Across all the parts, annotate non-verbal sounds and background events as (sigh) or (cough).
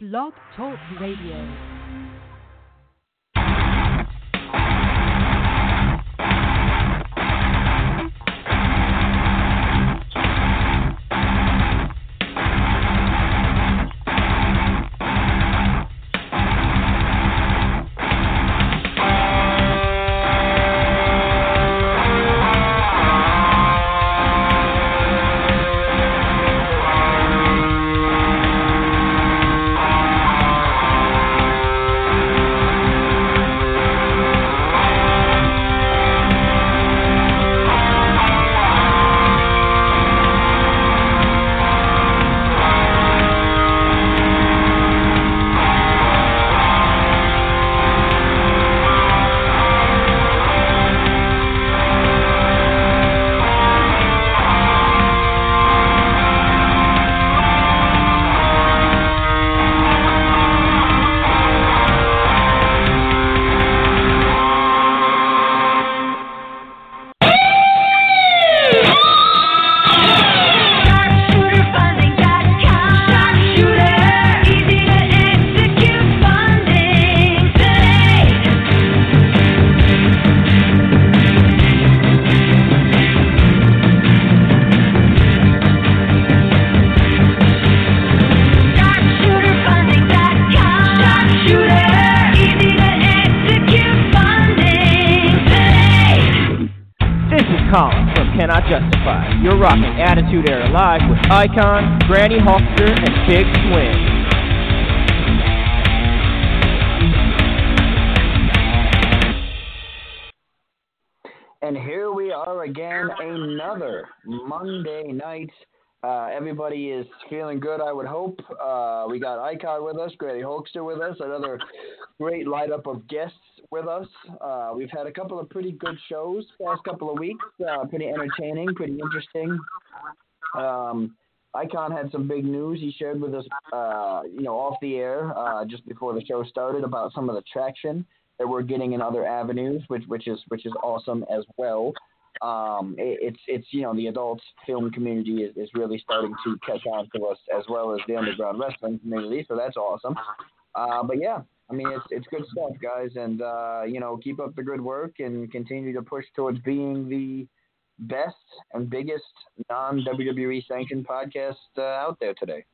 Blog Talk Radio. Icon, Granny Hulkster, and Big Swing. And here we are again, another Monday night. Uh, everybody is feeling good, I would hope. Uh, we got Icon with us, Granny Hulkster with us, another great lineup of guests with us. Uh, we've had a couple of pretty good shows past couple of weeks, uh, pretty entertaining, pretty interesting. Um, Icon had some big news he shared with us, uh, you know, off the air uh, just before the show started about some of the traction that we're getting in other avenues, which which is which is awesome as well. Um, it, it's it's you know the adult film community is, is really starting to catch on to us as well as the underground wrestling community, so that's awesome. Uh, but yeah, I mean it's it's good stuff, guys, and uh, you know keep up the good work and continue to push towards being the best and biggest non WWE sanctioned podcast uh, out there today.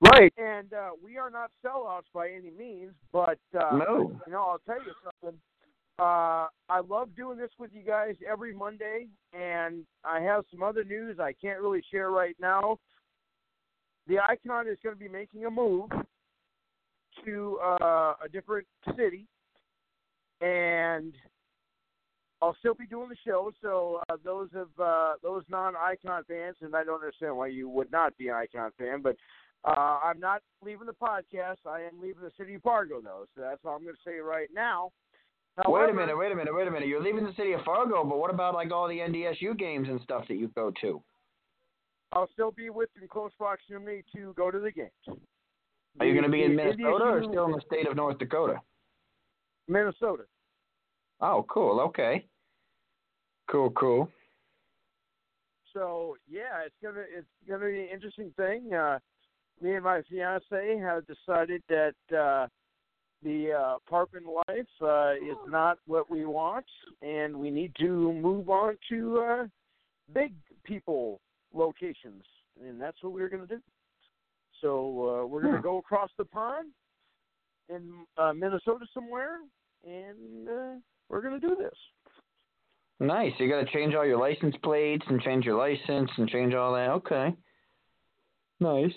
Right, and uh, we are not sellouts by any means, but uh, No. you know, I'll tell you something. Uh, I love doing this with you guys every Monday, and I have some other news I can't really share right now. The Icon is going to be making a move to uh, a different city, and I'll still be doing the show. So uh, those of uh, those non-Icon fans, and I don't understand why you would not be an Icon fan, but uh, I'm not leaving the podcast. I am leaving the city of Fargo, though. So that's all I'm going to say right now. wait a minute, wait a minute, wait a minute. You're leaving the city of Fargo, but what about like all the NDSU games and stuff that you go to? I'll still be within close proximity to go to the games. Are you going to be in Minnesota or still in the state of North Dakota? Minnesota. Oh, cool. Okay. Cool, cool. So yeah, it's gonna it's gonna be an interesting thing. Uh, me and my fiance have decided that uh, the uh, apartment life uh, is not what we want, and we need to move on to uh, big people locations, and that's what we're gonna do. So uh, we're gonna Hmm. go across the pond in uh, Minnesota somewhere, and uh, we're gonna do this. Nice. You got to change all your license plates and change your license and change all that. Okay. Nice.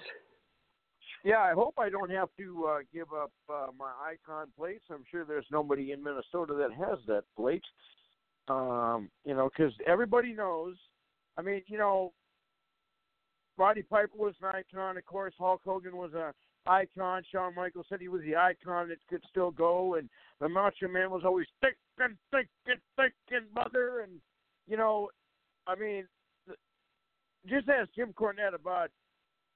Yeah, I hope I don't have to uh, give up uh, my icon plates. I'm sure there's nobody in Minnesota that has that plate. Um, you know, because everybody knows. I mean, you know, Roddy Piper was an icon. Of course, Hulk Hogan was a icon. Shawn Michaels said he was the icon that could still go, and the Macho Man was always and thick and mother. And you know, I mean, just ask Jim Cornette about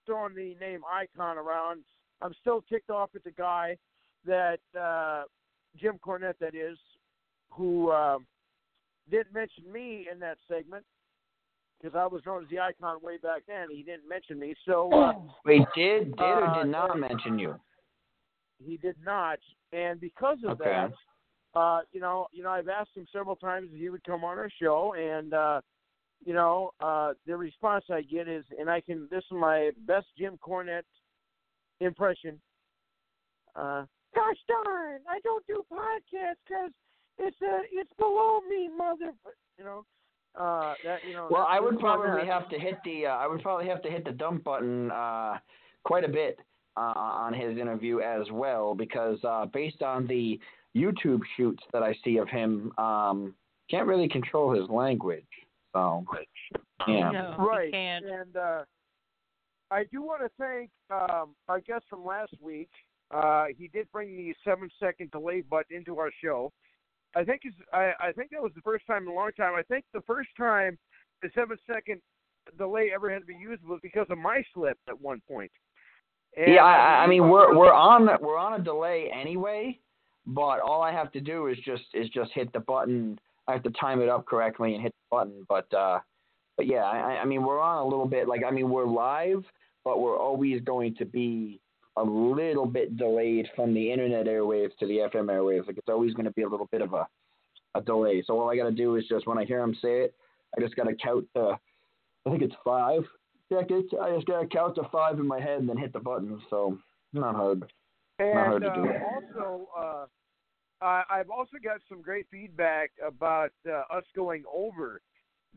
throwing the name icon around. I'm still ticked off at the guy that uh, Jim Cornette, that is, who um, didn't mention me in that segment. Because I was known as the icon way back then. He didn't mention me, so uh, Wait, did did or Uh, did not mention you? he did not. And because of Okay. that, uh, you know, you know, I've asked him several times if he would come on our show, and uh, you know, uh, the response I get is, and I can. This is my best Jim Cornette impression. Uh, Gosh darn! I don't do podcasts because it's uh, it's below me, mother. You know, uh, that you know. Well, I would probably that. have to hit the uh, I would probably have to hit the dump button uh, quite a bit uh, on his interview as well because uh, based on the YouTube shoots that I see of him, um, can't really control his language. So yeah, No, right. can't. And uh, I do want to thank um, our guest from last week. Uh, he did bring the seven second delay button into our show. I think is I, I think that was the first time in a long time. I think the first time the seven second delay ever had to be used was because of my slip at one point. And yeah. I, I mean, we're we're on we're on a delay anyway, but all I have to do is just is just hit the button. I have to time it up correctly and hit the button. But uh, but yeah, I, I mean, we're on a little bit like I mean, we're live, but we're always going to be a little bit delayed from the internet airwaves to the FM airwaves. Like it's always going to be a little bit of a a delay. So all I got to do is just when I hear him say it, I just got to count to I think it's five seconds. I just got to count to five in my head and then hit the button. So not hard. And hard to uh, do. also, uh, I, I've also got some great feedback about uh, us going over.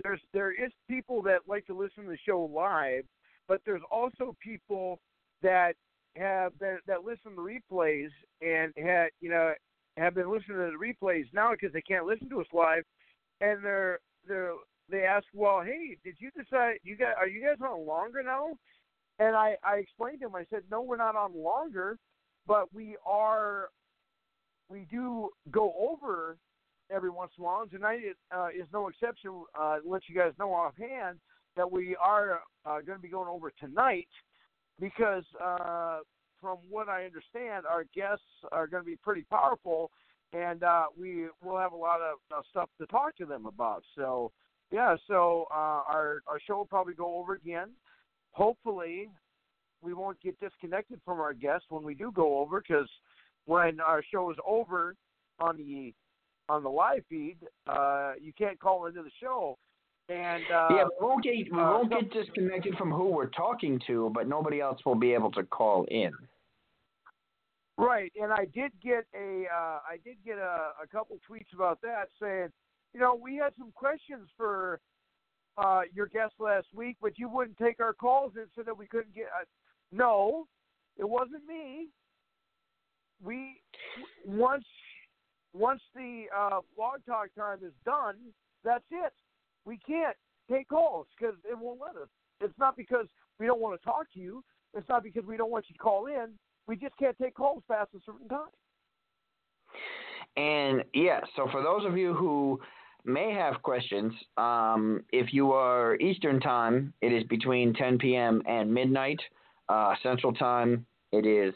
There's there is people that like to listen to the show live, but there's also people that have been that listen to replays and had you know have been listening to the replays now because they can't listen to us live, and they're they're they ask, well, hey, did you decide you guys are you guys on longer now? And I I explained to them. I said, no, we're not on longer but we are we do go over every once in a while. And tonight uh, is no exception. Uh, let you guys know offhand that we are uh, going to be going over tonight because, uh, from what I understand, our guests are going to be pretty powerful, and uh, we will have a lot of uh, stuff to talk to them about. So, yeah, so uh, our our show will probably go over again. Hopefully, we won't get disconnected from our guests when we do go over because when our show is over on the on the live feed, uh, you can't call into the show. And uh, yeah, we won't get we uh, won't get disconnected from who we're talking to, but nobody else will be able to call in. Right, and I did get a uh, I did get a, a couple tweets about that saying, you know, we had some questions for uh, your guest last week, but you wouldn't take our calls and said that we couldn't get. Uh, no, it wasn't me. We once once the uh, blog talk time is done, that's it. We can't take calls because it won't let us. It's not because we don't want to talk to you. It's not because we don't want you to call in. We just can't take calls past a certain time. And yeah, so for those of you who may have questions, um, if you are Eastern time, it is between 10 p.m. and midnight. Uh, Central time, it is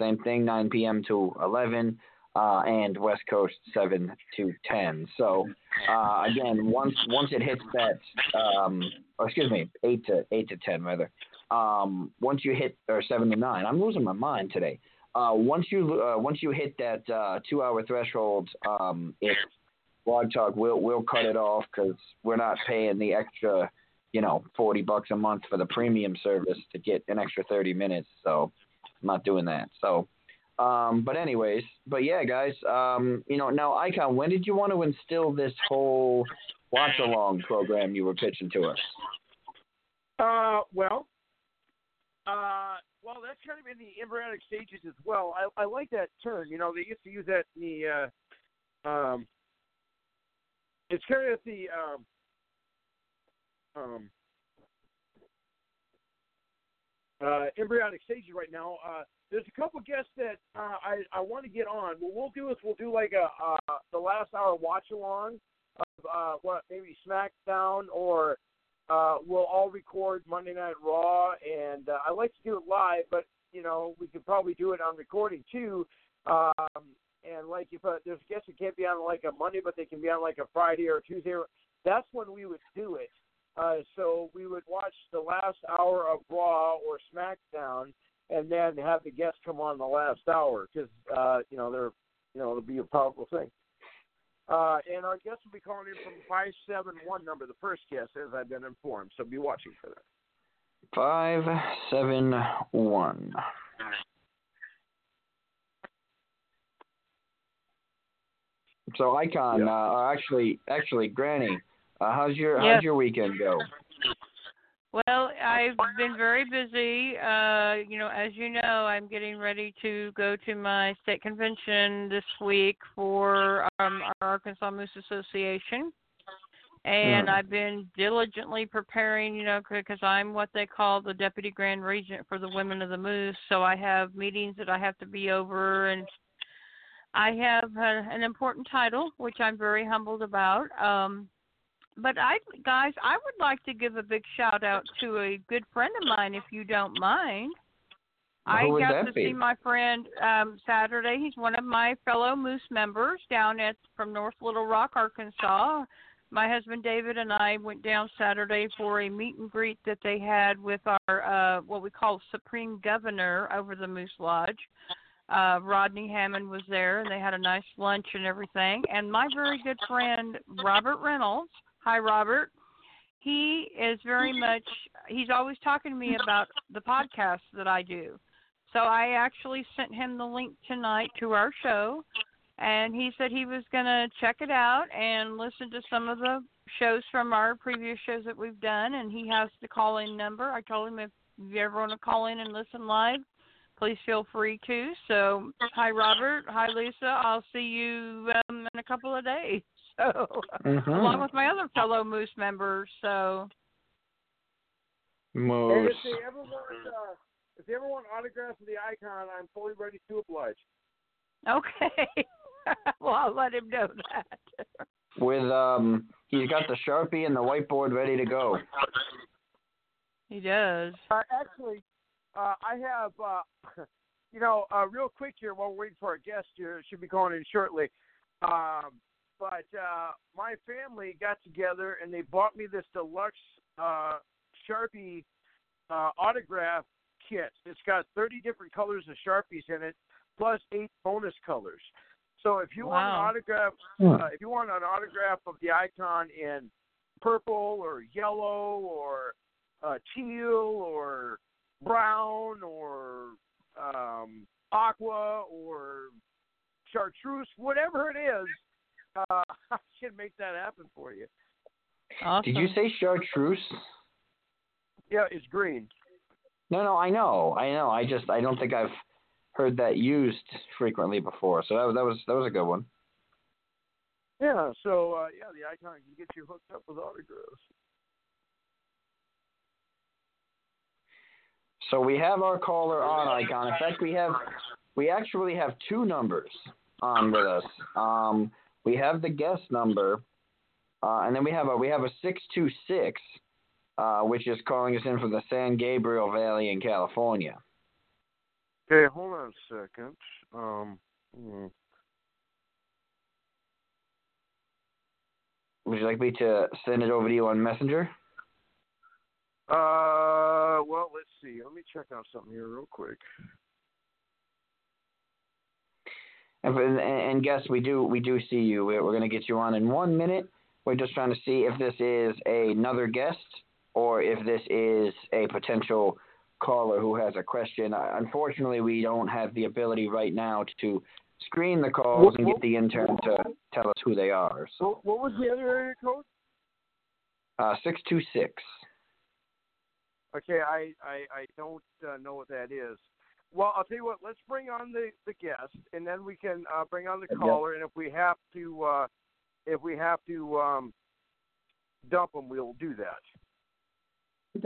same thing, 9 p.m. to 11, uh, and West Coast 7 to 10. So uh, again, once once it hits that, um, or excuse me, 8 to 8 to 10 rather. Um, once you hit or 7 to 9, I'm losing my mind today. Uh, once you uh, once you hit that uh, two hour threshold, um, it Blog Talk will will cut it off because we're not paying the extra, you know, forty bucks a month for the premium service to get an extra thirty minutes. So I'm not doing that. So, um, but anyways, but yeah, guys, um, you know, now Icon, when did you want to instill this whole watch along program you were pitching to us? Uh, well, uh, well, that's kind of in the embryonic stages as well. I, I like that term. You know, they used to use that in the. Uh, um, it's kind of the. Um, um, uh, embryonic stages right now. Uh, there's a couple guests that uh, I I want to get on. What we'll do is we'll do like a uh, the last hour watch along of uh, what maybe SmackDown or uh, we'll all record Monday Night Raw, and uh, I like to do it live, but you know we could probably do it on recording too. Um, and like if uh, there's guests that can't be on like a Monday, but they can be on like a Friday or a Tuesday, that's when we would do it. Uh, so we would watch the last hour of Raw or SmackDown, and then have the guests come on the last hour because uh, you know they're you know it'll be a powerful thing. Uh, and our guests will be calling in from five seven one number, the first guest, as I've been informed. So be watching for that. Five seven one. So Icon, Yeah. uh, actually, actually, Granny, uh, how's your Yes. how's your weekend go? Well, I've been very busy. Uh, you know, as you know, I'm getting ready to go to my state convention this week for um, our Arkansas Moose Association. And Mm. I've been diligently preparing, you know, because I'm what they call the deputy grand regent for the Women of the Moose. So I have meetings that I have to be over, and I have uh, an important title, which I'm very humbled about. Um, but I, guys, I would like to give a big shout out to a good friend of mine, if you don't mind. I Who would got to be? see my friend um Saturday. He's one of my fellow Moose members down at from North Little Rock, Arkansas. My husband David and I went down Saturday for a meet and greet that they had with our uh what we call Supreme Governor over the Moose Lodge. Uh Rodney Hammond was there and they had a nice lunch and everything. And my very good friend Robert Reynolds, hi Robert, he is very much he's always talking to me about the podcast that I do. So I actually sent him the link tonight to our show and he said he was going to check it out and listen to some of the shows from our previous shows that we've done and he has the call in number. I told him if you ever want to call in and listen live, please feel free to. So, hi Robert, hi Lisa. I'll see you um, in a couple of days. (laughs) So, Mhm. along with my other fellow Moose members. So, And Moose. if they ever want, uh, if they ever want autographs of the icon, I'm fully ready to oblige. okay. (laughs) well, I'll let him know that. With um, he's got the sharpie and the whiteboard ready to go. he does. Uh, actually, uh, I have, uh, (laughs) you know, uh, real quick here while we're waiting for our guest here, should be calling in shortly. Um, but uh, my family got together and they bought me this deluxe uh, Sharpie uh, autograph kit. It's got 30 different colors of Sharpies in it, plus eight bonus colors. So if you want an autograph, Hmm. uh, if you want an autograph of the icon in purple or yellow or uh, teal or brown or um, aqua or chartreuse, whatever it is, uh, (laughs) I can make that happen for you. Awesome. Did you say chartreuse? Yeah, it's green. No, no, I know, I know. I just I don't think I've heard that used frequently before. So that was that was that was a good one. Yeah, so uh, yeah, the icon can get you hooked up with autographs. So we have our caller on icon. In fact, we have we actually have two numbers on with us. Um, we have the guest number, uh, and then we have a we have a six two six, uh, which is calling us in from the San Gabriel Valley in California. Okay, hold on a second. Um, hmm. Would you like me to send it over to you on Messenger? uh, well, let's see. Let me check out something here real quick. And, and, and guess we do we do see you. We're, we're going to get you on in one minute. We're just trying to see if this is another guest or if this is a potential caller who has a question. Uh, Unfortunately, we don't have the ability right now to screen the calls and get the intern to tell us who they are. So, What, what was the other area code? uh, six two six. Okay, I I, I don't uh, know what that is. Well, I'll tell you what. Let's bring on the the guest, and then we can uh, bring on the Yep. caller. And if we have to, uh, if we have to um, dump them, we'll do that.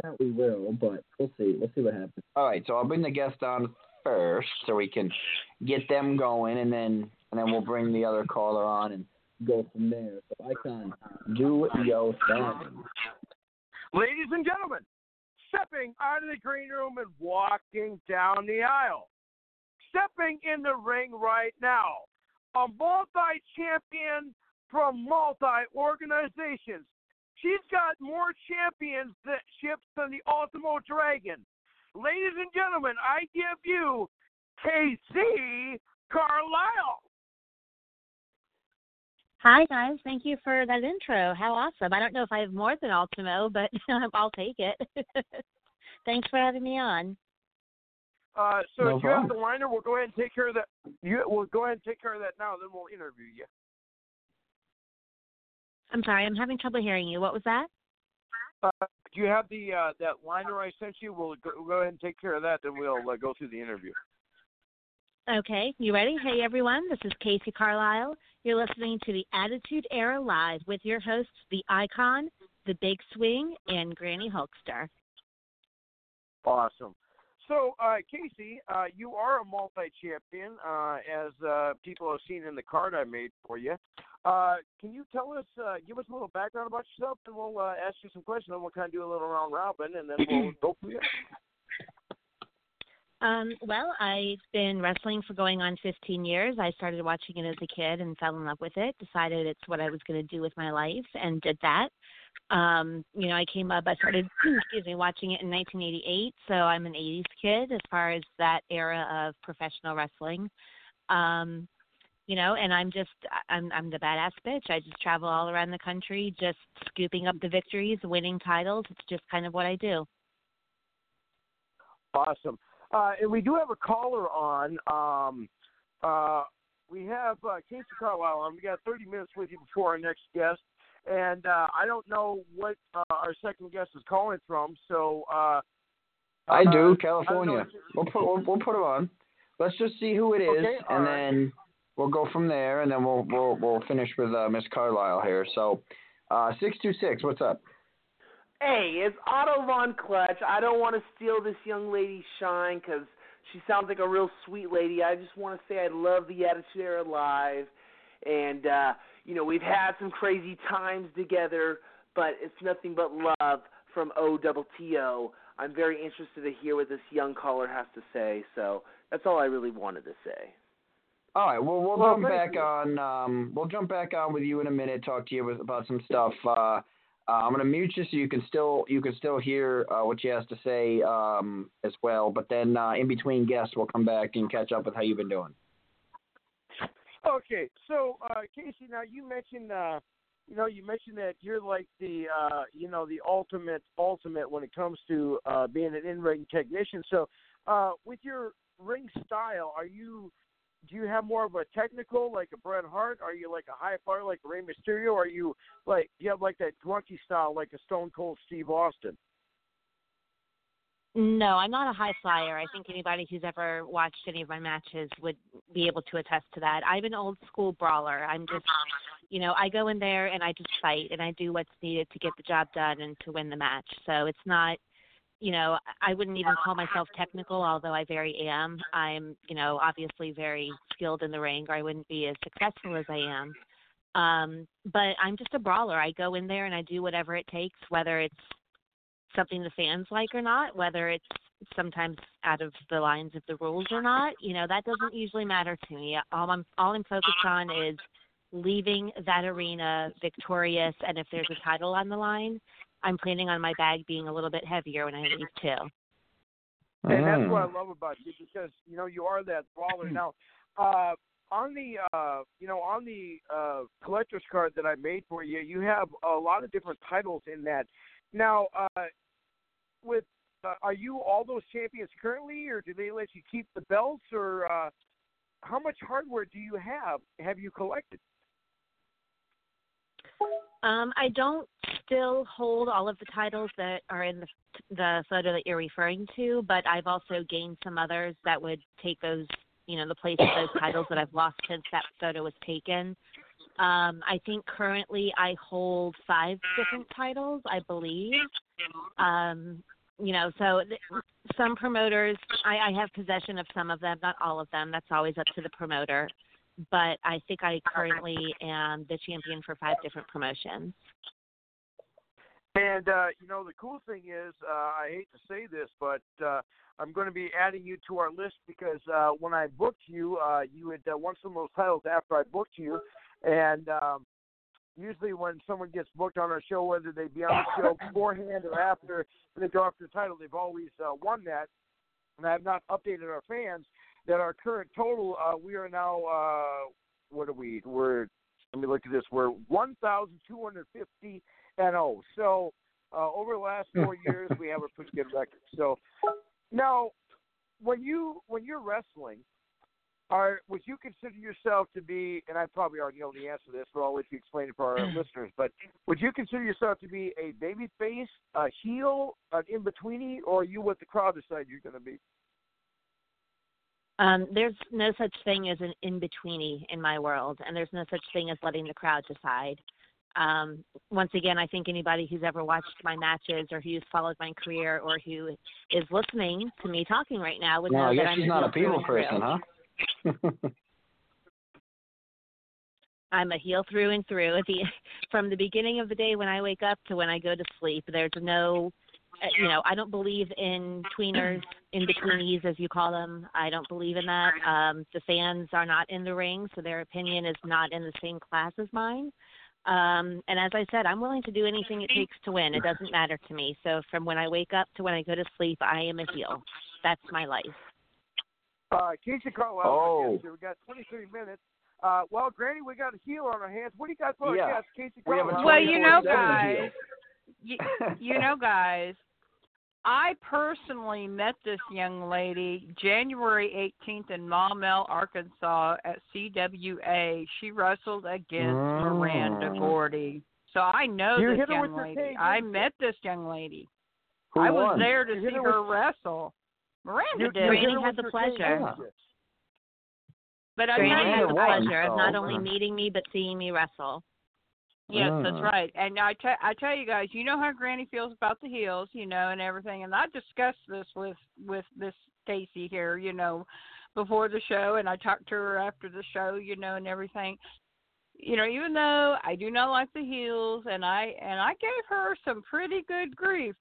That we will, but we'll see. We'll see what happens. All right, so I'll bring the guest on first, so we can get them going, and then and then we'll bring the other caller on and go from there. So I can do your thing. Ladies and gentlemen, stepping out of the green room and walking down the aisle, stepping in the ring right now, a multi-champion from multi organizations. She's got more championships than the Ultimo Dragon. Ladies and gentlemen, I give you Casey Carlisle. Hi guys, thank you for that intro. How awesome! I don't know if I have more than Ultimo, but (laughs) I'll take it. (laughs) Thanks for having me on. Uh, so No if you have the liner, we'll go ahead and take care of that. You, we'll go ahead and take care of that now. Then we'll interview you. I'm sorry, I'm having trouble hearing you. What was that? Uh, do you have the uh, that liner I sent you? We'll go, we'll go ahead and take care of that. Then we'll uh, go through the interview. Okay, you ready? Hey everyone, this is Casey Carlisle. You're listening to the Attitude Era Live with your hosts, the Icon, the Big Swing, and Granny Hulkster. Awesome. So, uh, Casey, uh, you are a multi-champion, uh, as uh, people have seen in the card I made for you. Uh, can you tell us, uh, give us a little background about yourself, and we'll uh, ask you some questions, and we'll kind of do a little round robin, and then we'll (clears throat) go from there. Um, well, I've been wrestling for going on 15 years. I started watching it as a kid and fell in love with it. Decided it's what I was going to do with my life and did that. Um, you know, I came up. I started, (clears throat) excuse me, watching it in 1988. So I'm an 80s kid as far as that era of professional wrestling. Um, you know, and I'm just I'm I'm the badass bitch. I just travel all around the country, just scooping up the victories, winning titles. It's just kind of what I do. Awesome. Uh, and we do have a caller on. Um, uh, we have uh, Casey Carlisle on. We got 30 minutes with you before our next guest. And uh, I don't know what uh, our second guest is calling from, so. Uh, I uh, do, I California. don't. We'll put we'll, we'll put him on. Let's just see who it is, Okay, and right. then we'll go from there, and then we'll we'll we'll finish with uh, Miss Carlisle here. So, uh, six two six, what's up? Hey, it's Otto Von Clutch. I don't want to steal this young lady's shine 'cause she sounds like a real sweet lady. I just want to say I love the Attitude Era Live, and uh, you know we've had some crazy times together, but it's nothing but love from O double T O. I'm very interested to hear what this young caller has to say. So that's all I really wanted to say. All right, well we'll Well, jump back you. on. Um, we'll jump back on with you in a minute. Talk to you with, about some stuff. Uh, uh, I'm gonna mute you so you can still you can still hear uh, what she has to say um, as well. But then uh, in between guests, we'll come back and catch up with how you've been doing. Okay, so uh, Casey, now you mentioned, uh, you know, you mentioned that you're like the, uh, you know, the ultimate, ultimate when it comes to being an in-ring technician. So, with your ring style, are you, do you have more of a technical, like a Bret Hart? Are you like a high flyer, like Rey Mysterio? Are you like, do you have like that grunty style, like a Stone Cold Steve Austin? No, I'm not a high flyer. I think anybody who's ever watched any of my matches would be able to attest to that. I'm an old school brawler. I'm just, you know, I go in there and I just fight and I do what's needed to get the job done and to win the match. So it's not, you know, I wouldn't even call myself technical, although I very am. I'm, you know, obviously very skilled in the ring, or I wouldn't be as successful as I am. Um, but I'm just a brawler. I go in there and I do whatever it takes, whether it's something the fans like or not, whether it's sometimes out of the lines of the rules or not. You know, that doesn't usually matter to me. All I'm all I'm focused on is leaving that arena victorious and if there's a title on the line, I'm planning on my bag being a little bit heavier when I leave too. And that's what Mm. I love about you because you know you are that brawler. Now, uh, on the uh, you know on the uh, collector's card that I made for you, you have a lot of different titles in that. Now, uh, with uh, are you all those champions currently, or do they let you keep the belts, or uh, how much hardware do you have? Have you collected? Um, I don't still hold all of the titles that are in the the photo that you're referring to, but I've also gained some others that would take those, you know, the place of those titles that I've lost since that photo was taken. Um, I think currently I hold five different titles, I believe. Um, you know, so th- some promoters, I, I have possession of some of them, not all of them. That's always up to the promoter. But I think I currently am the champion for five different promotions. And uh, you know the cool thing is, uh, I hate to say this, but uh, I'm going to be adding you to our list because uh, when I booked you, uh, you had uh, won some of those titles after I booked you, and um, usually when someone gets booked on our show, whether they be on the show (laughs) beforehand or after they go after the title, they've always uh, won that. And I have not updated our fans that our current total, uh, we are now, uh, what are we? We're, let me look at this, we're 1,250 and 0. So uh, over the last four (laughs) years, we have a pretty good record. So now, when you when you're wrestling, are would you consider yourself to be? And I probably already know the answer to this, but I'll let you explain it for our (clears throat) listeners. But would you consider yourself to be a baby face, a heel, an in betweeny, or are you what the crowd decide you're going to be? Um, there's no such thing as an in betweeny in my world, and there's no such thing as letting the crowd decide. Um, once again, I think anybody who's ever watched my matches or who's followed my career or who is listening to me talking right now would no, know I guess that I'm she's not a people heel through person, huh? (laughs) I'm a heel through and through. At the (laughs) from the beginning of the day when I wake up to when I go to sleep, there's no, you know, I don't believe in tweeners, in betweenies as you call them. I don't believe in that. Um, the fans are not in the ring, so their opinion is not in the same class as mine. Um, and as I said, I'm willing to do anything it takes to win. It doesn't matter to me. So from when I wake up to when I go to sleep, I am a heel. That's my life. Uh, Casey Carlisle, Oh. again, so we got 23 minutes. Uh, well, Granny, we got a heel on our hands. What do you got for Yeah. us? Yes, Casey We have a Carlisle. Well, you know, guys, deal. You, you know, guys, I personally met this young lady January 18th in Maumelle, Arkansas at CWA. She wrestled against Mm. Miranda Gordy. So I know You this young lady. cane, I met this young lady. Who I was won? there to You see her her with- wrestle. Miranda You- did. you Granny had the pleasure. cane, Yeah. didn't you? But I Granny had the pleasure of not only meeting me but seeing me wrestle. Yes, that's Mm. right. And I tell I tell you guys, you know how Granny feels about the heels, you know, and everything. And I discussed this with with Miss Stacy here, you know, before the show, and I talked to her after the show, you know, and everything. You know, even though I do not like the heels, and I and I gave her some pretty good grief,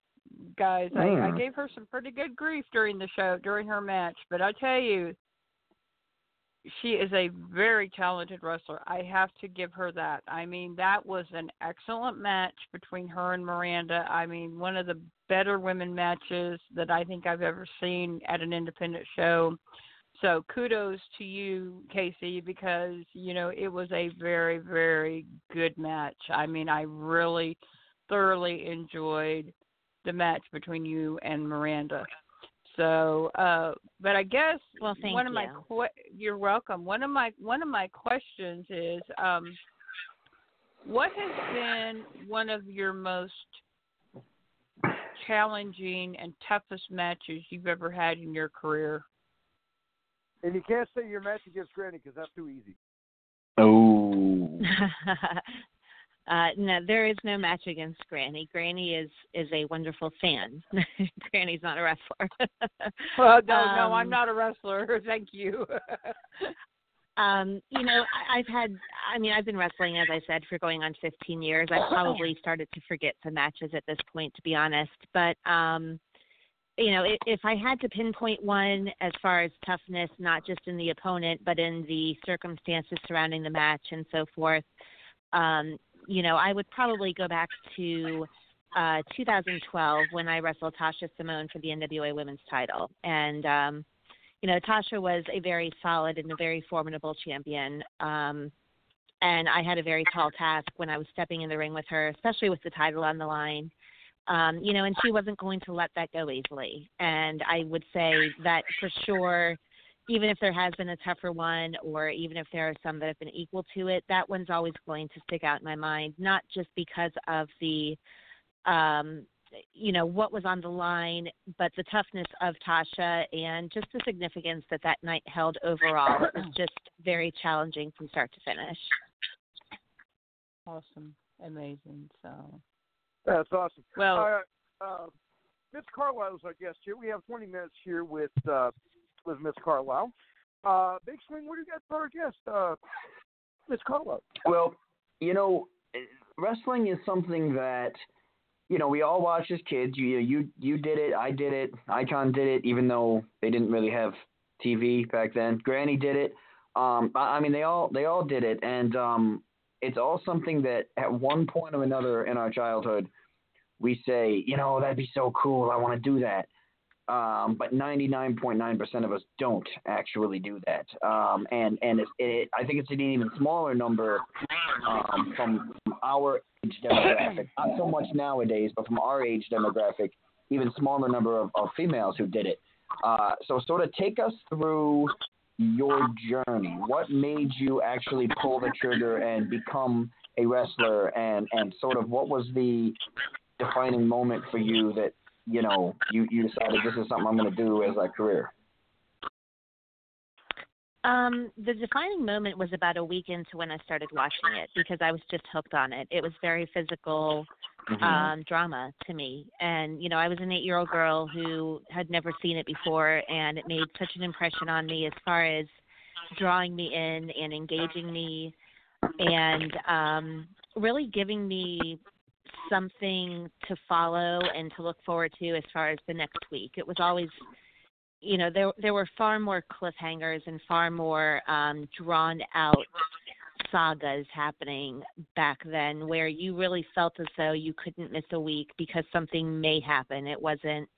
guys. I, I Mm. gave her some pretty good grief during the show, during her match. But I tell you, she is a very talented wrestler. I have to give her that. I mean, that was an excellent match between her and Miranda. I mean, one of the better women matches that I think I've ever seen at an independent show. So kudos to you, Casey, because you know it was a very, very good match. I mean, I really thoroughly enjoyed the match between you and Miranda. So, uh, but I guess Well, thank one of my you. que- you're welcome. One of my one of my questions is, um, what has been one of your most challenging and toughest matches you've ever had in your career? And you can't say your match against Granny because that's too easy. Oh. (laughs) uh, no, there is no match against Granny. Granny is is a wonderful fan. (laughs) Granny's not a wrestler. (laughs) Well, no, no, I'm Um, not a wrestler. (laughs) Thank you. um, you know, I, I've had. I mean, I've been wrestling, as I said, for going on 15 years. I've probably (clears throat) started to forget some matches at this point, to be honest. But um, you know, if, if I had to pinpoint one as far as toughness, not just in the opponent, but in the circumstances surrounding the match and so forth, um, you know, I would probably go back to uh, 2012 when I wrestled Tasha Simone for the NWA Women's Title, and um, you know, Tasha was a very solid and a very formidable champion. Um, and I had a very tall task when I was stepping in the ring with her, especially with the title on the line. Um, you know, and she wasn't going to let that go easily. And I would say that for sure, even if there has been a tougher one, or even if there are some that have been equal to it, that one's always going to stick out in my mind, not just because of the um, you know what was on the line, but the toughness of Tasha and just the significance that that night held overall. It was (coughs) just very challenging from start to finish. awesome, amazing. So, That's awesome. well, Uh, uh, Miss Carlisle is our guest here. We have 20 minutes here with uh, with Miss Carlisle. Uh, Big Swing, what do you got for our guest, uh, Miss Carlisle? Well, you know, wrestling is something that you know we all watched as kids. You you you did it. I did it. Icon did it. Even though they didn't really have TV back then. Granny did it. Um, I, I mean, they all they all did it. And um, it's all something that at one point or another in our childhood, we say, you know, that'd be so cool. I want to do that. Um, but 99.9% of us don't actually do that. Um, and and it, it, I think it's an even smaller number um, from our age demographic. Not so much nowadays, but from our age demographic, even smaller number of, of females who did it. Uh, so, sort of take us through your journey. What made you actually pull the trigger and become a wrestler, and and sort of what was the defining moment for you that you know you you decided this is something I'm going to do as a career? Um, the defining moment was about a week into when I started watching it because I was just hooked on it. It was very physical Mm-hmm. um drama to me. And, you know, I was an eight year old girl who had never seen it before and it made such an impression on me as far as drawing me in and engaging me and um really giving me something to follow and to look forward to as far as the next week. It was always you know, there there were far more cliffhangers and far more um drawn out sagas happening back then where you really felt as though you couldn't miss a week because something may happen. It wasn't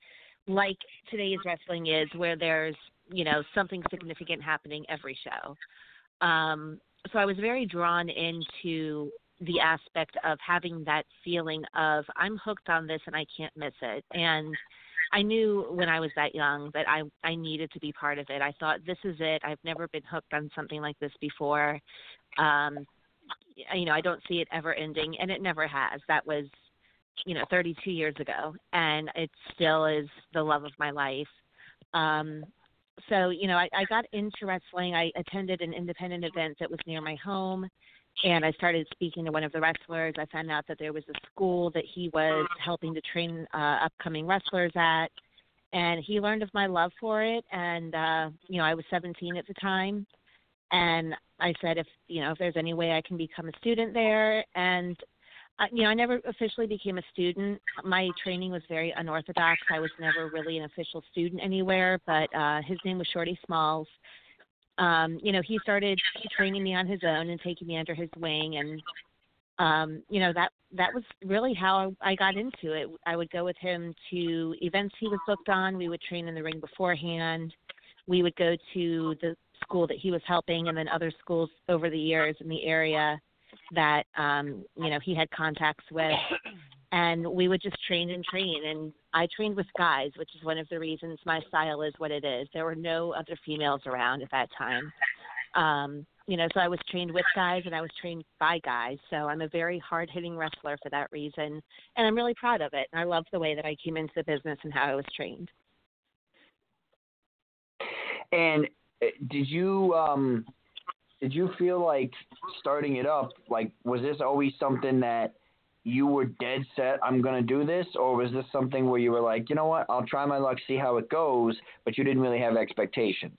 like today's wrestling is where there's, you know, something significant happening every show. Um so I was very drawn into the aspect of having that feeling of I'm hooked on this and I can't miss it. And I knew when I was that young that I I needed to be part of it. I thought this is it. I've never been hooked on something like this before. Um you know, I don't see it ever ending and it never has. That was you know 32 years ago and it still is the love of my life. Um so, you know, I, I got into wrestling. I attended an independent event that was near my home and I started speaking to one of the wrestlers. I found out that there was a school that he was helping to train uh, upcoming wrestlers at, and he learned of my love for it. And uh, you know, I was 17 at the time, and I said, if you know, if there's any way I can become a student there, and uh, you know, I never officially became a student. My training was very unorthodox. I was never really an official student anywhere, but uh, his name was Shorty Smalls um, you know, he started training me on his own and taking me under his wing and um, you know, that that was really how I got into it. I would go with him to events he was booked on. We would train in the ring beforehand. We would go to the school that he was helping and then other schools over the years in the area that um, you know, he had contacts with and we would just train and train and I trained with guys, which is one of the reasons my style is what it is. There were no other females around at that time. Um, you know, so I was trained with guys and I was trained by guys. So I'm a very hard hitting wrestler for that reason. And I'm really proud of it. And I love the way that I came into the business and how I was trained. And uh, did you um did you feel like starting it up like was this always something that you were dead set I'm going to do this or was this something where you were like, "You know what? I'll try my luck, see how it goes," but you didn't really have expectations?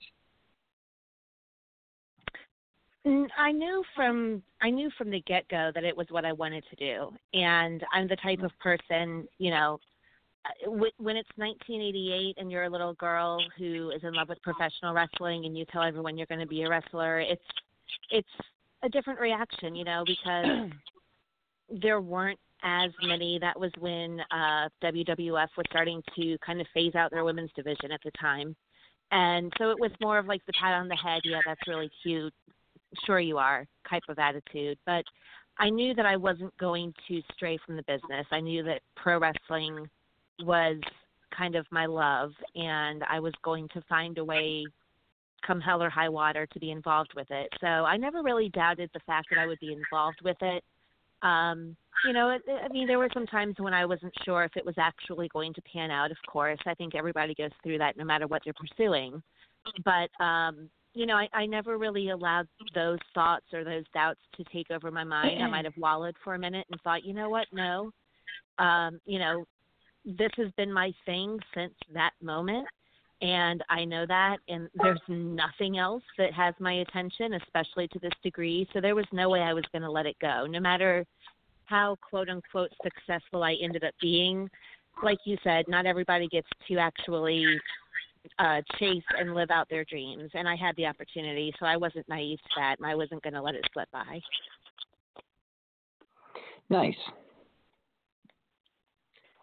Mm, I knew from I knew from the get go that it was what I wanted to do, and I'm the type of person, you know, uh, when it's 1988 and you're a little girl who is in love with professional wrestling and you tell everyone you're going to be a wrestler, it's it's a different reaction, you know, because (clears throat) there weren't as many. That was when uh, WWF was starting to kind of phase out their women's division at the time. And so it was more of like the pat on the head, yeah, that's really cute. Sure you are type of attitude. But I knew that I wasn't going to stray from the business. I knew that pro wrestling was kind of my love and I was going to find a way come hell or high water to be involved with it. So I never really doubted the fact that I would be involved with it um you know it, i mean there were some times when i wasn't sure if it was actually going to pan out of course. I think everybody goes through that no matter what they're pursuing. But um you know i i never really allowed those thoughts or those doubts to take over my mind. I might have wallowed for a minute and thought you know what? No. Um you know this has been my thing since that moment and I know that and there's nothing else that has my attention especially to this degree so there was no way I was going to let it go no matter how quote unquote successful I ended up being like you said not everybody gets to actually uh chase and live out their dreams and I had the opportunity so I wasn't naive to that and I wasn't going to let it slip by Nice.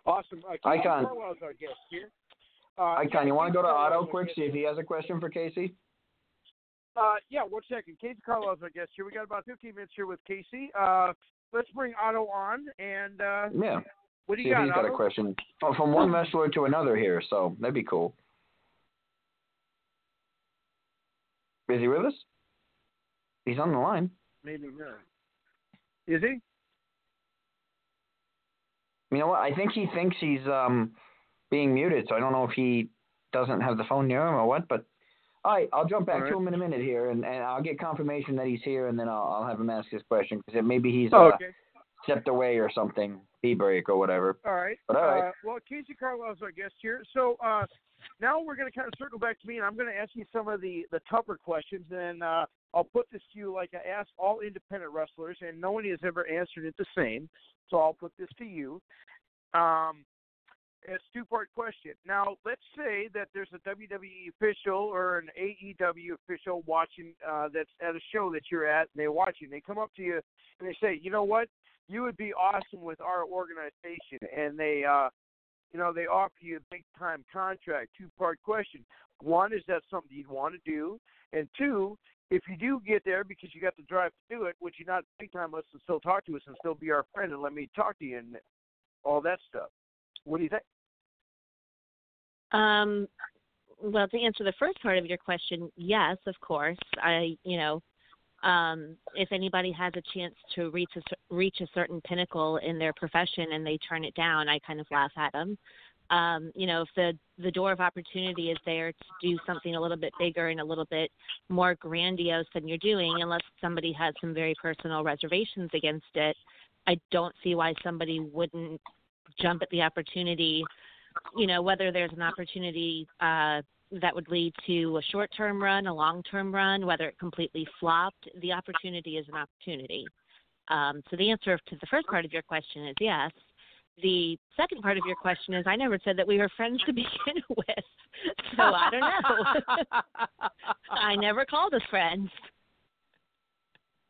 Awesome. Uh, Casey Icon. Carlisle's our guest here. Uh, Icon, you want to go to Otto quick, see if he has a question for Casey? Uh, yeah, one second. Casey Carlisle, our guest here. We got about 15 minutes here with Casey. Uh, let's bring Otto on. And uh, Yeah. what do See you if got, he's got a question. Oh, from one wrestler to another here, so that'd be cool. Is he with us? He's on the line. Maybe not. Is he? You know what? I think he thinks he's um being muted, so I don't know if he doesn't have the phone near him or what. But all right, I'll jump back right. to him in a minute here, and, and I'll get confirmation that he's here, and then I'll, I'll have him ask his question because maybe he's Oh, uh, stepped away or something, pee break or whatever. All right. But all right. Uh, well, Casey Carlisle's our guest here. So uh, now we're going to kind of circle back to me, and I'm going to ask you some of the, the tougher questions. And uh, I'll put this to you like I asked all independent wrestlers, and no one has ever answered it the same. So I'll put this to you. Um, it's two part question. Now, let's say that there's a WWE official or an AEW official watching uh, that's at a show that you're at, and they're watching. They come up to you and they say, you know what? You would be awesome with our organization. And they, uh, you know, they offer you a big time contract. Two part question. One, is that something you'd want to do? And two, if you do get there because you got the drive to do it, would you not big time us and still talk to us and still be our friend and let me talk to you and all that stuff? What do you think? Um, well, to answer the first part of your question, yes, of course. I, you know, um, if anybody has a chance to reach a, reach a certain pinnacle in their profession and they turn it down, I kind of laugh at them. Um, you know, if the the door of opportunity is there to do something a little bit bigger and a little bit more grandiose than you're doing, unless somebody has some very personal reservations against it, I don't see why somebody wouldn't jump at the opportunity you know whether there's an opportunity uh, that would lead to a short-term run, a long-term run, whether it completely flopped, the opportunity is an opportunity. Um, so the answer to the first part of your question is yes. The second part of your question is I never said that we were friends to (laughs) begin with, so I don't know. (laughs) I never called us friends.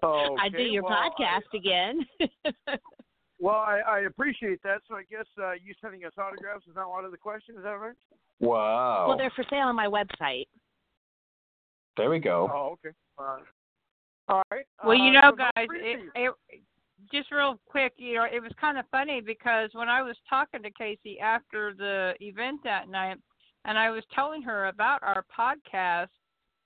Oh, I'd do your well, podcast again. (laughs) Well, I, I appreciate that. So I guess uh, you sending us autographs is not one of the questions. Is that right? Wow. well, they're for sale on my website. there we go. Oh, okay. Uh, all right. Well, you Uh, know, so guys, it, it, just real quick, you know, it was kind of funny because when I was talking to Casey after the event that night, and I was telling her about our podcast,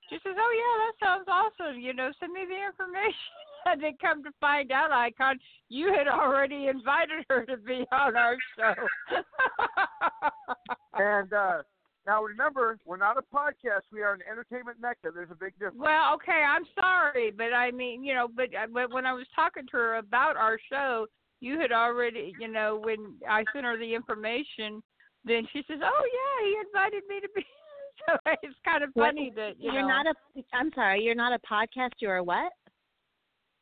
she says, "Oh yeah, that sounds awesome. You know, send me the information." (laughs) And then come to find out, Icon, you had already invited her to be on our show. (laughs) and uh, now remember, we're not a podcast. We are an entertainment mecca. There's a big difference. Well, okay, I'm sorry, but I mean, you know, but uh, but when I was talking to her about our show, you had already, you know, when I sent her the information, then she says, "Oh yeah, he invited me to be." (laughs) so it's kind of funny that you you're know, not a. I'm sorry, you're not a podcast. You're a what?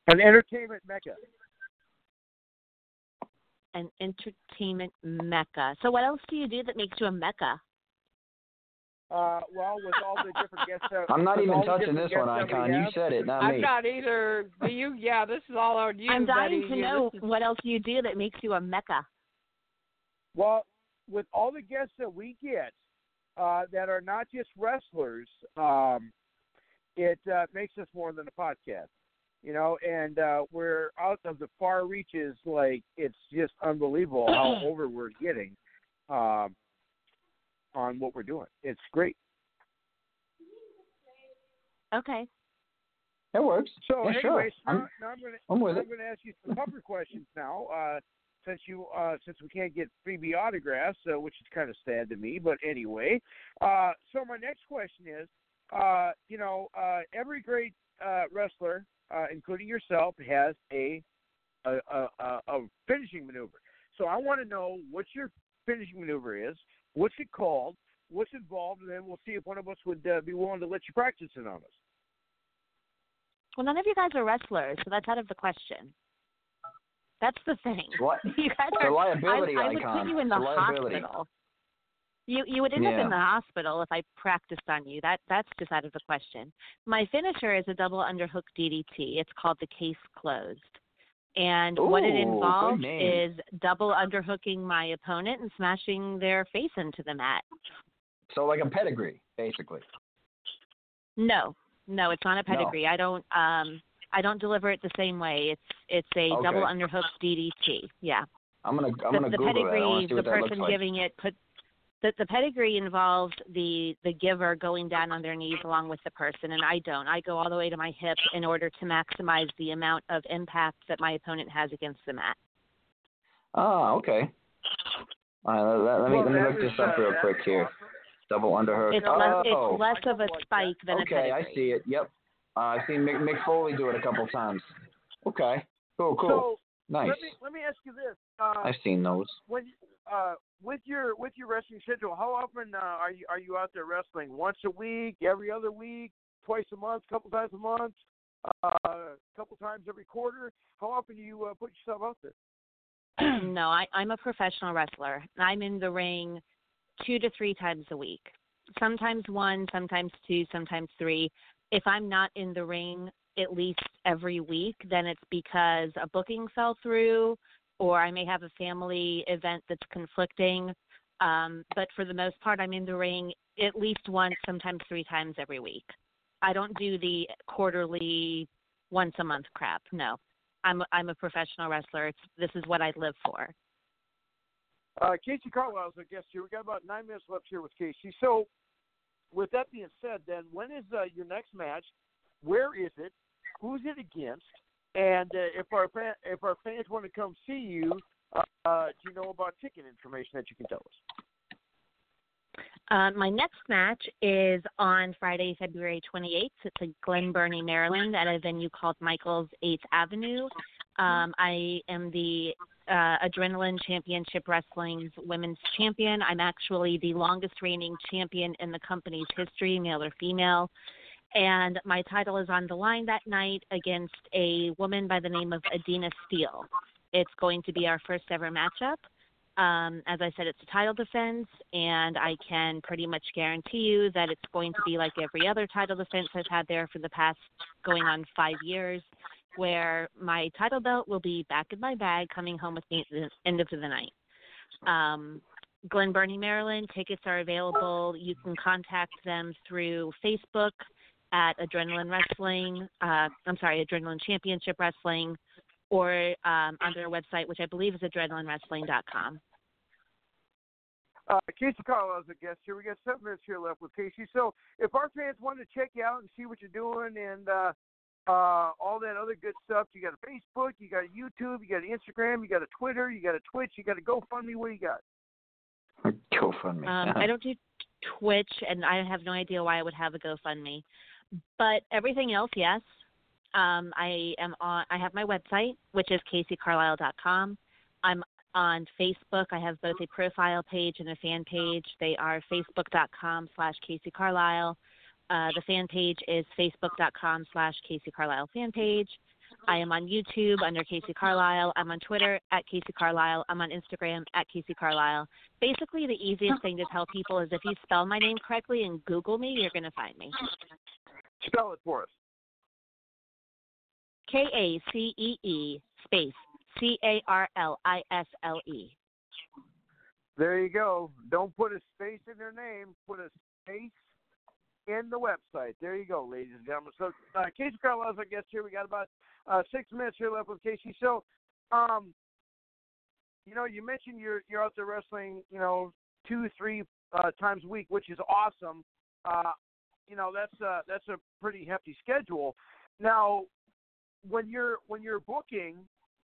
An entertainment mecca. An entertainment mecca. So what else do you do that makes you a mecca? Uh, well, with all the different guests. That, (laughs) I'm not even touching this one, guests that Icon. You said it, not I'm me. not either. Do you? Yeah, this is all on you. I'm dying buddy. to You- know is- what else you do that makes you a mecca. Well, with all the guests that we get uh, that are not just wrestlers, um, it uh, makes us more than a podcast. You know, and uh, we're out of the far reaches. Like it's just unbelievable how (clears throat) over we're getting um, on what we're doing. It's great. Okay. That works. So, yeah, sure. now, I'm, now I'm going to I'm I'm going to ask you some tougher questions now, uh, since you uh, since we can't get freebie autographs, uh, which is kind of sad to me. But anyway, uh, so my next question is, uh, you know, uh, every great uh, wrestler, uh, including yourself, has a a, a a a finishing maneuver. So I want to know what your finishing maneuver is, what's it called, what's involved, and then we'll see if one of us would uh, be willing to let you practice it on us. Well, none of you guys are wrestlers, so that's out of the question. That's the thing. What? (laughs) You guys It's a are. liability I, I would icon. put you in the It's liability. hospital. You you would end up in the hospital if I practiced on you. That that's just out of the question. My finisher is a double underhook DDT. It's called the case closed, And what it involves is double underhooking my opponent and smashing their face into the mat. So like a pedigree, basically. No, no, it's not a No. pedigree. I don't um I don't deliver it the same way. It's it's a Okay. double underhook DDT. Yeah. I'm gonna I'm the, gonna the Google that. I pedigree, see the what looks person like. giving it put the, the pedigree involves the the giver going down on their knees along with the person, and I don't. I go all the way to my hip in order to maximize the amount of impact that my opponent has against the mat. Oh, okay. All right, let, let me Well, let me look this up uh, real quick here. awesome. Double underhook. It's oh, less it's less of a spike than okay, a I pedigree. see it. Yep. Uh, I've seen Mick, Mick Foley do it a couple times. Okay. Cool. Cool. So nice. let me let me ask you this: uh, I've seen those. when uh, with your with your wrestling schedule, how often uh, are you are you out there wrestling? Once a week, every other week, twice a month, a couple times a month, uh, a couple times every quarter? How often do you uh, put yourself out there? (clears throat) no, I, I'm a professional wrestler. I'm in the ring two to three times a week. Sometimes one, sometimes two, sometimes three. If I'm not in the ring at least every week, then it's because a booking fell through or I may have a family event that's conflicting. Um, but for the most part, I'm in the ring at least once, sometimes three times every week. I don't do the quarterly, once a month crap. No. I'm I'm a professional wrestler. It's, this is what I live for. Uh, Casey is our guest here. We got about nine minutes left here with Casey. So, with that being said, then when is uh, your next match? Where is it? Who's it against? And uh, if our if our fans want to come see you, uh, uh, do you know about ticket information that you can tell us? Uh, my next match is on Friday, February 28th. It's in Glen Burnie, Maryland, at a venue called Michael's 8th Avenue. Um, I am the uh, Adrenaline Championship Wrestling's women's champion. I'm actually the longest reigning champion in the company's history, male or female. And my title is on the line that night against a woman by the name of Adina Steele. It's going to be our first ever matchup. Um, as I said, it's a title defense, and I can pretty much guarantee you that it's going to be like every other title defense I've had there for the past going on five years, where my title belt will be back in my bag coming home with me at the end of the night. Um, Glen Burnie, Maryland, tickets are available. You can contact them through Facebook at Adrenaline Wrestling. Uh, I'm sorry, Adrenaline Championship Wrestling, or um, on their website, which I believe is adrenalinewrestling.com. Uh, Casey Carlisle's a guest here. We got seven minutes here left with Casey. So, if our fans want to check you out and see what you're doing and uh, uh, all that other good stuff, you got a Facebook, you got a YouTube, you got an Instagram, you got a Twitter, you got a Twitch, you got a GoFundMe. What do you got? GoFundMe. Um, I don't do Twitch, and I have no idea why I would have a GoFundMe. But everything else, yes. Um, I am on. I have my website, which is caseycarlisle.com. I'm on Facebook. I have both a profile page and a fan page. They are facebook.com slash Casey Carlisle. Uh, the fan page is facebook.com slash Casey Carlisle fan page. I am on YouTube under Casey Carlisle. I'm on Twitter at Casey Carlisle. I'm on Instagram at Casey Carlisle. Basically, the easiest thing to tell people is if you spell my name correctly and Google me, you're going to find me. Spell it for us. K A C E E space C A R L I S L E. There you go. Don't put a space in their name. Put a space in the website. There you go, ladies and gentlemen. So, uh, Casey Carlisle's our guest here. We got about uh, six minutes here left with Casey. So, um, you know, you mentioned you're you're out there wrestling, you know, two, three uh, times a week, which is awesome. Uh, you know, that's uh, that's a pretty hefty schedule. Now, when you're when you're booking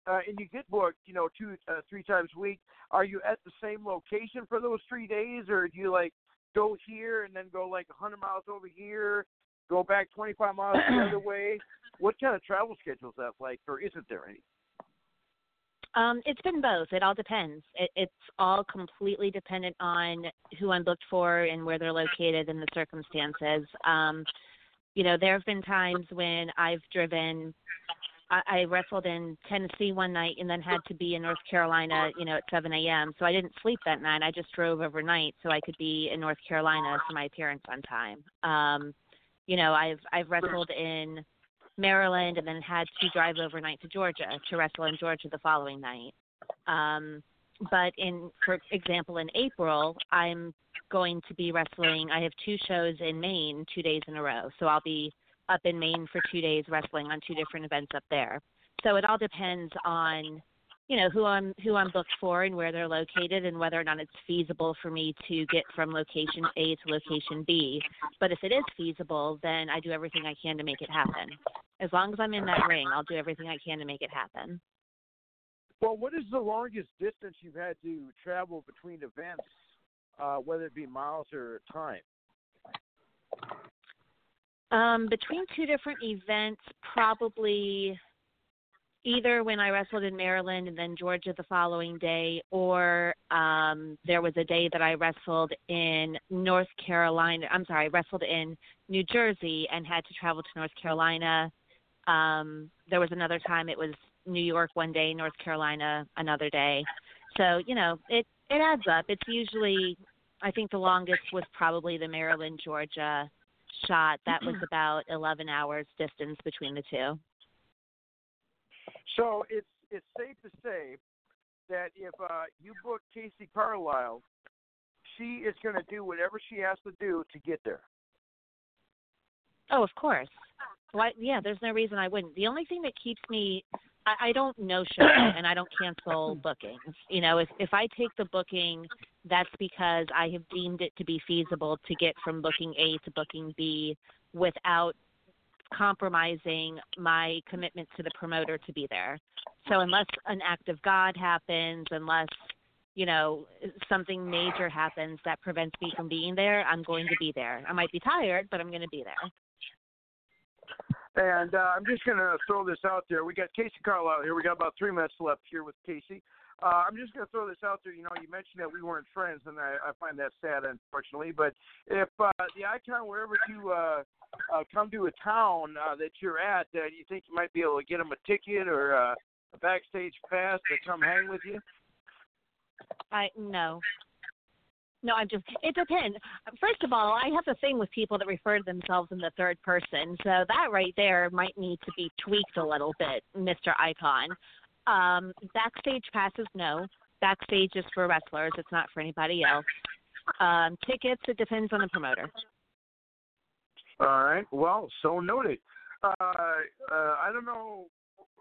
uh, and you get booked, you know, two, uh, three times a week, are you at the same location for those three days, or do you like go here and then go like 100 miles over here, go back 25 miles the other (clears throat) way? What kind of travel schedule is that like, or isn't there any? Um, it's been both. It all depends. It, it's all completely dependent on who I'm booked for and where they're located and the circumstances. Um, you know, there have been times when I've driven. I, I wrestled in Tennessee one night and then had to be in North Carolina, you know, at 7 a.m. So I didn't sleep that night. I just drove overnight so I could be in North Carolina for my appearance on time. Um, you know, I've I've wrestled in Maryland, and then had to drive overnight to Georgia to wrestle in Georgia the following night. Um, but in, for example, in April, I'm going to be wrestling. I have two shows in Maine, two days in a row. So I'll be up in Maine for two days wrestling on two different events up there. So it all depends on you know who I'm who I'm booked for and where they're located and whether or not it's feasible for me to get from location A to location B. But if it is feasible, then I do everything I can to make it happen. As long as I'm in that ring, I'll do everything I can to make it happen. Well, what is the longest distance you've had to travel between events, uh, whether it be miles or time? Um, between two different events, probably either when I wrestled in Maryland and then Georgia the following day, or um, there was a day that I wrestled in North Carolina. I'm sorry, I wrestled in New Jersey and had to travel to North Carolina. Um, there was another time it was New York one day, North Carolina another day. So you know, it it adds up. It's usually, I think the longest was probably the Maryland Georgia shot. That was about 11 hours distance between the two. So it's it's safe to say that if uh, you book Casey Carlisle, she is going to do whatever she has to do to get there. Oh, of course. Why? Yeah, there's no reason I wouldn't. The only thing that keeps me, I, I don't no show (clears throat) and I don't cancel bookings. You know, if if I take the booking, that's because I have deemed it to be feasible to get from booking A to booking B without compromising my commitment to the promoter to be there. So unless an act of God happens, unless you know something major happens that prevents me from being there, I'm going to be there. I might be tired, but I'm going to be there. And uh, I'm just going to throw this out there. We got Casey Carlisle here. We got about three minutes left here with Casey. Uh, I'm just going to throw this out there. You know, you mentioned that we weren't friends, and I, I find that sad, unfortunately. But if uh, the icon wherever you uh, uh, come to a town uh, that you're at, uh, you think you might be able to get them a ticket or uh, a backstage pass to come hang with you? I no. No, I'm just. It depends. First of all, I have a thing with people that refer to themselves in the third person, so that right there might need to be tweaked a little bit, Mr. Icon. Um, backstage passes, no. Backstage is for wrestlers. It's not for anybody else. Um, tickets, it depends on the promoter. All right. Well, so noted. Uh, uh, I don't know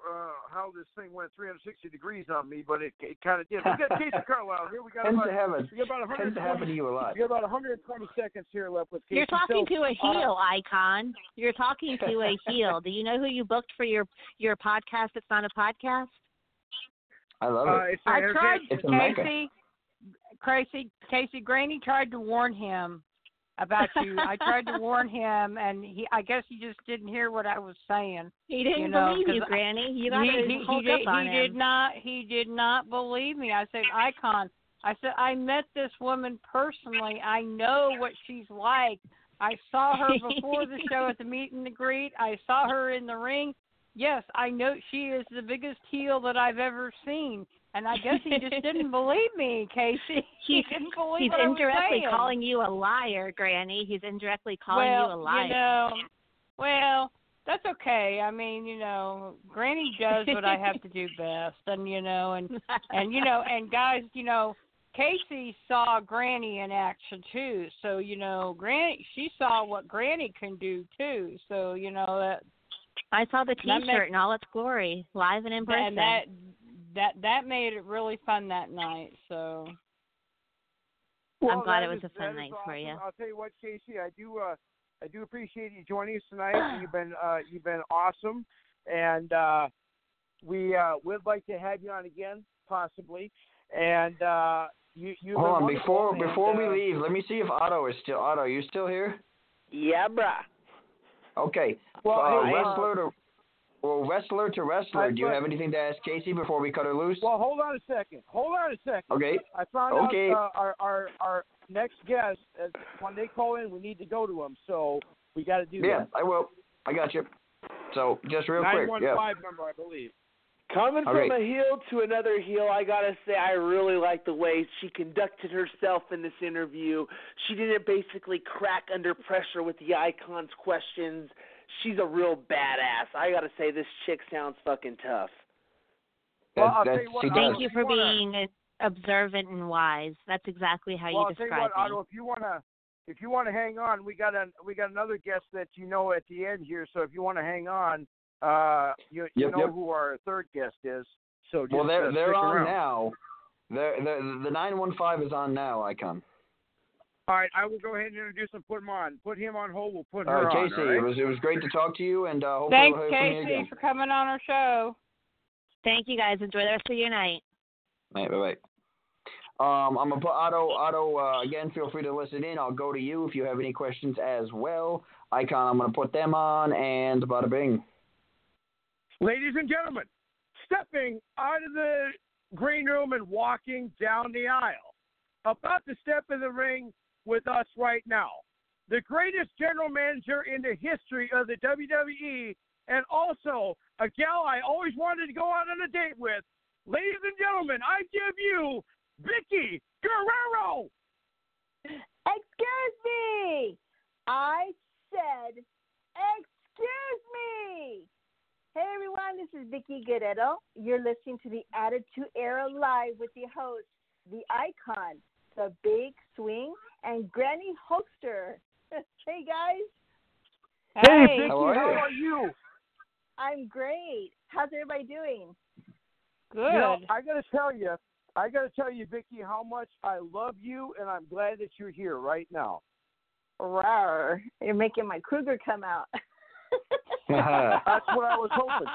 uh, how this thing went 360 degrees on me, but it, it kind of did. We got Casey Carlisle here. We got tends about, to have a, we got about tends to happen to you a lot. We got about 120 seconds here left with Casey. You're talking so, to a uh, heel, Icon. You're talking to a (laughs) heel. Do you know who you booked for your your podcast? It's not a podcast. I love Uh, it. it's I tried It's. Casey. Casey, Casey, Granny tried to warn him about (laughs) you. I tried to warn him, and he. I guess he just didn't hear what I was saying. He didn't You know, believe you, I- Granny. You he, he, he did, he did not. He did not believe me. I said, Icon. I said I met this woman personally. I know what she's like. I saw her before the (laughs) show at the meet and the greet. I saw her in the ring. Yes, I know she is the biggest heel that I've ever seen. And I guess he just didn't (laughs) believe me, Casey. (laughs) He He's- didn't believe He's what I was indirectly calling you a liar, Granny. He's indirectly calling well, you a liar. You know, well, that's okay. I mean, you know, Granny does what I have to do (laughs) best, and you know, and and you know, and guys, you know, Casey saw Granny in action too. So you know, Granny, she saw what Granny can do too. So you know that I saw the T-shirt makes- in all its glory, live and in person. and that that that made it really fun that night. So Well, I'm glad it was is- a fun that is night for awesome. you. I'll tell you what, Casey, I do uh, I do appreciate you joining us tonight. (sighs) you've been uh, you've been awesome, and uh, we uh, would like to have you on again, possibly. And uh, you you Hold on, before before we leave, let me see if Otto is still Otto. You still here? Yeah, bruh. Okay. Well, uh, hey, uh, wrestler to well, wrestler to wrestler. Do you have anything to ask Casey before we cut her loose? Well, hold on a second. Hold on a second. Okay. I found Okay. out uh, our our our next guest uh, when they call in, we need to go to them. So we got to do Yeah, that. I will. I got you. So just real Nine quick. one Yeah. number, I believe. Coming Okay. from a heel to another heel, I gotta say I really like the way she conducted herself in this interview. She didn't basically crack under pressure with the icon's questions. She's a real badass. I gotta say, this chick sounds fucking tough. Well, That- I'll tell that's- you what, she Otto, does. Thank you if for wanna- being observant and wise. That's exactly how well, you I'll tell you describe what. Otto, if you wanna, if you wanna hang on, we got a we got another guest that you know at the end here. So if you want to hang on, uh, you you Yep, know yep. who our third guest is. So just, Well, they're uh, they're on around. now. They're, they're, the nine one five is on now. Icon. All right, I will go ahead and introduce him. Put him on. Put him on hold. We'll put All her right, on. Casey. all right? It was it was great to talk to you, and uh, hopefully Thanks, we'll hear from you Casey, again. for coming on our show. Thank you guys. Enjoy the rest of your night. Bye bye. Um, I'm gonna put Otto. Otto uh, again. Feel free to listen in. I'll go to you if you have any questions as well. Icon. I'm gonna put them on, and bada bing. Ladies and gentlemen, stepping out of the green room and walking down the aisle, about to step in the ring with us right now, the greatest general manager in the history of the WWE, and also a gal I always wanted to go out on a date with. Ladies and gentlemen, I give you Vickie Guerrero. Excuse me. I said, excuse me. Hey everyone, this is Vickie Guerrero. You're listening to the Attitude Era Live with the host, the icon, the big swing, and Granny Hulkster. (laughs) hey guys, Hey, Hey, Vickie, How are how you? are you? I'm great. How's everybody doing? good. You know, I gotta tell you, I gotta tell you, Vickie, how much I love you, and I'm glad that you're here right now. Rawr. You're making my cougar come out. (laughs) (laughs) That's what I was hoping.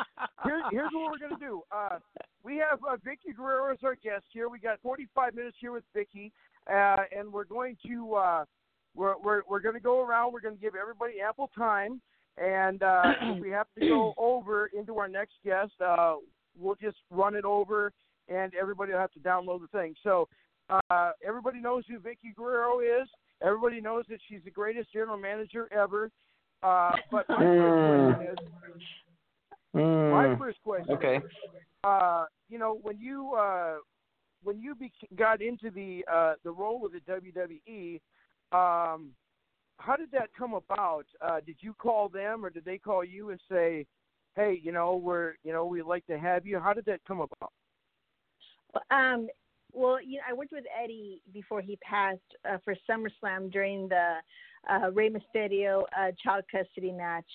Here, here's what we're gonna do. Uh, we have uh, Vickie Guerrero as our guest here. We got 45 minutes here with Vickie, uh, and we're going to uh, we're we're we're going to go around. We're going to give everybody ample time, and uh, (clears throat) if we have to go over into our next guest, uh, we'll just run it over, and everybody will have to download the thing. So uh, everybody knows who Vickie Guerrero is. Everybody knows that she's the greatest general manager ever. Uh, but my first question is, my Mm, first question okay. uh, you know, when you uh, when you bec got into the uh, the role of the WWE, um, how did that come about? Uh, did you call them, or did they call you and say, "Hey, you know, we're you know we'd like to have you"? How did that come about? Um, well, you know, I worked with Eddie before he passed uh, for SummerSlam during the uh, Rey Mysterio uh, child custody match,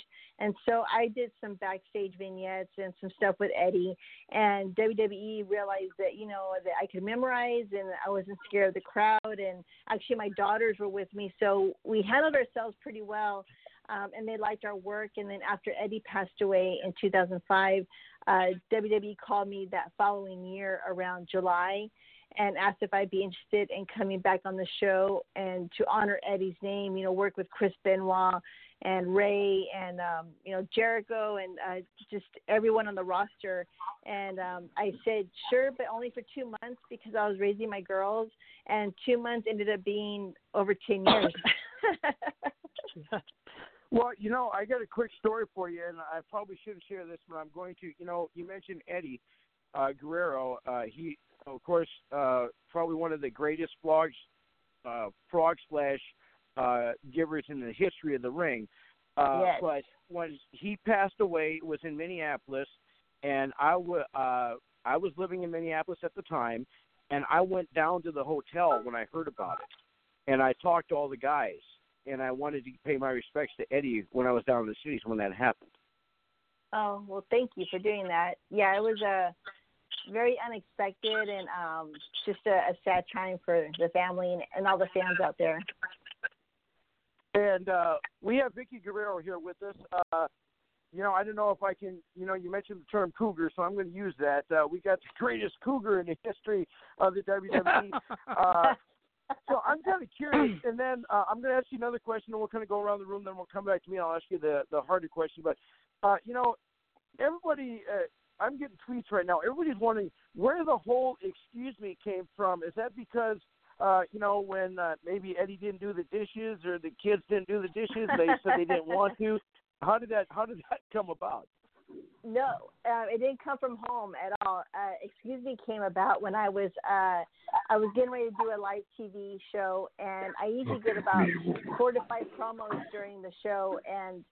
and so I did some backstage vignettes and some stuff with Eddie. And WWE realized that you know that I could memorize and I wasn't scared of the crowd. And actually, my daughters were with me, so we handled ourselves pretty well. Um, and they liked our work. And then after Eddie passed away in 2005, uh, WWE called me that following year around July and asked if I'd be interested in coming back on the show and to honor Eddie's name, you know, work with Chris Benoit and Rey and um, you know Jericho and uh, just everyone on the roster. And um, I said sure, but only for two months because I was raising my girls, and two months ended up being over ten years. (laughs) Well, you know, I got a quick story for you, and I probably shouldn't share this, but I'm going to. You know, you mentioned Eddie uh, Guerrero. Uh, he, of course, uh, probably one of the greatest frog, uh, frog splash uh, givers in the history of the ring. Uh, Yes. But when he passed away, it was in Minneapolis, and I w- uh, I was living in Minneapolis at the time, and I went down to the hotel when I heard about it, and I talked to all the guys, and I wanted to pay my respects to Eddie when I was down in the cities when that happened. Oh well, thank you for doing that. Yeah, it was a very unexpected and um, just a, a sad time for the family and, and all the fans out there. And uh, we have Vickie Guerrero here with us. Uh, you know, I don't know if I can. You know, you mentioned the term cougar, so I'm going to use that. Uh, we got the (laughs) greatest cougar in the history of the WWE. (laughs) Uh, so I'm kind of curious, and then uh, I'm going to ask you another question, and we'll kind of go around the room. Then we'll come back to me. and I'll ask you the the harder question. But uh, you know, everybody, uh, I'm getting tweets right now. Everybody's wondering where the whole "excuse me" came from. Is that because uh, you know when uh, maybe Eddie didn't do the dishes or the kids didn't do the dishes? They said they didn't want to. How did that How did that come about? No, uh, it didn't come from home at all. Uh, excuse me came about when I was uh, I was getting ready to do a live TV show, and I usually get about four to five promos during the show, and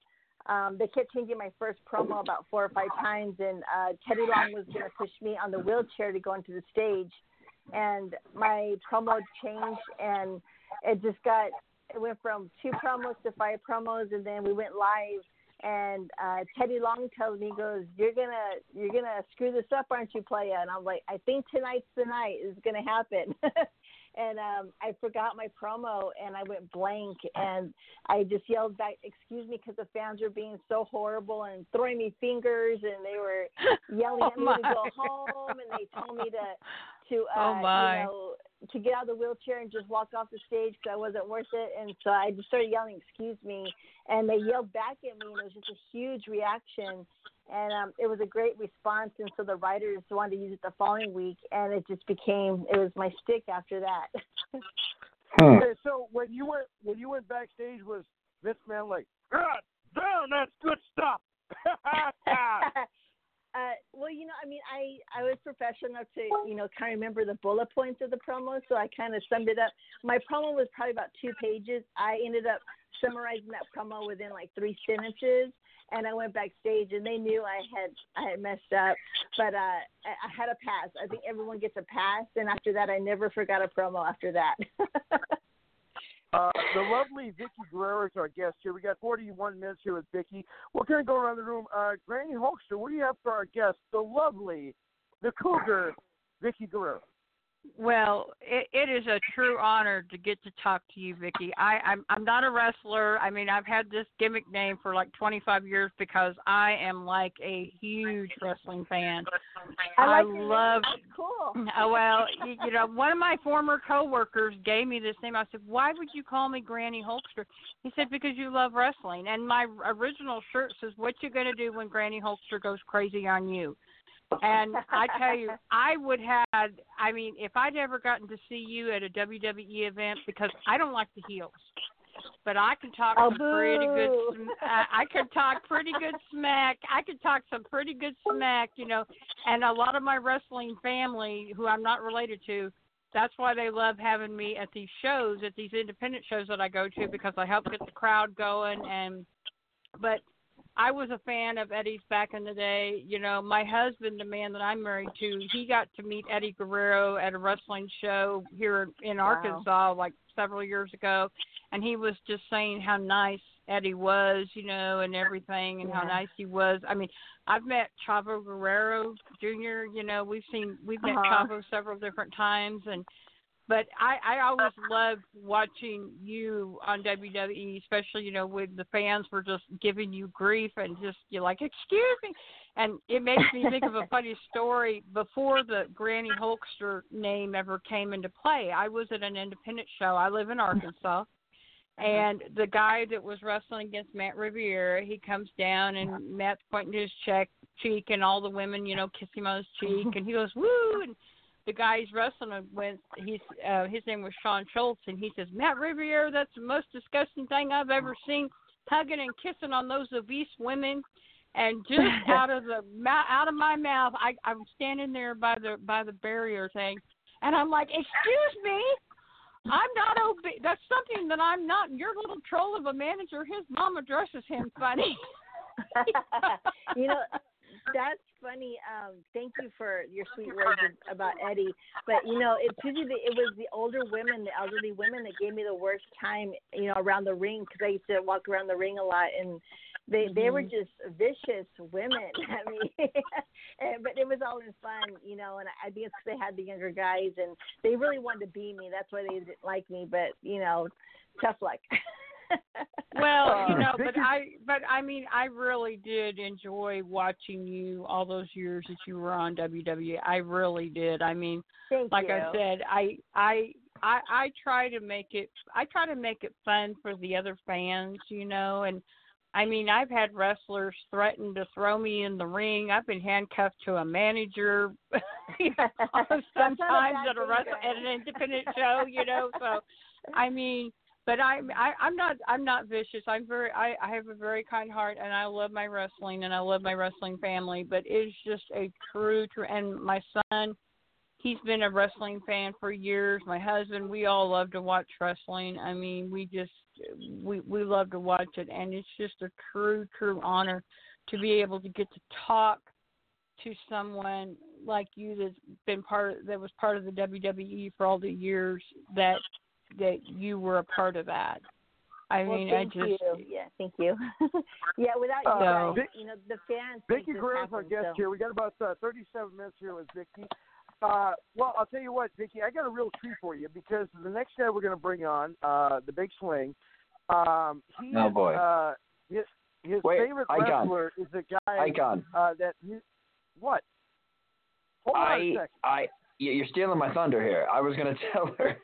um, they kept changing my first promo about four or five times, and uh, Teddy Long was going to push me on the wheelchair to go into the stage, and my promo changed, and it just got it went from two promos to five promos, and then we went live. And uh, Teddy Long tells me, he goes, "You're gonna, you're gonna screw this up, aren't you, playa?" And I'm like, "I think tonight's the night. It's gonna happen." (laughs) and um I forgot my promo and I went blank and I just yelled back, "Excuse me," because the fans were being so horrible and throwing me fingers and they were yelling (laughs) Oh, at me my. to go home and they told me to to uh Oh, my. you know to get out of the wheelchair and just walk off the stage because I wasn't worth it and so I just started yelling, "Excuse me," and they yelled back at me and it was just a huge reaction and um, it was a great response. And so the writers wanted to use it the following week, and it just became it was my stick after that. (laughs) Hmm. Okay, so when you went when you went backstage, was Vince McMahon like, God damn, that's good stuff? (laughs) (laughs) uh, well, you know, I mean, I I was professional to you know kind of remember the bullet points of the promo, so I kind of summed it up. My promo was probably about two pages. I ended up summarizing that promo within like three sentences, and I went backstage, and they knew I had I had messed up, but uh, I, I had a pass. I think everyone gets a pass, and after that, I never forgot a promo after that. (laughs) Uh, the lovely Vickie Guerrero is our guest here. We got 41 minutes here with Vickie. We're going to go around the room. Uh, Granny Hulkster, what do you have for our guest? The lovely, the cougar, Vickie Guerrero. Well, it, it is a true honor to get to talk to you, Vickie. I, I'm I'm not a wrestler. I mean, I've had this gimmick name for like 25 years because I am like a huge wrestling fan. I, like name. love. Cool. (laughs) Oh well, you, you know, one of my former coworkers gave me this name. I said, "Why would you call me Granny Hulkster?" He said, "Because you love wrestling." And my original shirt says, "What you gonna do when Granny Hulkster goes crazy on you?" And I tell you, (laughs) I would have. I mean, if I'd ever gotten to see you at a WWE event, because I don't like the heels, but I can talk Oh, some pretty good. I, I could talk pretty good smack. I could talk some pretty good smack, you know. And a lot of my wrestling family, who I'm not related to, that's why they love having me at these shows, at these independent shows that I go to, because I help get the crowd going. And but I was a fan of Eddie's back in the day. You know, my husband, the man that I'm married to, he got to meet Eddie Guerrero at a wrestling show here in Wow. Arkansas like several years ago, and he was just saying how nice Eddie was, you know, and everything, and how nice he was. I mean, I've met Chavo Guerrero Jr. You know, we've seen we've met Uh-huh. Chavo several different times, and but I I always uh-huh. loved watching you on WWE, especially you know when the fans were just giving you grief and just you're like, excuse me, and it makes me think of a (laughs) funny story. Before the Granny Hulkster name ever came into play, I was at an independent show. I live in Arkansas. (laughs) Uh-huh. And the guy that was wrestling against Matt Riviera, he comes down and uh-huh. Matt's pointing to his cheek, cheek, and all the women, you know, kiss him on his cheek, (laughs) and he goes woo, and the guy he's wrestling with, he's uh, his name was Sean Schultz, and he says Matt Riviera, that's the most disgusting thing I've ever seen, hugging and kissing on those obese women, and just (laughs) out of the out of my mouth, I I'm standing there by the by the barrier thing, and I'm like, excuse me. I'm not obese. That's something that I'm not. Your little troll of a manager, his mom addresses him funny. (laughs) you know, that's funny. Um, thank you for your sweet words about Eddie. But you know, it's usually the, it was the older women, the elderly women, that gave me the worst time. You know, around the ring because I used to walk around the ring a lot, and they they were just vicious women. (laughs) I mean, (laughs) and, but it was all in fun, you know. And I think it's they had the younger guys, and they really wanted to be me. That's why they didn't like me. But you know, tough luck. (laughs) Well, you know, but I, but I mean, I really did enjoy watching you all those years that you were on WWE. I really did. I mean, Thank like you. I said, I, I, I, I try to make it. I try to make it fun for the other fans, you know, and. I mean, I've had wrestlers threaten to throw me in the ring. I've been handcuffed to a manager (laughs) you know, (laughs) a sometimes at a thing, wrestle, at an independent show, you know. So, I mean, but I'm I, I'm not I'm not vicious. I'm very I, I have a very kind heart and I love my wrestling and I love my wrestling family. But it's just a true true and my son, he's been a wrestling fan for years. My husband, we all love to watch wrestling. I mean, we just we we love to watch it, and it's just a true true honor to be able to get to talk to someone like you that's been part of, that was part of the WWE for all the years that that you were a part of that. I well, mean, thank I just you. Yeah, thank you. (laughs) yeah, without you Uh, guys, Vic- you know, the fans. Vickie make this Greer is our guest so. here. We got about uh, 37 minutes here with Vickie. Uh, well, I'll tell you what, Vickie, I got a real treat for you because the next guy we're going to bring on, uh, the Big Swing, um, he Oh, boy. Uh, his his Wait, favorite Icon. wrestler is a guy Icon. uh, that he, what? Hold on a I second. I you- you're stealing my thunder here. I was gonna (laughs) tell her.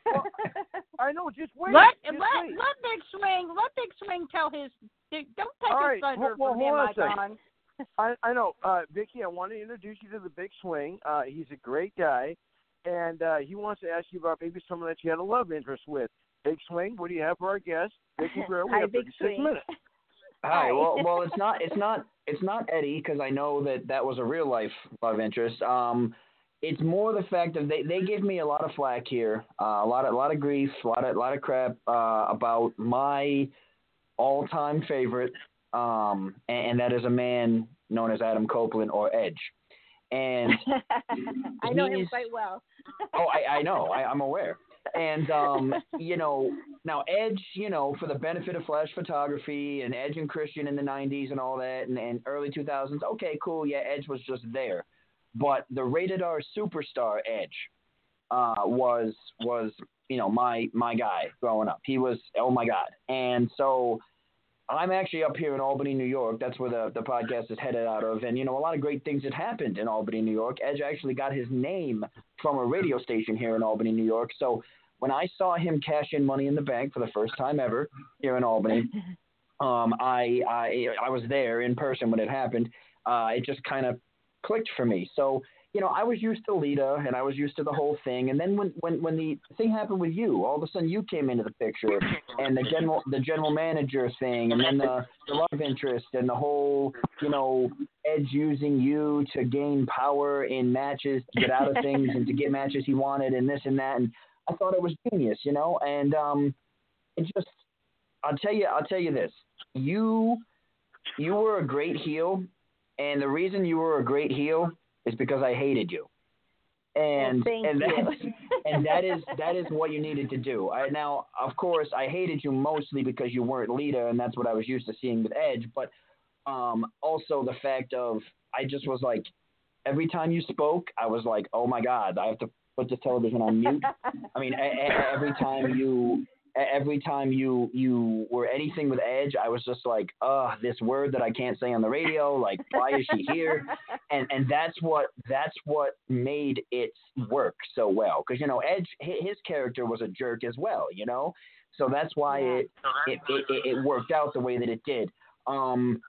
I know. Just wait. let just let wait. let Big Swing let Big Swing tell his don't take All his right, thunder well, from hold him, on. Icon. I, I know, uh, Vickie. I want to introduce you to the Big Swing. Uh, he's a great guy, and uh, he wants to ask you about maybe someone that you had a love interest with. Big Swing, what do you have for our guest? Vickie (laughs) Greer. We Hi, have Big 36 Swing. minutes. (laughs) Hi. Well, well, it's not, it's not, it's not Eddie because I know that that was a real life love interest. Um, it's more the fact that they they give me a lot of flack here, uh, a lot of a lot of grief, a lot of a lot of crap uh, about my all time favorite, um, and, and that is a man known as Adam Copeland or Edge. And (laughs) I know him quite well. oh, I, I know, I, I'm aware. And um, you know, now Edge, you know, for the benefit of flash photography and Edge and Christian in the '90s and all that, and, and early 2000s. Okay, cool. Yeah, Edge was just there, but the rated R superstar Edge uh, was was you know my my guy growing up. He was oh my god, and so. I'm actually up here in Albany, New York. That's where the, the podcast is headed out of. And, you know, a lot of great things had happened in Albany, New York. Edge actually got his name from a radio station here in Albany, New York. So when I saw him cash in money in the bank for the first time ever here in Albany, (laughs) um, I, I I was there in person when it happened. Uh, it just kind of clicked for me. So you know, I was used to Lita and I was used to the whole thing. And then when when when the thing happened with you, all of a sudden you came into the picture, and the general the general manager thing, and then the, the love interest, and the whole you know Edge using you to gain power in matches, to get out of things, and to get matches he wanted, and this and that. And I thought it was genius, you know. And um, it just I'll tell you I'll tell you this. You you were a great heel, and the reason you were a great heel is because I hated you. And Thank and that's and that is that is what you needed to do. I, now, of course, I hated you mostly because you weren't Lita, and that's what I was used to seeing with Edge. But um, also the fact of I just was like, every time you spoke, I was like, oh my god, I have to put the television on mute. (laughs) I mean, a- a- every time you every time you you were anything with Edge, I was just like, uh, this word that I can't say on the radio. Like, why is she here? (laughs) And and that's what that's what made it work so well. Because you know, Edge, his character was a jerk as well. You know, so that's why it, it it it it worked out the way that it did. Um,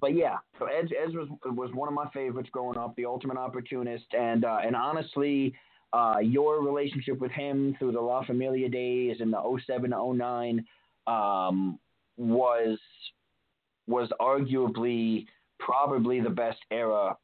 but yeah, so Edge, Edge was was one of my favorites growing up, the ultimate opportunist, and uh, and honestly, uh, your relationship with him through the La Familia days in the 07 to 09 um, was was arguably probably the best era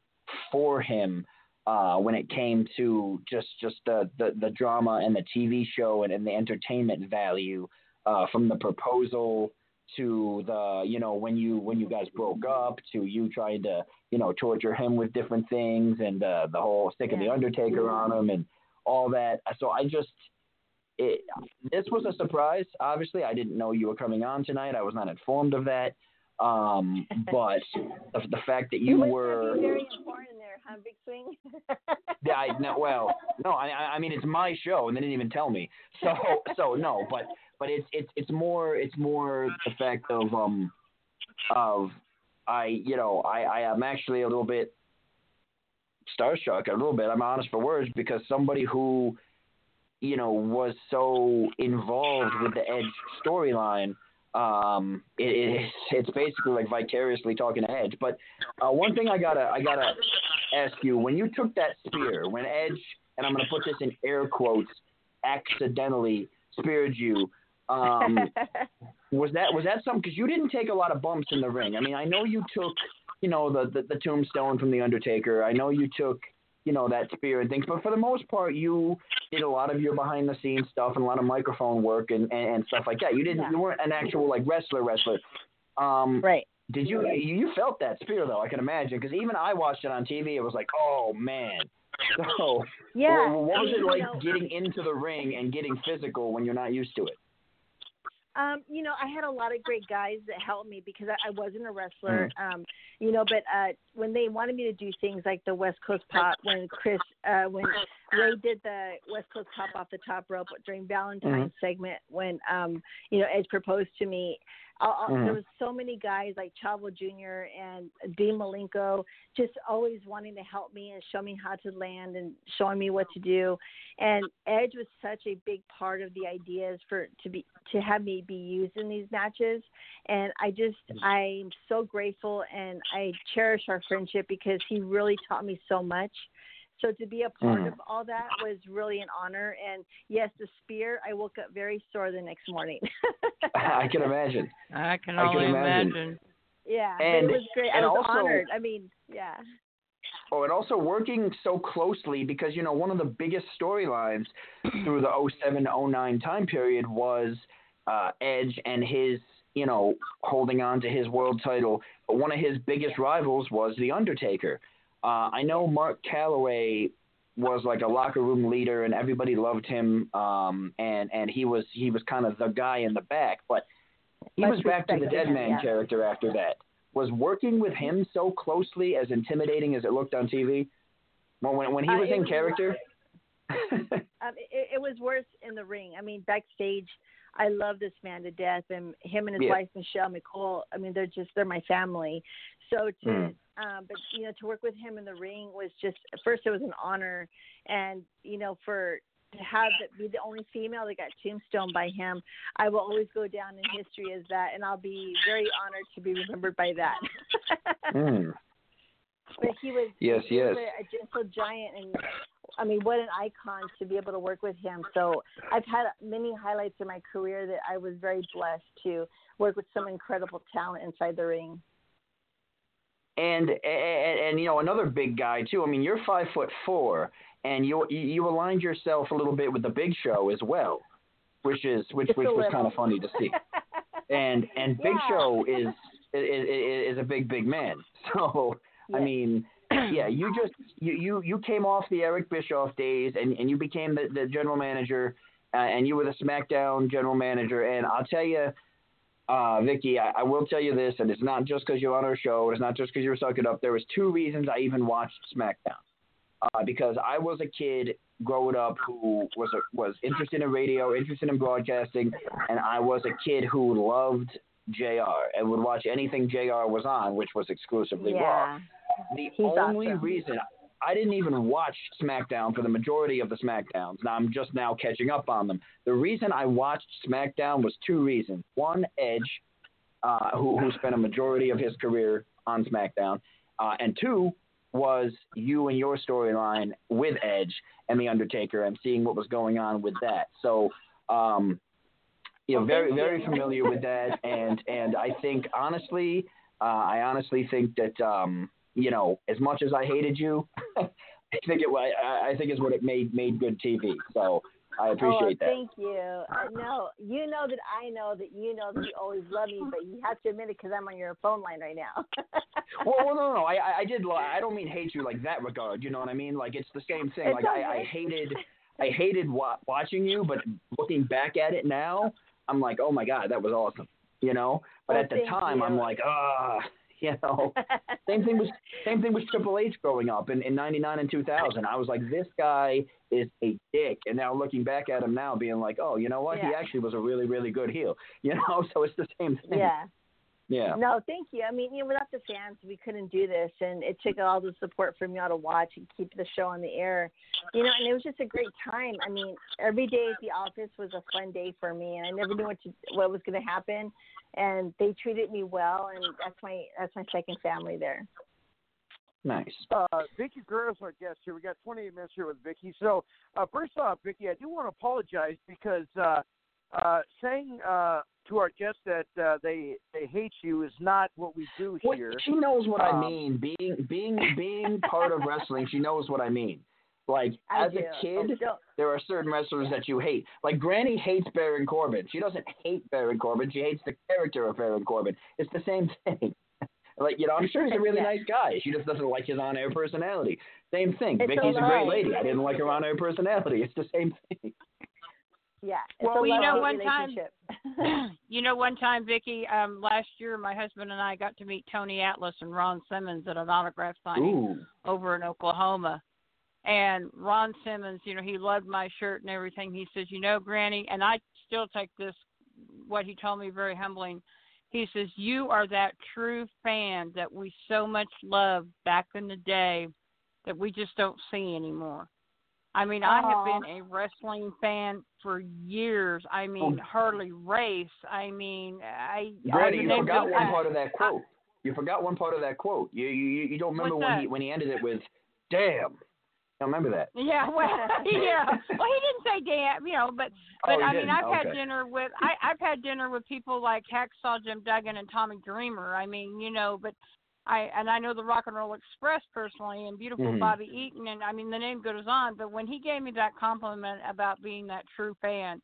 for him uh, when it came to just just the, the, the drama and the TV show and, and the entertainment value uh, from the proposal to the you know when you when you guys broke up to you trying to you know torture him with different things and uh, the whole stick of the. Undertaker on him and all that. So I just it, this was a surprise. Obviously, I didn't know you were coming on tonight. I was not informed of that. Um, (laughs) but the, the fact that you were very important there, huh, Big Swing? (laughs) yeah, I, no, well, no, I, I- I mean it's my show, and they didn't even tell me. So, so no, but but it's it's it's more it's more the fact of um of I you know I I am actually a little bit starstruck a little bit. I'm honest for words because somebody who you know was so involved with the Edge storyline. Um, it, it's it's basically like vicariously talking to Edge. But uh, one thing I gotta I gotta ask you when you took that spear, when Edge, and I'm to put this in air quotes, accidentally speared you. Um, (laughs) was that was that something? Because you didn't take a lot of bumps in the ring. I mean, I know you took, you know, the, the the tombstone from the Undertaker. I know you took, you know that spear and things. But for the most part, you did a lot of your behind the scenes stuff and a lot of microphone work and and, and stuff like that. You didn't Yeah. you weren't an actual like wrestler wrestler. Um, Right. did you you felt that spear though? I can imagine because even I watched it on TV. It was like, oh man. (laughs) So Yeah. what, what was it like know, getting into the ring and getting physical when you're not used to it? Um, you know, I had a lot of great guys that helped me because I, I wasn't a wrestler. Um, you know, but uh when they wanted me to do things like the West Coast Pop, when Chris, uh, when Rey did the West Coast Pop off the top rope during Valentine's segment, when um, you know Edge proposed to me, Mhm. there was so many guys like Chavo Jr. and Dean Malenko just always wanting to help me and show me how to land and showing me what to do. And Edge was such a big part of the ideas for to be to have me be used in these matches. And I just I'm so grateful and I cherish our friendship because he really taught me so much. So to be a part Mm. of all that was really an honor. And yes, the spear, I woke up very sore the next morning. (laughs) I can imagine. I can I can only imagine. imagine. Yeah, And- it was great. I was also- honored. I mean, yeah. Oh, and also working so closely because you know one of the biggest storylines (clears throat) through the 07 09 time period was uh, Edge and his you know holding on to his world title. But one of his biggest rivals was the Undertaker. Uh, I know Mark Calaway was like a locker room leader and everybody loved him um and and he was he was kind of the guy in the back but he Much was back to the respect dead him, man yeah. character after that was working with him so closely as intimidating as it looked on TV? Well, when when he Uh, was it in was- character. Um, it, it was worse in the ring. I mean, backstage, I love this man to death, and him and his Yeah. wife Michelle McCool. I mean, they're just they're my family. So to, Mm. um, but you know, to work with him in the ring was just first it was an honor, and you know, for to have be the only female that got tombstone by him, I will always go down in history as that, and I'll be very honored to be remembered by that. (laughs) Mm. But he was Yes, he yes. was a, a gentle giant, and I mean, what an icon to be able to work with him. So I've had many highlights in my career that I was very blessed to work with some incredible talent inside the ring. And, and and you know another big guy too. I mean, you're five foot four, and you you- aligned yourself a little bit with the Big Show as well, which is which Just which was kind of funny to see. (laughs) And and Big Yeah. Show is, is is a big big man. (laughs) So I mean, yeah, you (clears throat) just you you you came off the Eric Bischoff days, and and you became the, the general manager, uh, and you were the SmackDown general manager. And I'll tell you, uh, Vickie, I, I will tell you this, and it's not just because you're on our show, it's not just because you were sucking up. There was two reasons I even watched SmackDown, uh, because I was a kid growing up who was a, was interested in radio, interested in broadcasting, and I was a kid who loved JR and would watch anything JR was on, which was exclusively Raw. The He's only awesome. reason I didn't even watch SmackDown for the majority of the SmackDowns. Now I'm just now catching up on them. The reason I watched SmackDown was two reasons. One, Edge, uh, who who spent a majority of his career on SmackDown, uh, and two was you and your storyline with Edge and the Undertaker, and seeing what was going on with that. So. Um, you know, very very familiar with that, and and I think honestly, uh, I honestly think that um, you know, as much as I hated you, (laughs) I think it I, I think is what it made made good TV. So I appreciate oh, that. thank you. No, you know that I know that you know that you always love me, but you have to admit it because I'm on your phone line right now. (laughs) Well, well, no, no, no. I, I- did. li- I don't mean hate you like that regard. You know what I mean? Like it's the same thing. It's Like I, I hated, I hated wa- watching you, but looking back at it now, I'm like, oh my god, that was awesome. You know. But Oh, at the time, I'm like, ah, (laughs) you know. Same thing was same thing with Triple H growing up in, in '99 and 2000. I was like, this guy is a dick, and now looking back at him now, being like, oh, you know what? He actually was a really really good heel. (laughs) You know, so it's the same thing. yeah. Yeah. No, thank you. I mean, you know, without the fans, we couldn't do this, and it took all the support from y'all to watch and keep the show on the air. You know, and it was just a great time. I mean, every day at the office was a fun day for me, and I never knew what to, what was going to happen. And they treated me well, and that's my that's my second family there. Nice. Uh, Vickie Guerrero's our guest here. We got 28 minutes here with Vickie. So, uh, first off, Vickie, I do want to apologize because uh, uh, saying uh, to our guests that uh, they they hate you is not what we do Well, here. she knows what Um, I mean. Being being being part of wrestling, she knows what I mean. Like I as do. a kid, Oh, there are certain wrestlers that you hate. Like Granny hates Baron Corbin. She doesn't hate Baron Corbin. She hates the character of Baron Corbin. It's the same thing. (laughs) like you know, I'm sure he's a really Yeah. nice guy. She just doesn't like his on-air personality. Same thing. It's a Vickie's a, great lady. I didn't like her on-air personality. It's the same thing. Yeah. Well, (clears throat) you know, one time- you know, one time, Vickie, um, last year, my husband and I got to meet Tony Atlas and Ron Simmons at an autograph signing Ooh. over in Oklahoma. And Ron Simmons, you know, he loved my shirt and everything. He says, you know, Granny, and I still take this, what he told me, very humbling. He says, you are that true fan that we so much loved back in the day that we just don't see anymore. I mean, I have been a wrestling fan for years. I mean, Oh. Harley Race. I mean, I. Granny, I you forgot them- one part of that quote. You forgot one part of that quote. You you you don't remember when that? he when he ended it with "damn." I remember that. Yeah, well, (laughs) yeah. Well, he didn't say damn, you know, but oh, but Oh, I mean, didn't? I've had dinner with I I've had dinner with people like Hacksaw Jim Duggan and Tommy Dreamer. I mean, you know, but I and I know the Rock and Roll Express personally and beautiful Mhm. Bobby Eaton and I mean the name goes on. But when he gave me that compliment about being that true fan,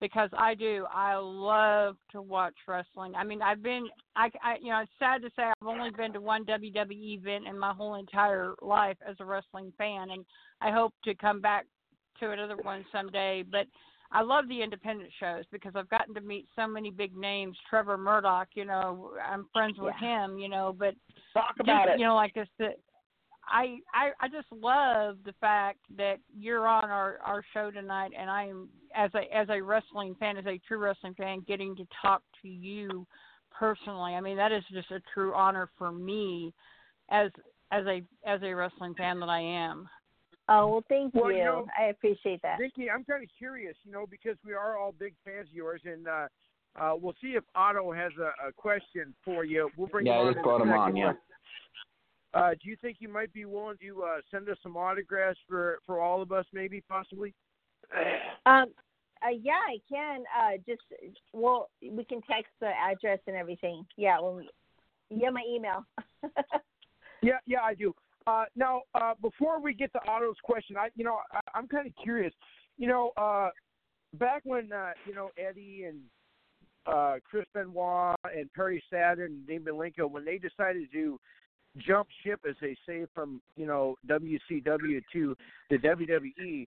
because I do, I love to watch wrestling. I mean, I've been I, I you know it's sad to say I've only been to one WWE event in my whole entire life as a wrestling fan, and I hope to come back to another one someday. But I love the independent shows because I've gotten to meet so many big names. Trevor Murdoch, you know, I'm friends with him, you know, but Talk just, about it. you know, like this. The, I, I I just love the fact that you're on our our show tonight, and I am as a as a wrestling fan, as a true wrestling fan, getting to talk to you personally. I mean, that is just a true honor for me, as as a as a wrestling fan that I am. Oh well, thank Well, you. you know, I appreciate that. Vickie, I'm kind of curious, you know, because we are all big fans of yours, and uh, uh, we'll see if Otto has a, a question for you. We'll bring Yeah, him on just brought him on, yeah. Uh, do you think you might be willing to uh, send us some autographs for for all of us, maybe, possibly? Um, uh, yeah, I can. Uh, just well, we can text the address and everything. Yeah, when we, you have my email. (laughs) Yeah, yeah, I do. Uh, now, uh, before we get to Otto's question, I, you know, I, I'm kind of curious. You know, uh, back when uh, you know Eddie and uh, Chris Benoit and Perry Saturn and Dave Malenko, when they decided to jump ship, as they say, from you know WCW to the WWE.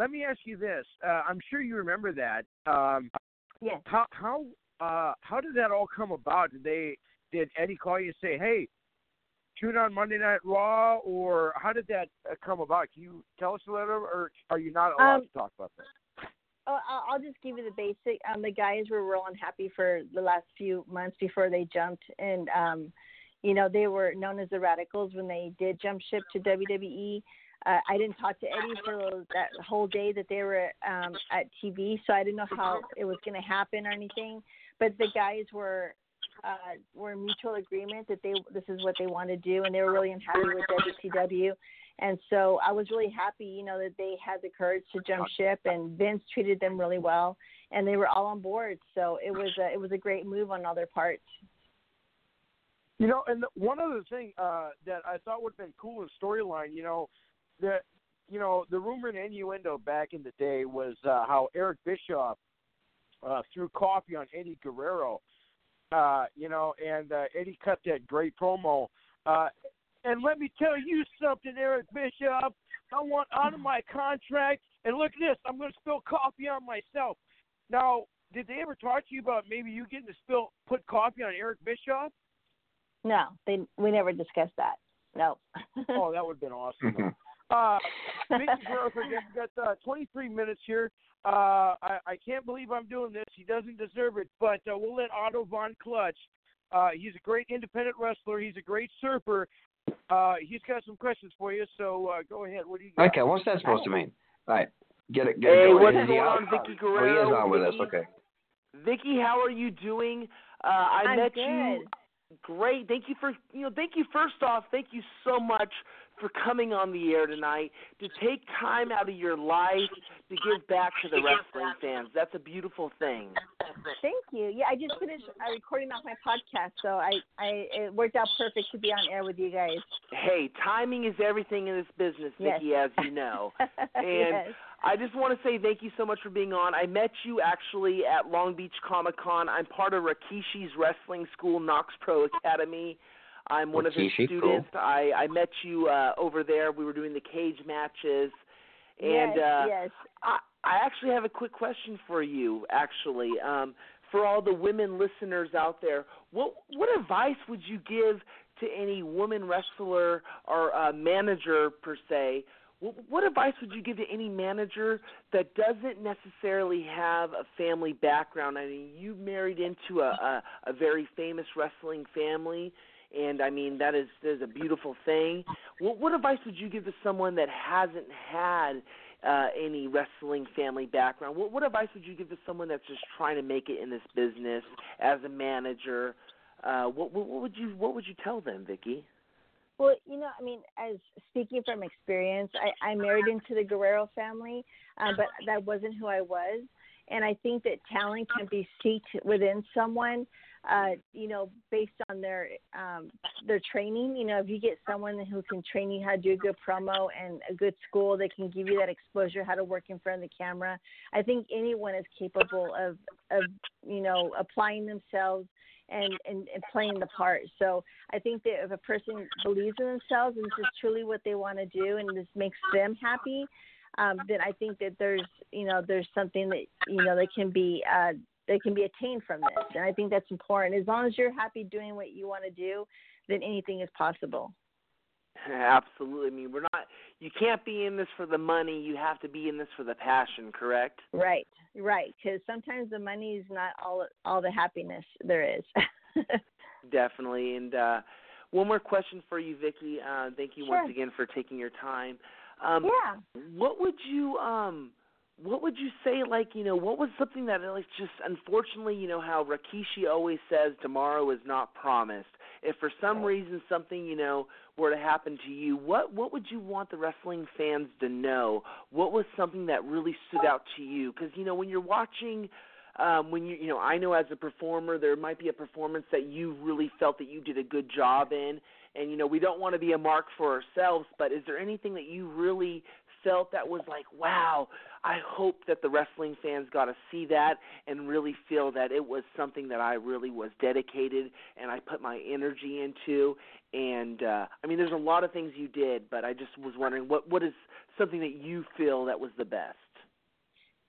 Let me ask you this: uh, I'm sure you remember that. Um, yes. how how uh, how did that all come about? Did they did Eddie call you and say, "Hey"? Tune on Monday Night Raw, or how did that uh, come about? Can you tell us a little, or are you not allowed Um, to talk about that? Oh, I'll I'll just give you the basic. Um, the guys were real unhappy for the last few months before they jumped, and um, you know they were known as the Radicalz when they did jump ship to WWE. Uh, I didn't talk to Eddie for that whole day that they were um, at TV, so I didn't know how it was going to happen or anything. But the guys were uh, were in mutual agreement that they this is what they want to do, and they were really unhappy with WCW. And so I was really happy, you know, that they had the courage to jump ship, and Vince treated them really well, and they were all on board. So it was a, it was a great move on all their parts. You know, and one other thing uh, that I thought would have been cool in storyline, you know, that you know the rumor and innuendo back in the day was uh, how Eric Bischoff uh, threw coffee on Eddie Guerrero, uh, you know, and uh, Eddie cut that great promo. Uh, and let me tell you something, Eric Bischoff. I want out of my contract. And look at this. I'm going to spill coffee on myself. Now, did they ever talk to you about maybe you getting to spill put coffee on Eric Bischoff? No, they we never discussed that. No. oh, that would have been awesome. (laughs) Uh, Vickie Guerrero, we've got uh, 23 minutes here. Uh, I, I can't believe I'm doing this. He doesn't deserve it, but uh, we'll let Otto Von Clutch. Uh, he's a great independent wrestler. He's a great surfer. Uh, he's got some questions for you, so uh, go ahead. What do you got? Okay, what's that supposed to mean? All right, get it. Get Hey, it going. what's Is going on, Vickie Oh, he is on with us. Okay. Vickie, how are you doing? Uh, I I'm met good. you. Great. Thank you for you know. Thank you first off. Thank you so much for coming on the air tonight to take time out of your life to give back to the wrestling fans. That's a beautiful thing. Thank you. Yeah, I just finished uh, recording off my podcast, so I, I it worked out perfect to be on air with you guys. Hey, timing is everything in this business, Yes. As you know. (laughs) And yes. I just want to say thank you so much for being on. I met you actually at Long Beach Comic Con. I'm part of Rikishi's wrestling school, KnokX Pro Academy. I'm one of his Rikishi, students. I I met you uh over there. We were doing the cage matches. And yes, uh yes. I I actually have a quick question for you actually. Um for all the women listeners out there, what what advice would you give to any woman wrestler or uh, manager per se? What, what advice would you give to any manager that doesn't necessarily have a family background? I mean, you married into a, a, a very famous wrestling family, and I mean that is that is a beautiful thing. What, what advice would you give to someone that hasn't had uh, any wrestling family background? What, what advice would you give to someone that's just trying to make it in this business as a manager? Uh, what, what, what would you What would you tell them, Vickie? Well, you know, I mean, as speaking from experience, I, I married into the Guerrero family, uh, but that wasn't who I was. And I think that talent can be seeked within someone, uh, you know, based on their um, their training. You know, if you get someone who can train you how to do a good promo and a good school that can give you that exposure, how to work in front of the camera, I think anyone is capable of of you know applying themselves and, and, and playing the part. So I think that if a person believes in themselves and this is truly what they want to do and this makes them happy, um, then I think that there's you know there's something that you know that can be uh, that can be attained from this, and I think that's important. As long as you're happy doing what you want to do, then anything is possible. Absolutely. I mean, we're not. You can't be in this for the money. You have to be in this for the passion. Correct? Right, right. Because sometimes the money is not all all the happiness there is. (laughs) Definitely. And uh, one more question for you, Vickie. Uh, thank you once again for taking your time. Um, yeah. What would you um what would you say like, you know, what was something that like just unfortunately, you know how Rikishi always says tomorrow is not promised. If for some reason something, you know, were to happen to you, what what would you want the wrestling fans to know? What was something that really stood out to you? Cuz you know, when you're watching um when you you know, I know as a performer there might be a performance that you really felt that you did a good job in and you know, we don't want to be a mark for ourselves, but is there anything that you really felt that was like, wow, I hope that the wrestling fans got to see that and really feel that it was something that I really was dedicated and I put my energy into. And uh, I mean, there's a lot of things you did, but I just was wondering what what is something that you feel that was the best.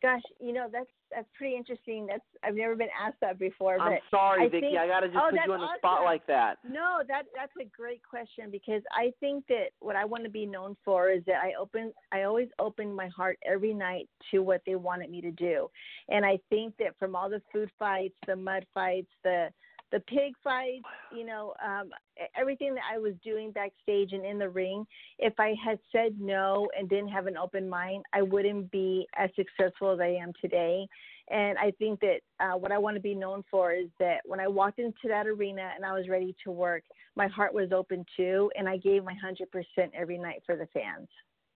Gosh, you know that's that's pretty interesting. That's I've never been asked that before. I'm but sorry, I Vickie. think- I got to just Oh, put you on the awesome. spot like that. No, that that's a great question because I think that what I want to be known for is that I open I always open my heart every night to what they wanted me to do. And I think that from all the food fights, the mud fights, the the pig fights, you know, um everything that I was doing backstage and in the ring, if I had said no and didn't have an open mind, I wouldn't be as successful as I am today. And I think that uh, what I want to be known for is that when I walked into that arena and I was ready to work, my heart was open too, and I gave my 100% every night for the fans.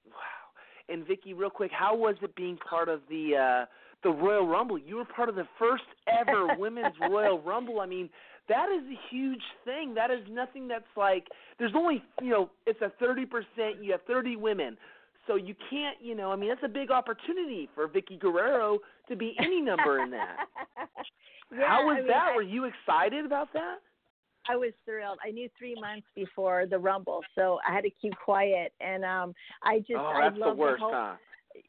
Wow. And Vickie, real quick, how was it being part of the uh the Royal Rumble? You were part of the first ever (laughs) women's Royal Rumble. I mean, that is a huge thing. That is nothing that's like there's only, you know, it's a 30%, you have 30 women. So you can't, you know, I mean, that's a big opportunity for Vickie Guerrero to be any number in that. (laughs) Yeah, how was I mean, that? I- were you excited about that? I was thrilled. I knew three months before the Rumble, so I had to keep quiet. And um, I just, oh, I that's the love worst, whole, huh?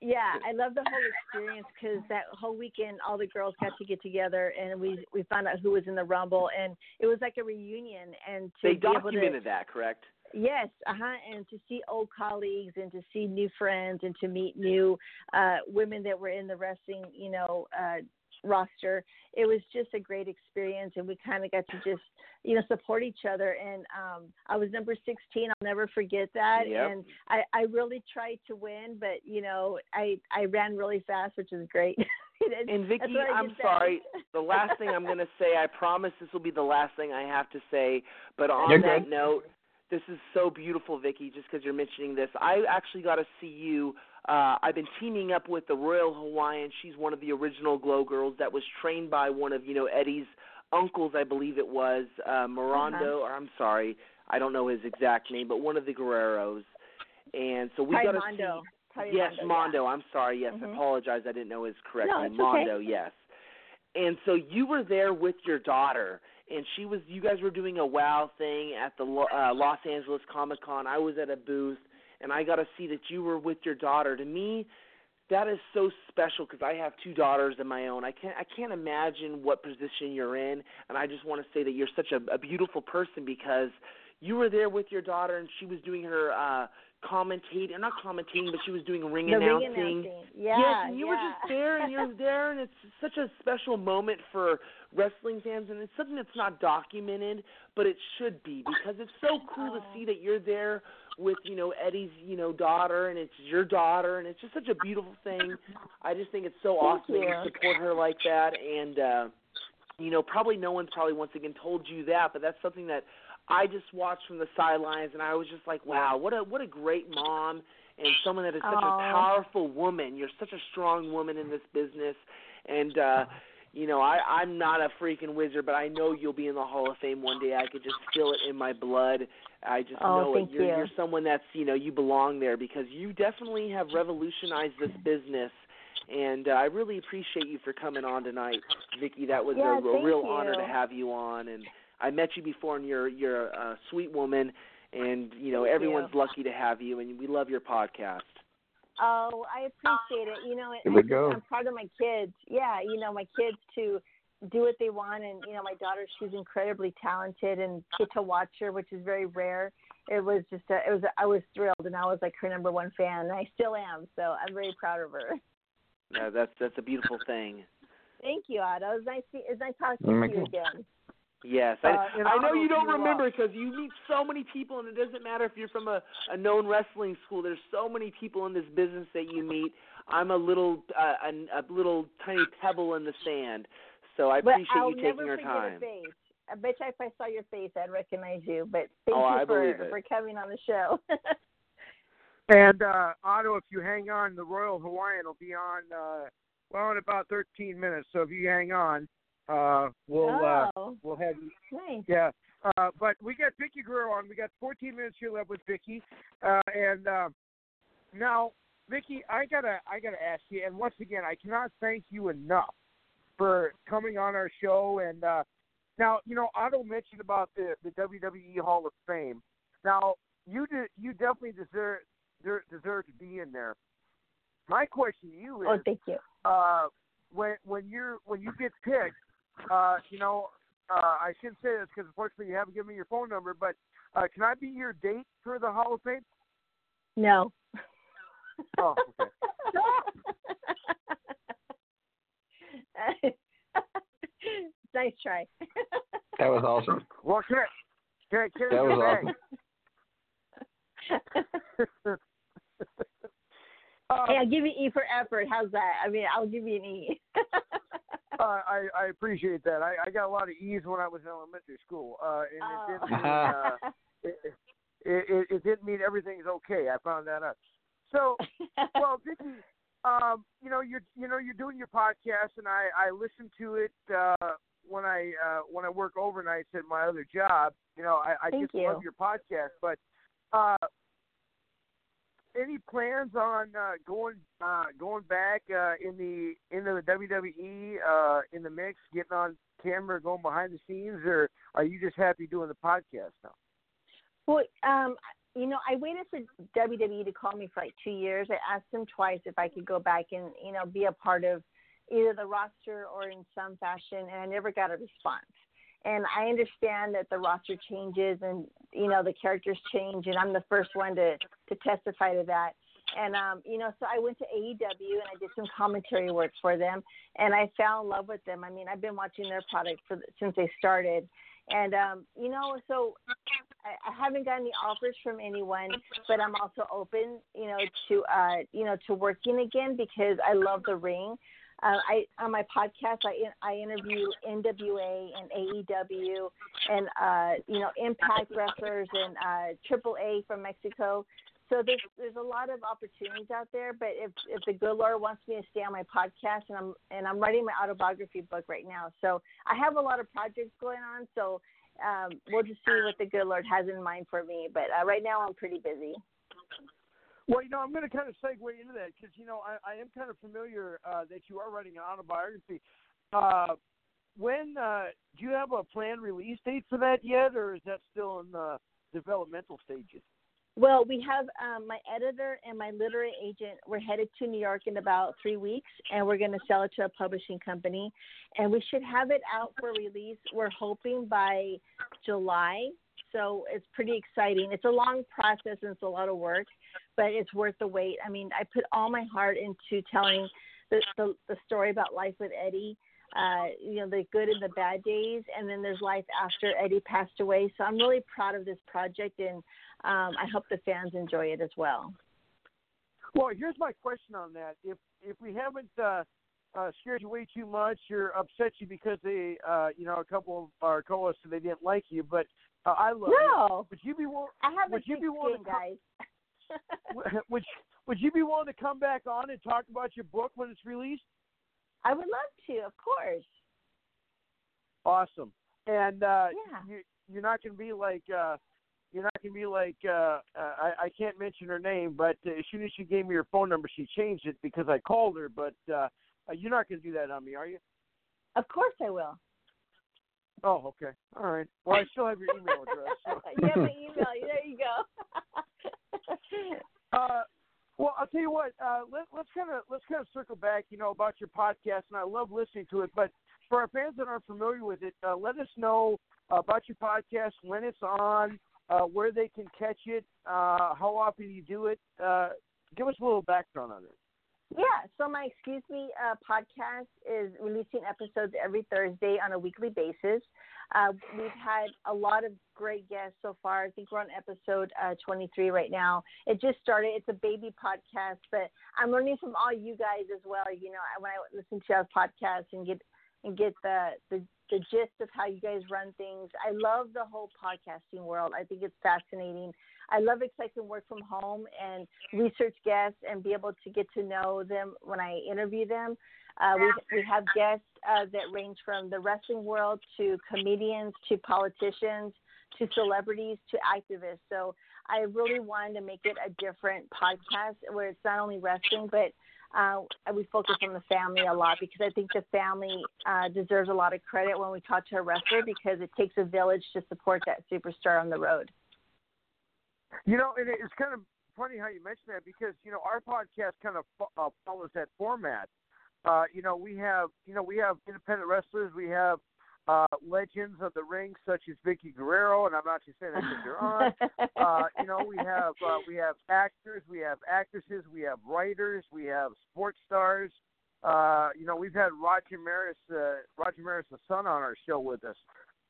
Yeah, I love the whole experience because that whole weekend, all the girls got to get together, and we we found out who was in the Rumble, and it was like a reunion. And to They able to, documented that, correct? Yes, uh huh, and to see old colleagues and to see new friends and to meet new uh women that were in the wrestling, you know, uh roster. It was just a great experience and we kind of got to just, you know, support each other and um I was number 16. I'll never forget that Yep. and I I really tried to win, but you know, I I ran really fast, which is great. (laughs) And That's Vickie, I I'm said. sorry. The (laughs) last thing I'm going to say, I promise this will be the last thing I have to say. But on You're that good. note, this is so beautiful, Vickie. Just because you're mentioning this, I actually got to see you Uh, I've been teaming up with the Royal Hawaiian. She's one of the original Glow Girls that was trained by one of you know Eddie's uncles, I believe it was uh, Morondo, Uh-huh. or I'm sorry, I don't know his exact name, but one of the Guerreros. And so we got to see. Mondo. Yes, Mondo. Mondo. I'm sorry. Yes, I Mhm. apologize. I didn't know his correct No, name. it's okay. Mondo. Yes. And so you were there with your daughter, and she was. You guys were doing a wow thing at the Lo- uh, Los Angeles Comic Con. I was at a booth, and I got to see that you were with your daughter. To me, that is so special because I have two daughters of my own. I can't. I can't imagine what position you're in, and I just want to say that you're such a, a beautiful person because you were there with your daughter, and she was doing her. uh commentating, not commentating, but she was doing ring The ring announcing. announcing. Yeah. yes, and you were just there, and you're (laughs) there, and it's such a special moment for wrestling fans, and it's something that's not documented, but it should be because it's so cool to Oh. see that you're there with you know Eddie's you know daughter, and it's your daughter, and it's just such a beautiful thing. I just think it's so awesome you. support her like that, and uh, you know probably no one's probably once again told you that, but that's something that I just watched from the sidelines, and I was just like, wow, what a what a great mom and someone that is such Aw. a powerful woman. You're such a strong woman in this business, and uh, you know I I'm not a freaking wizard, but I know you'll be in the Hall of Fame one day. I could just feel it in my blood. I just Oh, know thank it. You're you. you're someone that's you know you belong there because you definitely have revolutionized this business. And uh, I really appreciate you for coming on tonight, Vickie. That was Yeah, a, a real you. honor to have you on. And I met you before, and you're you're a sweet woman, and you know Thank everyone's you. lucky to have you, and we love your podcast. Oh, I appreciate it. You know, and Here I we just- go. I'm proud of my kids. Yeah, you know, my kids to do what they want, and you know, my daughter, she's incredibly talented, and get to watch her, which is very rare. It was just, a, it was, I was thrilled, and I was like her number one fan, and I still am. So I'm very proud of her. (laughs) Yeah, that's that's a beautiful thing. Thank you, Otto. It's nice, to, it was nice talking Oh to my you God. again. Yes, Uh, I, I know you don't remember because you meet so many people, and it doesn't matter if you're from a, a known wrestling school. There's so many people in this business that you meet. I'm a little uh, a, a little tiny pebble in the sand, so I but appreciate I'll you never taking your time. face. I bet you if I saw your face, I'd recognize you. But thank Oh, you I for for coming on the show. (laughs) And uh, Otto, if you hang on, the Royal Hawaiian will be on uh, well in about 13 minutes. So if you hang on, uh, we'll uh, oh, we'll have you. nice. Yeah. Uh, but we got Vickie Guerrero on. We got 14 minutes here left with Vickie. Uh, and uh, now, Vickie, I gotta I gotta ask you. And once again, I cannot thank you enough for coming on our show. And uh, now, you know, Otto mentioned about the the WWE Hall of Fame. Now, you did you definitely deserve deserve, deserve to be in there. My question to you is, Oh, thank you. uh, when when you're when you get picked, uh, you know, uh, I shouldn't say this because unfortunately you haven't given me your phone number, but uh, can I be your date for the Hall of Fame? No. Oh, okay. (laughs) (laughs) nice try. (laughs) That was awesome. Well, can I, can I, can I That was awesome. (laughs) uh, hey, I'll give you E for effort. How's that? I mean, I'll give you an E. uh, I I appreciate that. I, I got a lot of E's when I was in elementary school, uh, and it didn't mean, uh, it, it, it, it didn't mean everything's okay. I found that out. So, well, Vickie, um, you know, you're you know you're doing your podcast, and I I listen to it uh, when I uh, when I work overnights at my other job. You know, I, I Thank just you. love your podcast. But uh, any plans on uh, going uh, going back uh, in the into the WWE uh, in the mix, getting on camera, going behind the scenes, or are you just happy doing the podcast now? well, um, you know, I waited for WWE to call me for like two years. I asked them twice if I could go back and you know be a part of either the roster or in some fashion, and I never got a response. And I understand that the roster changes and you know the characters change, and I'm the first one to to testify to that. And um, you know, so I went to AEW and I did some commentary work for them, and I fell in love with them. I mean, I've been watching their product for since they started, and um, you know, so I, haven't gotten any offers from anyone, but I'm also open, you know, to uh, you know, to working again because I love the ring. Uh, I on my podcast, I I interview NWA and AEW and uh, you know Impact wrestlers and uh, AAA from Mexico. so there's there's a lot of opportunities out there. But if if the good Lord wants me to stay on my podcast, and I'm and I'm writing my autobiography book right now, so I have a lot of projects going on. So um, we'll just see what the good Lord has in mind for me. But uh, right now, I'm pretty busy. Well, you know, I'm going to kind of segue into that because you know I, I am kind of familiar uh, that you are writing an autobiography. Uh, when uh, do you have a planned release date for that yet, or is that still in the developmental stages? Well, we have um, my editor and my literary agent. We're headed to New York in about three weeks, and we're going to sell it to a publishing company, and we should have it out for release. We're hoping by July, so it's pretty exciting. It's a long process and it's a lot of work, but it's worth the wait. I mean, I put all my heart into telling the the, the story about life with Eddie uh, you know, the good and the bad days, and then there's life after Eddie passed away. So I'm really proud of this project, and um, I hope the fans enjoy it as well. Well, here's my question on that: if if we haven't uh, uh, scared you way too much or upset you because they, uh, you know, a couple of our co-hosts they didn't like you, but uh, I love no. you. Would you be willing? I have would a you be willing skin, to guys. (laughs) would Would you be willing to come back on and talk about your book when it's released? I would love to, of course. Awesome. And uh, yeah. you, you're not going to be like uh, you're not going to be like uh, uh, I, I can't mention her name, but uh, as soon as she gave me her phone number, she changed it because I called her. But uh, you're not going to do that on me, are you? Of course I will. Oh, okay. All right. Well, I still have your email address. So. (laughs) you have my (laughs) email. There you go. (laughs) uh, well, I'll tell you what. Uh, let, let's kind of let's kind of circle back, you know, about your podcast, and I love listening to it. But for our fans that aren't familiar with it, uh, let us know about your podcast, when it's on, uh, where they can catch it, uh, how often you do it. Uh, give us a little background on it. Yeah, so my Excuse Me uh, podcast is releasing episodes every Thursday on a weekly basis. Uh, we've had a lot of great guests so far. I think we're on episode uh, 23 right now. It just started. It's a baby podcast, but I'm learning from all you guys as well. You know, when I listen to your podcast and get and get the, the the gist of how you guys run things. I love the whole podcasting world. I think it's fascinating. I love exciting work from home and research guests and be able to get to know them when I interview them. Uh, we we have guests uh, that range from the wrestling world to comedians to politicians to celebrities to activists. So I really wanted to make it a different podcast where it's not only wrestling but uh, we focus on the family a lot because I think the family uh, deserves a lot of credit when we talk to a wrestler because it takes a village to support that superstar on the road. You know, and it's kind of funny how you mention that because you know our podcast kind of uh, follows that format. Uh, you know, we have you know we have independent wrestlers, we have uh, legends of the ring such as Vickie Guerrero, and I'm not just saying that because you're on. (laughs) uh, you know, we have uh, we have actors, we have actresses, we have writers, we have sports stars. Uh, you know, we've had Roger Maris, uh, Roger Maris, the son, on our show with us.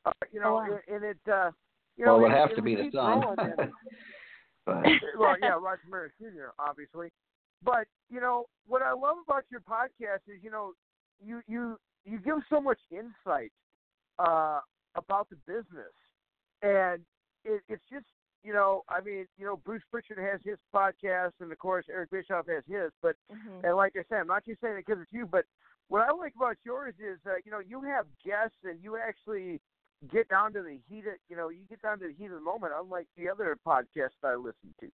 Uh, you know, Oh, wow. and, and it. Uh, you know, well, it would have and to we be the son. Growing and- but (laughs) well, yeah, Roger Maris Jr. obviously, but you know what I love about your podcast is you know you you you give so much insight uh, about the business, and it, it's just you know I mean you know Bruce Prichard has his podcast, and of course Eric Bischoff has his, but Mhm. and like I said, I'm not just saying it because it's you, but what I like about yours is uh, you know you have guests and you actually get down to the heat of you know you get down to the heat of the moment, unlike the other podcasts I listen to.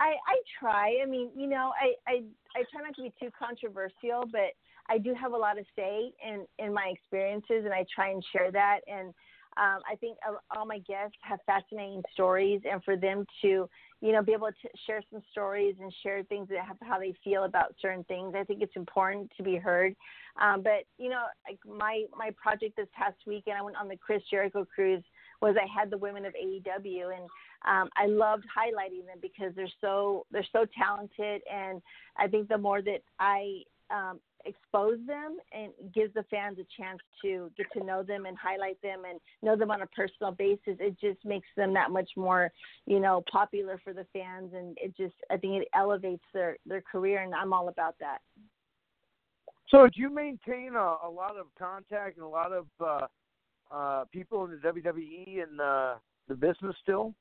I I try. I mean, you know, I I I try not to be too controversial, but I do have a lot to say in in my experiences, and I try and share that. And um, I think all- all my guests have fascinating stories, and for them to, you know, be able to share some stories and share things that have how they feel about certain things, I think it's important to be heard. Um, but you know, like my my project this past weekend, I went on the Chris Jericho cruise. Was I had the women of AEW, and um, I loved highlighting them because they're so they're so talented, and I think the more that I um, expose them and gives the fans a chance to get to know them and highlight them and know them on a personal basis, it just makes them that much more, you know, popular for the fans, and it just I think it elevates their their career, and I'm all about that. So, do you maintain a, a lot of contact and a lot of uh, uh, people in the WWE and uh, the business still?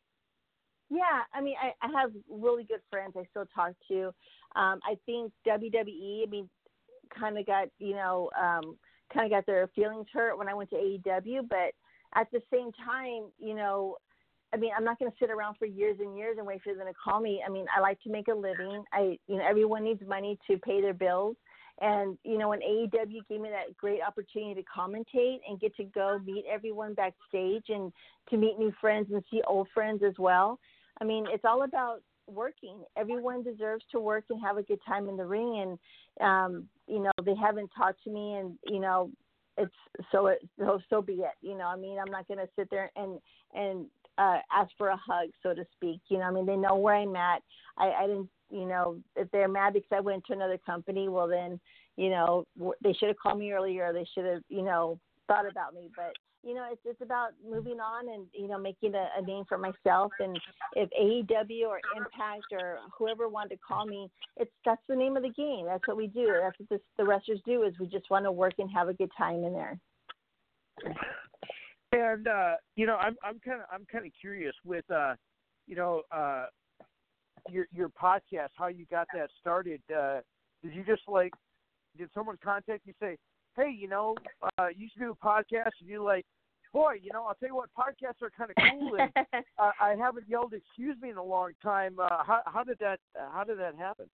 Yeah, I mean, I, I have really good friends I still talk to. Um, I think WWE, I mean, kind of got you know, um, kind of got their feelings hurt when I went to AEW, but at the same time, you know, I mean, I'm not going to sit around for years and years and wait for them to call me. I mean, I like to make a living. I, you know, everyone needs money to pay their bills. And you know, when AEW gave me that great opportunity to commentate and get to go meet everyone backstage and to meet new friends and see old friends as well. I mean, it's all about working. Everyone deserves to work and have a good time in the ring. And um, you know, they haven't talked to me, and you know, it's so it so so be it. You know, I mean, I'm not going to sit there and and uh, ask for a hug, so to speak. You know, I mean, they know where I'm at. I, I didn't, you know, if they're mad because I went to another company, well then, you know, they should have called me earlier. They should have, you know, thought about me. But you know, it's it's about moving on and you know making a, a name for myself. And if AEW or Impact or whoever wanted to call me, it's that's the name of the game. That's what we do. That's what this, the wrestlers do. Is we just want to work and have a good time in there. And uh, you know, I'm I'm kind of I'm kind of curious with uh, you know, uh, your your podcast, how you got that started. Uh, did you just like did someone contact you say, hey, you know, uh, you should do a podcast, and you're like, boy, you know, I'll tell you what, podcasts are kind of cool, and (laughs) uh, I haven't yelled "excuse me" in a long time. Uh, how how did that uh, how did that happen?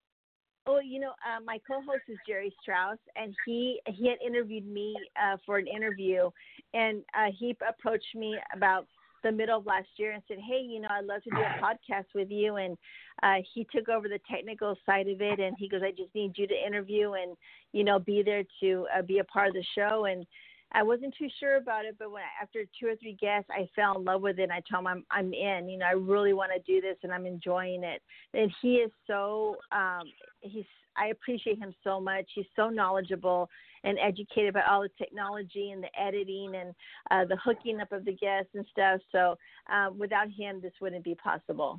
Oh, you know, uh, my co-host is Jerry Strauss, and he he had interviewed me uh, for an interview, and uh, he approached me about the middle of last year and said, "Hey, you know, I'd love to do a podcast with you." And uh, he took over the technical side of it, and he goes, "I just need you to interview and you know be there to uh, be a part of the show." And I wasn't too sure about it, but when after two or three guests, I fell in love with it. And I told him I'm I'm in. You know, I really want to do this, and I'm enjoying it. And he is so um, he's I appreciate him so much. He's so knowledgeable and educated about all the technology and the editing and uh, the hooking up of the guests and stuff. So uh, without him, this wouldn't be possible.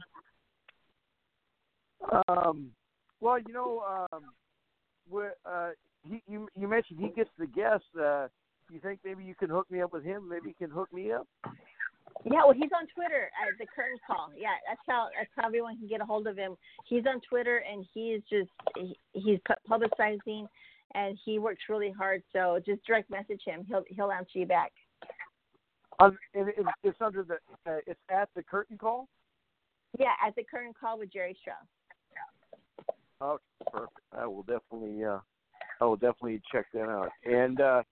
Um, well, you know, um, uh, he, you you mentioned he gets the guests. Uh, you think maybe you can hook me up with him? Maybe he can hook me up. Yeah, well, he's on Twitter at the Curtain Call. Yeah, that's how that's how everyone can get a hold of him. He's on Twitter and he's just he, he's publicizing and he works really hard. So just direct message him. He'll he'll answer you back. Um, it's under the uh, it's at the Curtain Call. Yeah, at the Curtain Call with Jerry Strauss. Okay, perfect. I will definitely uh, I will definitely check that out. And uh,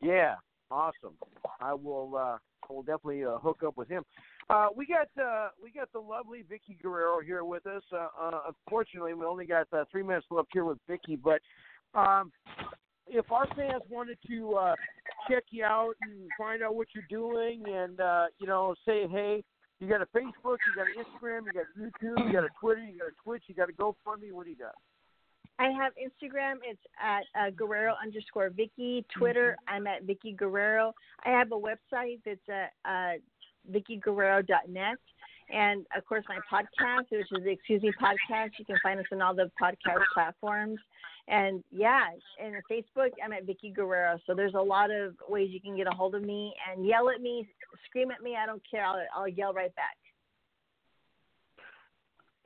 yeah, awesome. I will. Uh, will definitely uh, hook up with him. Uh, we got uh, we got the lovely Vickie Guerrero here with us. Uh, uh, unfortunately, we only got uh, three minutes left here with Vickie, but um, if our fans wanted to uh, check you out and find out what you're doing, and uh, you know, say hey, you got a Facebook, you got an Instagram, you got YouTube, you got a Twitter, you got a Twitch, you got a GoFundMe. What do you got? I have Instagram. It's at uh, Guerrero underscore Vickie. Twitter, mm-hmm. I'm at Vickie Guerrero. I have a website that's at uh, VickieGuerrero.net. And of course, my podcast, which is the Excuse Me Podcast. You can find us on all the podcast platforms. And yeah, and Facebook, I'm at Vickie Guerrero. So there's a lot of ways you can get a hold of me and yell at me, scream at me. I don't care. I'll, I'll yell right back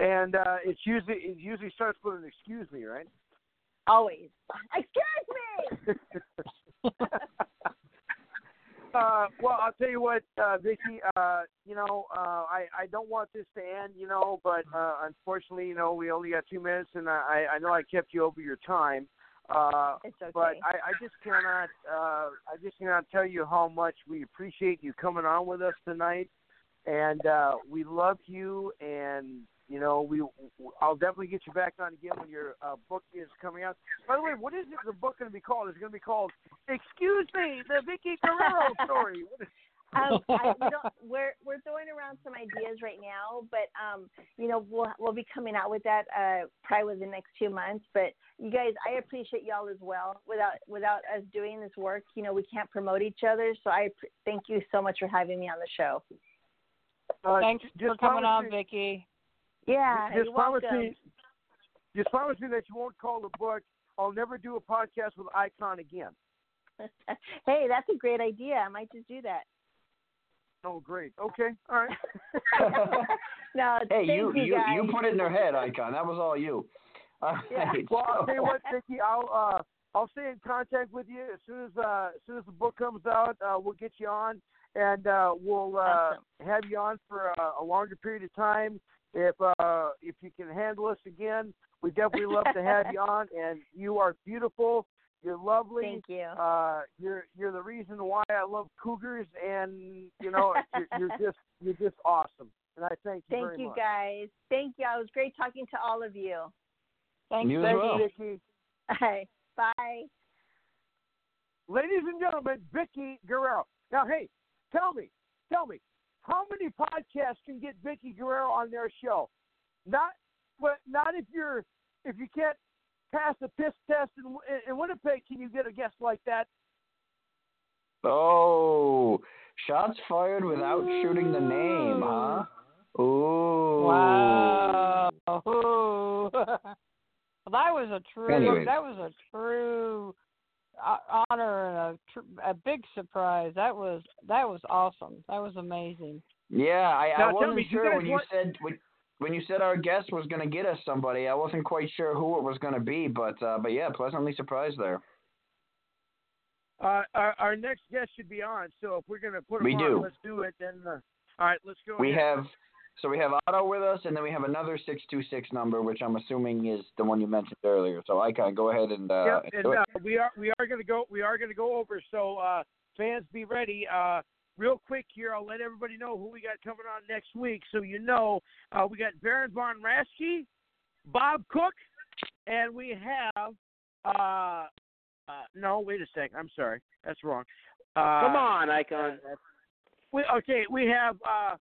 and uh, it's usually it usually starts with an "excuse me," right? Always. Excuse me. (laughs) uh, well, I'll tell you what, uh, Vickie. Uh, you know, uh, I I don't want this to end. You know, but uh, unfortunately, you know, we only got two minutes, and I I know I kept you over your time. Uh, it's okay. But I, I just cannot uh, I just cannot tell you how much we appreciate you coming on with us tonight, and uh, we love you, and you know, we I'll definitely get you back on again when your uh, book is coming out. By the way, what is it, the book going to be called? Is it going to be called "Excuse Me, the Vickie Guerrero (laughs) Story"? (laughs) um, I, we don't, we're we're throwing around some ideas right now, but um, you know we'll we'll be coming out with that uh, probably within the next two months. But you guys, I appreciate y'all as well. Without without us doing this work, you know we can't promote each other. So I thank you so much for having me on the show. Uh, Thanks for coming on, Vickie. Yeah, just you're promise welcome. me, just promise me that you won't call the book. I'll never do a podcast with Icon again. (laughs) hey, that's a great idea. I might just do that. Oh, great. Okay. All right. (laughs) no, hey, thank you you, you guys. you put it in their head, Icon. That was all you. (laughs) All Yeah. right, Well, I'll tell you what, Vickie. I'll uh, I'll stay in contact with you as soon as uh, as soon as the book comes out. Uh, we'll get you on, and uh, we'll uh, Awesome. have you on for a, a longer period of time. If uh, if you can handle us again, we definitely love to have you on. (laughs) And you are beautiful. You're lovely. Thank you. Uh, you're you're the reason why I love Cougars, and you know you're, you're just you're just awesome. And I thank you Thank very you, much. guys. Thank you. It was great talking to all of you. Thanks, You as Thank well. you, Vickie. Bye. Bye. Ladies and gentlemen, Vickie Guerrero. Now, hey, tell me, tell me, how many podcasts can get Vickie Guerrero on their show? Not, but not if you're if you can't pass the piss test in, in Winnipeg. Can you get a guest like that? Oh, shots fired without shooting the name, huh? Ooh. Wow. Ooh. (laughs) well, that was a true. That was a true honor and a tr- a big surprise. That was that was awesome. That was amazing. Yeah, I, Now, I tell wasn't me, sure guys when you want- said when, when you said our guest was going to get us somebody. I wasn't quite sure who it was going to be, but uh, but yeah, pleasantly surprised there. Uh, our, our next guest should be on. So if we're going to put him We on, do. let's do it. Then, uh, all right, let's go. We ahead. have so we have Otto with us, and then we have another six two six number, which I'm assuming is the one you mentioned earlier. So Icon, go ahead and uh, Yep, and and do it. uh, we are we are going to go we are going to go over. So uh, fans, be ready. Uh, real quick here, I'll let everybody know who we got coming on next week. So you know, uh, we got Baron von Raschke, Bob Cook, and we have. Uh, uh, no, wait a second. I'm sorry, that's wrong. Uh, Come on, Icon. We, okay, we have. Uh,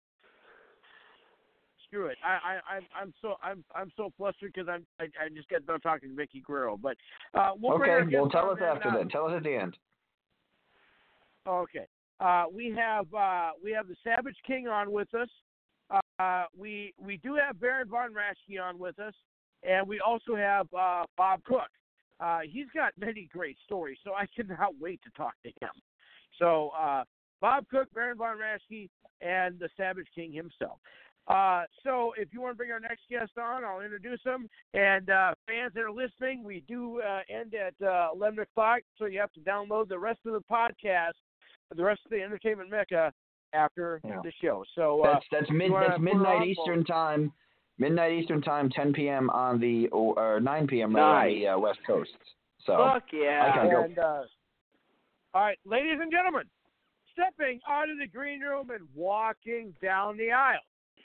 screw it. I, I, I'm, I'm so, I'm, I'm so flustered because I'm, I, I just got done talking to Vickie Guerrero. But uh, we'll okay, well tell us after that. Tell us at the end. Okay. Uh, we have uh, we have the Savage King on with us. Uh, we we do have Baron von Raschke on with us, and we also have uh, Bob Cook. Uh, he's got many great stories, so I (laughs) cannot wait to talk to him. So uh, Bob Cook, Baron von Raschke, and the Savage King himself. Uh, so if you want to bring our next guest on, I'll introduce him. And uh, fans that are listening, we do uh, end at uh, 11 o'clock, so you have to download the rest of the podcast the rest of the entertainment mecca after Yeah. the show. So uh, That's that's mid that's midnight? Eastern time. Midnight Eastern time, 10 p.m. on the or, or 9 p.m. right on the uh, West Coast. So Fuck yeah. And uh, all right, ladies and gentlemen, stepping out of the green room and walking down the aisle,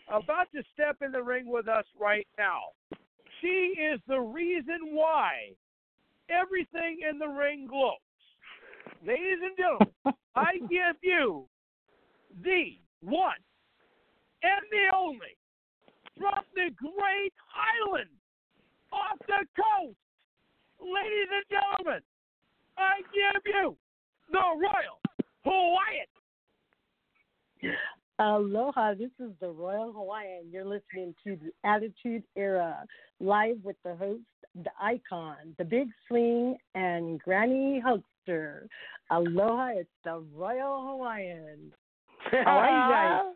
about to step in the ring with us right now. She is the reason why everything in the ring glows. Ladies and gentlemen, (laughs) I give you the one and the only from the great island off the coast. Ladies and gentlemen, I give you the Royal Hawaiian. Aloha, this is the Royal Hawaiian. You're listening to the Attitude Era, live with the host, the icon, the big swing, and Granny Hulkster. Aloha, it's the Royal Hawaiian. (laughs) How are you guys?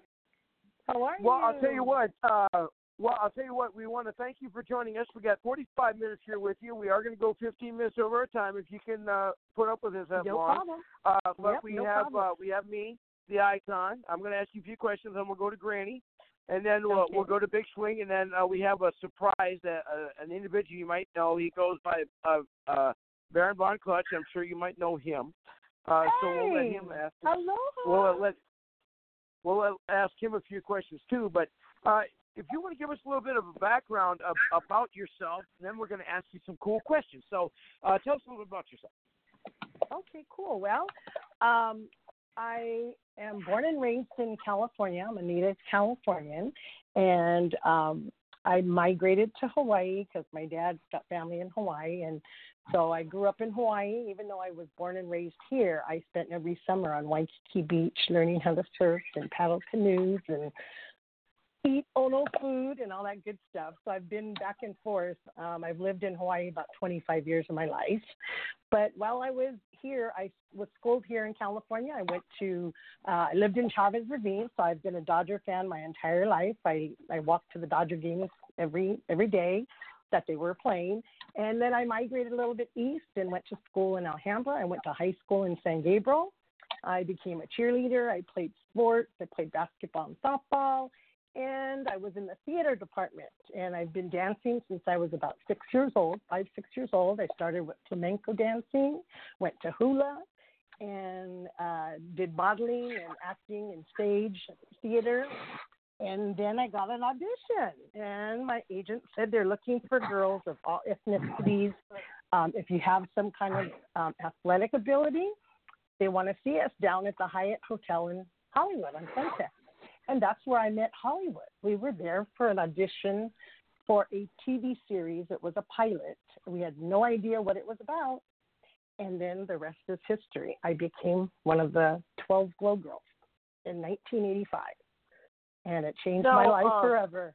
How are you? Well. I'll tell you what. Uh, well, I'll tell you what. We want to thank you for joining us. We got 45 minutes here with you. We are going to go 15 minutes over our time if you can uh, put up with us that No long. problem. Uh, but Yep, we no have problem. uh, we have me, the icon. I'm going to ask you a few questions, and we'll go to Granny, and then we'll, Okay. we'll go to Big Swing, and then uh, we have a surprise. that uh, an individual you might know. He goes by uh, uh, Baron von Clutch. I'm sure you might know him. Uh, so we'll let him ask. Aloha. We'll let we'll uh, ask him a few questions too. But uh, if you want to give us a little bit of a background of, about yourself, then we're going to ask you some cool questions. So uh, tell us a little bit about yourself. Okay, cool. Well, um, I am born and raised in California. I'm a native Californian, and um, I migrated to Hawaii because my dad's got family in Hawaii, and so I grew up in Hawaii. Even though I was born and raised here, I spent every summer on Waikiki Beach learning how to surf and paddle canoes and eat Ono food and all that good stuff. So I've been back and forth. Um, I've lived in Hawaii about 25 years of my life. But while I was here, I was schooled here in California. I went to, uh, I lived in Chavez Ravine, so I've been a Dodger fan my entire life. I, I walked to the Dodger games every every day that they were playing. And then I migrated a little bit east and went to school in Alhambra. I went to high school in San Gabriel. I became a cheerleader. I played sports. I played basketball and softball and I was in the theater department. And I've been dancing since I was about six years old, five, six years old. I started with flamenco dancing, went to hula, and uh, did modeling and acting and stage theater. And then I got an audition, and my agent said they're looking for girls of all ethnicities. Um, if you have some kind of um, athletic ability, they want to see us down at the Hyatt Hotel in Hollywood on Sunset. And that's where I met Hollywood. We were there for an audition for a TV series. It was a pilot. We had no idea what it was about. And then the rest is history. I became one of the 12 Glow Girls in 1985. And it changed my life uh, forever.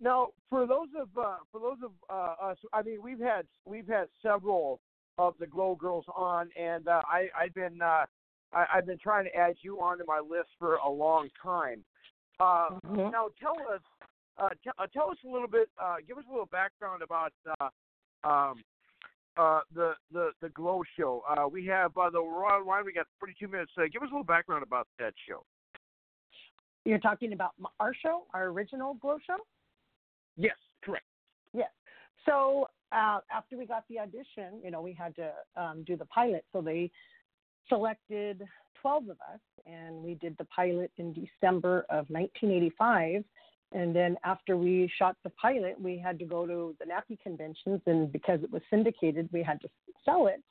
Now, for those of uh, for those of uh, us, I mean, we've had we've had several of the Glow Girls on, and uh, I I've been uh, I, I've been trying to add you onto my list for a long time. Uh, mm-hmm. Now, tell us, uh, t- uh, tell us a little bit. Uh, give us a little background about uh, um, uh, the the the Glow Show. Uh, we have uh, the Royal Wine. We got 42 minutes. Uh, give us a little background about that show. You're talking about our show, our original Glow Show. Yes, correct. Yes. So uh, after we got the audition, you know, we had to um, do the pilot. So they selected 12 of us, and we did the pilot in December of 1985. And then after we shot the pilot, we had to go to the NACI conventions, and because it was syndicated, we had to sell it.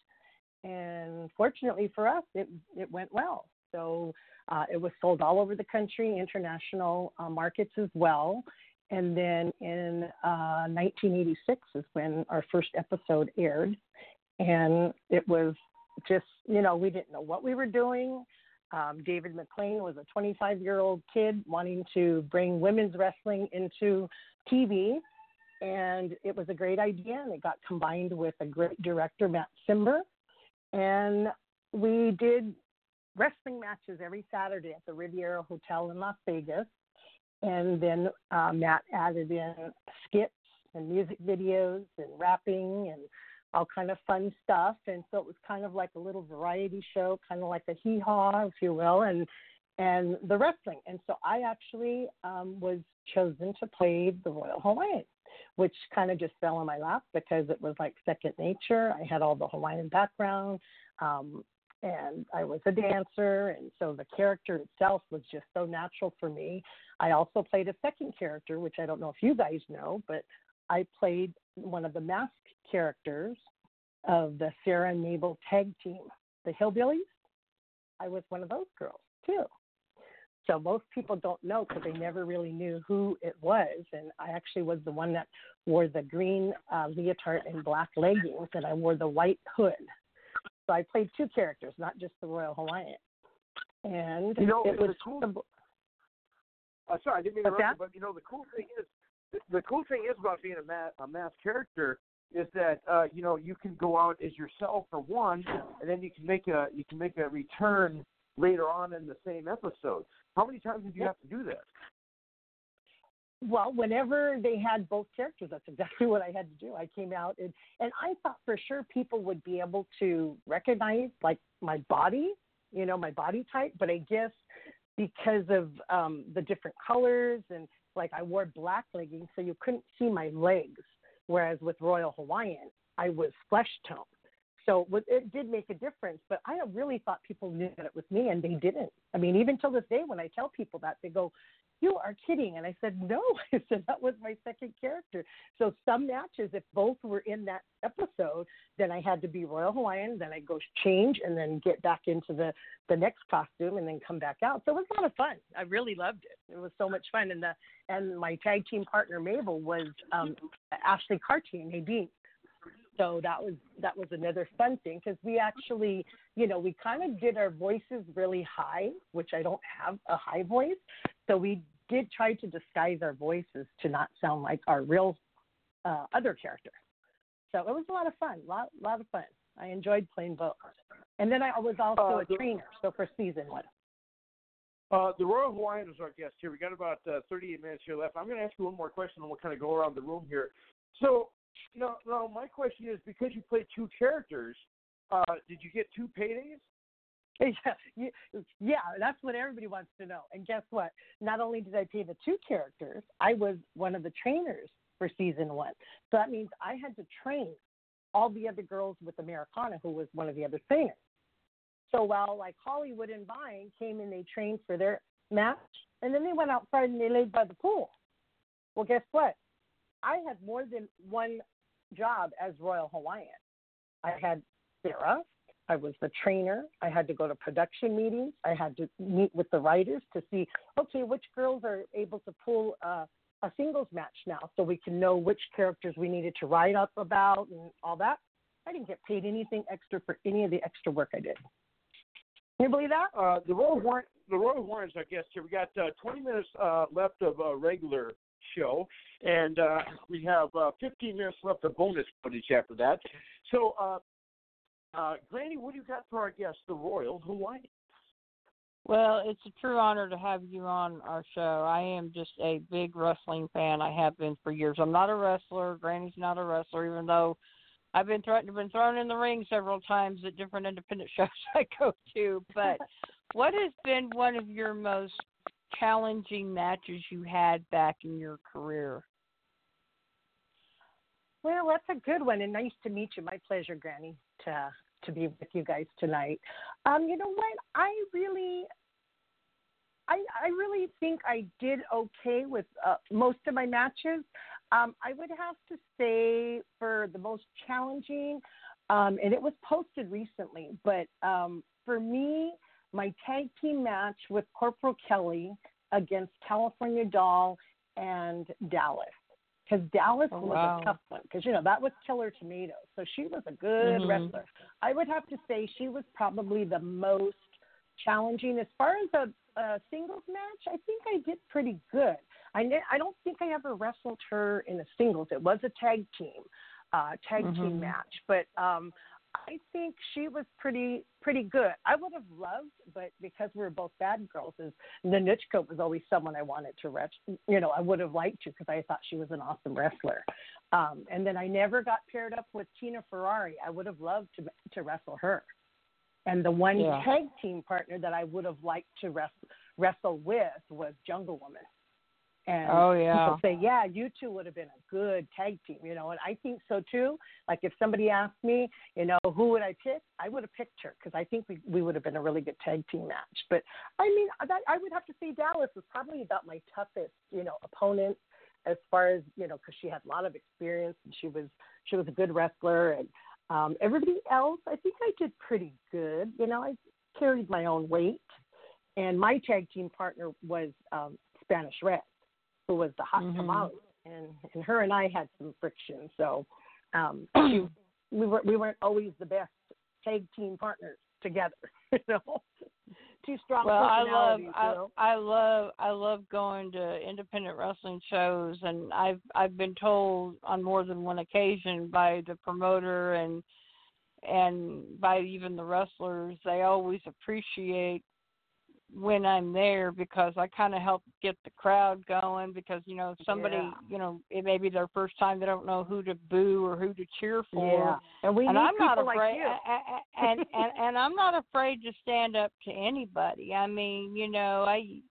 And fortunately for us, it it went well. So uh, it was sold all over the country, international uh, markets as well. And then in uh, 1986 is when our first episode aired, and it was just you know we didn't know what we were doing. Um, David McLane was a 25 year old kid wanting to bring women's wrestling into TV, and it was a great idea. And it got combined with a great director, Matt Cimber, and we did wrestling matches every Saturday at the Riviera Hotel in Las Vegas. And then uh, Matt added in skits and music videos and rapping and all kind of fun stuff. And so it was kind of like a little variety show, kind of like a hee haw, if you will, and and the wrestling. And so I actually um, was chosen to play the Royal Hawaiian, which kind of just fell in my lap because it was like second nature. I had all the Hawaiian background. Um, and I was a dancer, and so the character itself was just so natural for me. I also played a second character, which I don't know if you guys know, but I played one of the masked characters of the Sarah and Mabel tag team, the Hillbillies. I was one of those girls too. So most people don't know because they never really knew who it was. And I actually was the one that wore the green uh, leotard and black leggings, and I wore the white hood. So I played two characters, not just the Royal Hawaiian. And you know, it was cool. Uh, sorry, I didn't mean to interrupt you, but you know the cool thing is the, cool thing is about being a mass a mass character is that uh, you know you can go out as yourself for one, and then you can make a you can make a return later on in the same episode. How many times did you have to do that? Well, whenever they had both characters, that's exactly what I had to do. I came out and and I thought for sure people would be able to recognize like my body, you know, my body type, but I guess because of um the different colors and like I wore black leggings so you couldn't see my legs whereas with Royal Hawaiian, I was flesh tone. So it did make a difference, but I really thought people knew that it was me, and they didn't. I mean, even till this day, when I tell people that, they go, "You are kidding!" And I said, "No," (laughs) I said that was my second character. So some matches, if both were in that episode, then I had to be Royal Hawaiian, then I go change, and then get back into the the next costume, and then come back out. So it was a lot of fun. I really loved it. It was so much fun, and the and my tag team partner Mabel was um, Ashley Cartier, Nadine so that was that was another fun thing because we actually you know we kind of did our voices really high which i don't have a high voice so we did try to disguise our voices to not sound like our real uh, other character. So it was a lot of fun, a lot, lot of fun. I enjoyed playing both. And then I was also Uh, a trainer, so for season one. Uh, the Royal Hawaiian is our guest here. We got about uh, 38 minutes here left. I'm going to ask you one more question, and we'll kind of go around the room here. So, now, now my question is, because you played two characters, uh, did you get two paydays? (laughs) Yeah, yeah, that's what everybody wants to know. And guess what? Not only did I play the two characters, I was one of the trainers for season one. So that means I had to train all the other girls with Americana, who was one of the other trainers. So while like Hollywood and Vine came and they trained for their match, and then they went outside and they laid by the pool. Well, guess what? I had more than one job as Royal Hawaiian. I had Sarah. I was the trainer. I had to go to production meetings. I had to meet with the writers to see, okay, which girls are able to pull uh, a singles match now so we can know which characters we needed to write up about and all that. I didn't get paid anything extra for any of the extra work I did. Can you believe that? Uh, the Royal Hawaiian, the Royal Hawaiian's our guest here. We got uh, 20 minutes uh, left of a regular show, and uh, we have uh, 15 minutes left of bonus footage after that. So, uh, Granny, what do you got for our guest, the Royal Hawaiian? Well, it's a true honor to have you on our show. I am just a big wrestling fan. I have been for years. I'm not a wrestler. Granny's not a wrestler, even though I've been thrown been thrown in the ring several times at different independent (laughs) shows I go to. But what has been one of your most challenging matches you had back in your career? Well, that's a good one, and nice to meet you. My pleasure, Granny, to to be with you guys tonight. Um, you know what? I really, I I really think I did okay with uh, most of my matches. Um, I would have to say for the most challenging, um, and it was posted recently, but um, for me, my tag team match with Corporal Kelly against California Doll and Dallas because Dallas Oh, was wow. a tough one because you know that was Killer Tomatoes, so she was a good Mhm. wrestler. I would have to say she was probably the most challenging as far as a, a singles match. I think I did pretty good. I ne- I don't think I ever wrestled her in a singles. It was a tag team, uh, tag Mhm. team match, but um, I think she was pretty pretty good. I would have loved, but because we were both bad girls, is Ninotchka was always someone I wanted to wrestle. You know, I would have liked to because I thought she was an awesome wrestler. Um, and then I never got paired up with Tina Ferrari. I would have loved to to wrestle her. And the one Yeah. tag team partner that I would have liked to wrestle wrestle with was Jungle Woman. And Oh, yeah. people say, yeah, you two would have been a good tag team, you know, and I think so too. Like if somebody asked me, you know, who would I pick? I would have picked her because I think we we would have been a really good tag team match. But I mean, that, I would have to say Dallas was probably about my toughest, you know, opponent as far as you know, because she had a lot of experience and she was she was a good wrestler and um, everybody else. I think I did pretty good. You know, I carried my own weight, and my tag team partner was um, Spanish Red, who was the hot Mhm. tamale, and and her and I had some friction. So um, (clears throat) she, we were we weren't always the best tag team partners together. (laughs) You know, two strong well i love. I, you know? I love i love going to independent wrestling shows and i've i've been told on more than one occasion by the promoter and and by even the wrestlers they always appreciate when i'm there because i kind of help get the crowd going because you know somebody Yeah. you know it may be their first time they don't know who to boo or who to cheer for Yeah, and we and need I'm not like afraid, you. and, and (laughs) and and I'm not afraid to stand up to anybody. I mean, you know, I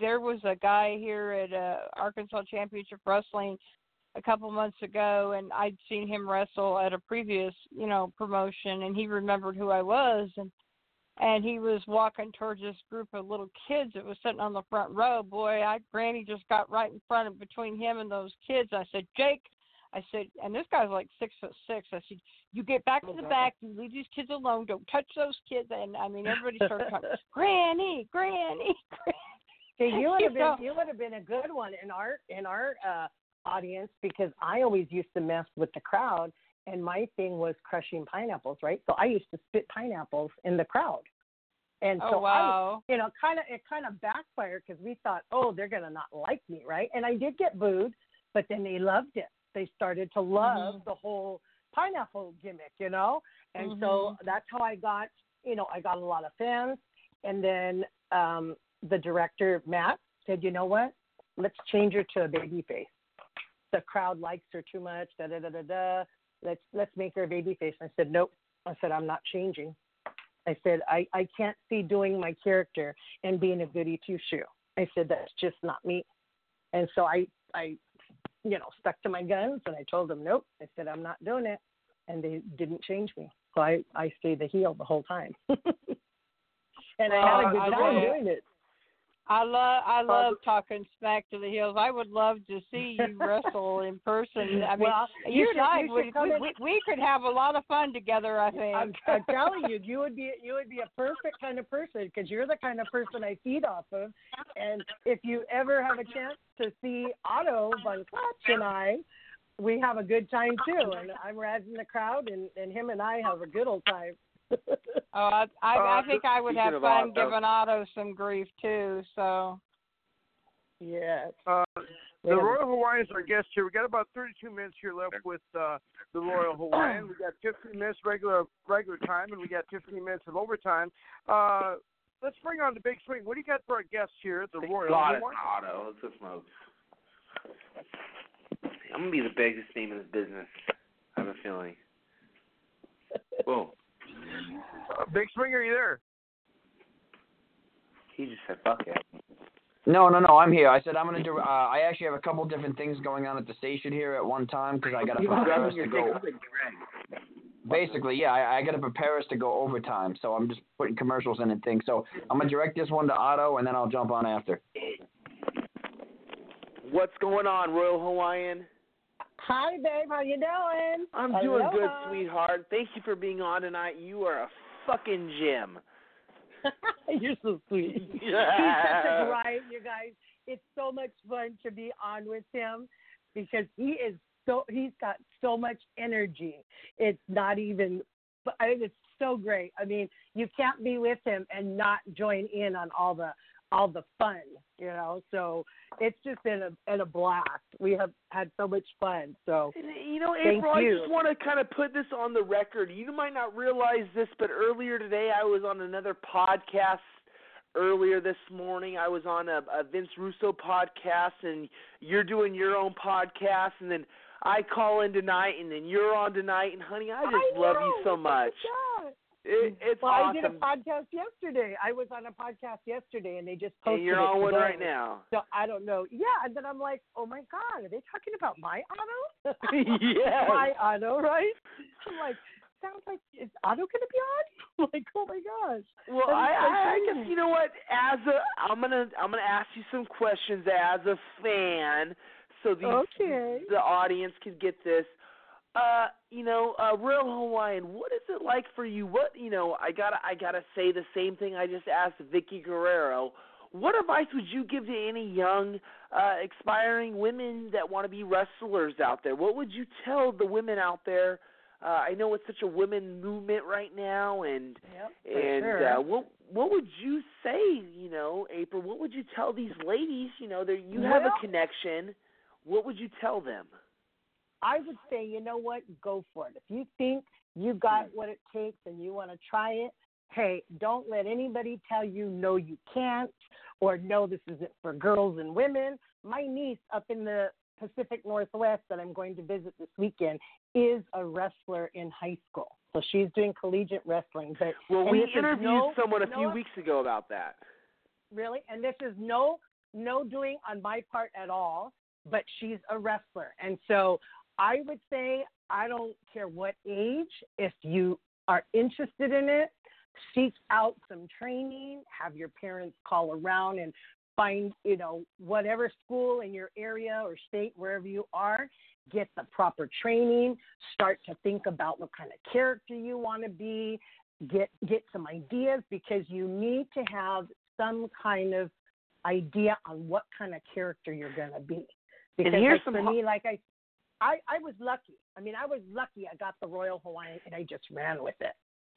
there was a guy here at uh, Arkansas Championship Wrestling a couple months ago, and I'd seen him wrestle at a previous, you know, promotion, and he remembered who I was, and and he was walking towards this group of little kids that was sitting on the front row. Boy, I Granny just got right in front of between him and those kids. I said, Jake, I said, and this guy's like six foot six. I said, you get back to the back, you leave these kids alone, don't touch those kids. And I mean, everybody started talking, (laughs) Granny, Granny, (laughs) Granny. See, you would have You know? been you would have been a good one in our in our uh, audience because I always used to mess with the crowd, and my thing was crushing pineapples, right? So I used to spit pineapples in the crowd, And Oh so wow. I, you know, kind of it kind of backfired because we thought, oh, they're gonna not like me, right? And I did get booed, but then they loved it. They started to love Mhm. the whole pineapple gimmick, you know. And so Mhm. that's how I got, you know, I got a lot of fans. And then um the director Matt said, you know what? Let's change her to a baby face. The crowd likes her too much. Da da da da da. Let's let's make her a baby face. I said, nope. I said I'm not changing. I said I I can't see doing my character and being a goody two shoe. I said that's just not me. And so I I you know stuck to my guns and I told them nope. I said I'm not doing it, and they didn't change me. So I I stayed the heel the whole time. (laughs) and I had a good time doing it. I love I love talking smack to the heels. I would love to see you (laughs) wrestle in person. I mean, Well, you you should- and I you would we, we, we could have a lot of fun together. I think. I'm, I'm (laughs) telling you, you would be you would be a perfect kind of person because you're the kind of person I feed off of. And if you ever have a chance to see Otto Von Clutch and I, we have a good time too. And I'm razzing the crowd, and and him and I have a good old time. Oh, I I, Uh, I think I would have fun Otto- giving Otto some grief too. So. yes. Uh, the Yeah. Royal Hawaiians are guests here. We got about 32 minutes here left with uh, the Royal (clears throat) Hawaiian. We got 15 minutes regular regular time, and we got 15 minutes of overtime. Uh, let's bring on the big swing. What do you got for our guests here at the Royal God, Hawaiian? Otto. Let's go smoke. I'm gonna be the biggest name in the business. I have a feeling. (laughs) Boom. Uh, big swing, are you there? He just said fuck it. No, no, no. I'm here. I said I'm gonna do. Uh, I actually have a couple different things going on at the station here at one time because I gotta prepare us to go. Basically, yeah, I, I gotta prepare us to go overtime. So I'm just putting commercials in and things. So I'm gonna direct this one to Otto, and then I'll jump on after. What's going on, Royal Hawaiian? Hi, babe. How you doing? I'm doing good, sweetheart. Thank you for being on tonight. You are a fucking gem. (laughs) You're so sweet. (laughs) He's such Yeah. a grind, you guys. It's so much fun to be on with him because he is so he's got so much energy. It's not even I mean, it's so great. I mean, you can't be with him and not join in on all the all the fun, you know. So it's just been a been a blast. We have had so much fun. So uh, You know, April, I just want to kind of put this on the record. You might not realize this, but earlier today I was on another podcast. Earlier this morning, I was on a, a Vince Russo podcast, and you're doing your own podcast, and then I call in tonight, and then you're on tonight, and honey, I just I love know. you so much. It, mm. it's well, awesome. I did a podcast yesterday. I was on a podcast yesterday, and they just posted and you're it on one right now. So I don't know. Yeah, and then I'm like, oh my god, are they talking about my auto? yeah, (laughs) (laughs) My auto, right? I'm like, sounds like is auto gonna be on? (laughs) I'm like, oh my gosh. Well, I, so I, I guess you know what. As a, I'm gonna, I'm gonna ask you some questions as a fan, so the Okay. the audience can get this. Uh, you know, uh, real Hawaiian. What is it like for you? What you know? I gotta, I gotta say the same thing I just asked Vickie Guerrero. What advice would you give to any young, uh, aspiring women that want to be wrestlers out there? What would you tell the women out there? Uh, I know it's such a women movement right now, and Yep, and sure. uh, what what would you say, you know, April? What would you tell these ladies? You know, that you have a connection. What would you tell them? I would say, you know what, go for it. If you think you got mm. what it takes and you want to try it, hey, don't let anybody tell you no, you can't, or no, this isn't for girls and women. My niece up in the Pacific Northwest that I'm going to visit this weekend is a wrestler in high school. So she's doing collegiate wrestling. But Well, we interviewed no- someone a no- few weeks ago about that. really and this is no no doing on my part at all but she's a wrestler and so i would say i don't care what age if you are interested in it seek out some training have your parents call around and find you know whatever school in your area or state wherever you are get the proper training start to think about what kind of character you want to be get get some ideas because you need to have some kind of idea on what kind of character you're going to be. Because like, for me, like I, I, I was lucky. I mean, I was lucky. I got the Royal Hawaiian, and I just ran with it,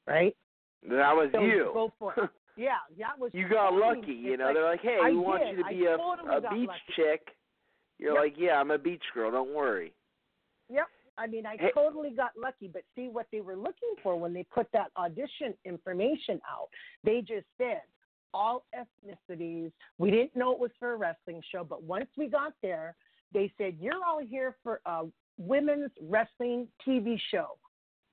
right? That was So you. go for it. (laughs) Yeah, that was. You got lucky, you know. like, They're like, "Hey, I we want you to be a totally a beach lucky. chick." You're Yep. like, "Yeah, I'm a beach girl. Don't worry." Yep. I mean, I Hey- totally got lucky, but see what they were looking for when they put that audition information out. They just said all ethnicities. We didn't know it was for a wrestling show, but once we got there, they said, You're all here for a women's wrestling TV show.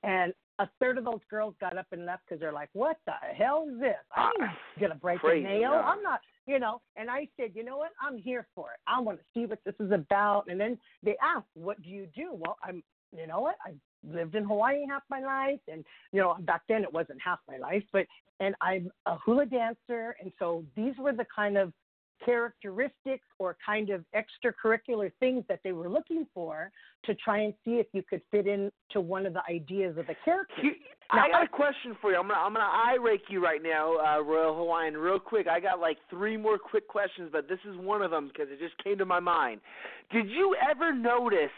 And a third of those girls got up and left because they're like, What the hell is this? Ah, I ain't going to break Crazy, a nail. yeah. I'm not, you know. And I said, You know what? I'm here for it. I want to see what this is about. And then they asked, What do you do? Well, I'm, you know what? I lived in Hawaii half my life. And, you know, back then it wasn't half my life, but, and I'm a hula dancer. And so these were the kind of characteristics or kind of extracurricular things that they were looking for to try and see if you could fit into one of the ideas of the character. Now, I got a question for you. I'm gonna I'm gonna eye rake you right now, uh, Royal Hawaiian, real quick. I got like three more quick questions, but this is one of them because it just came to my mind. Did you ever notice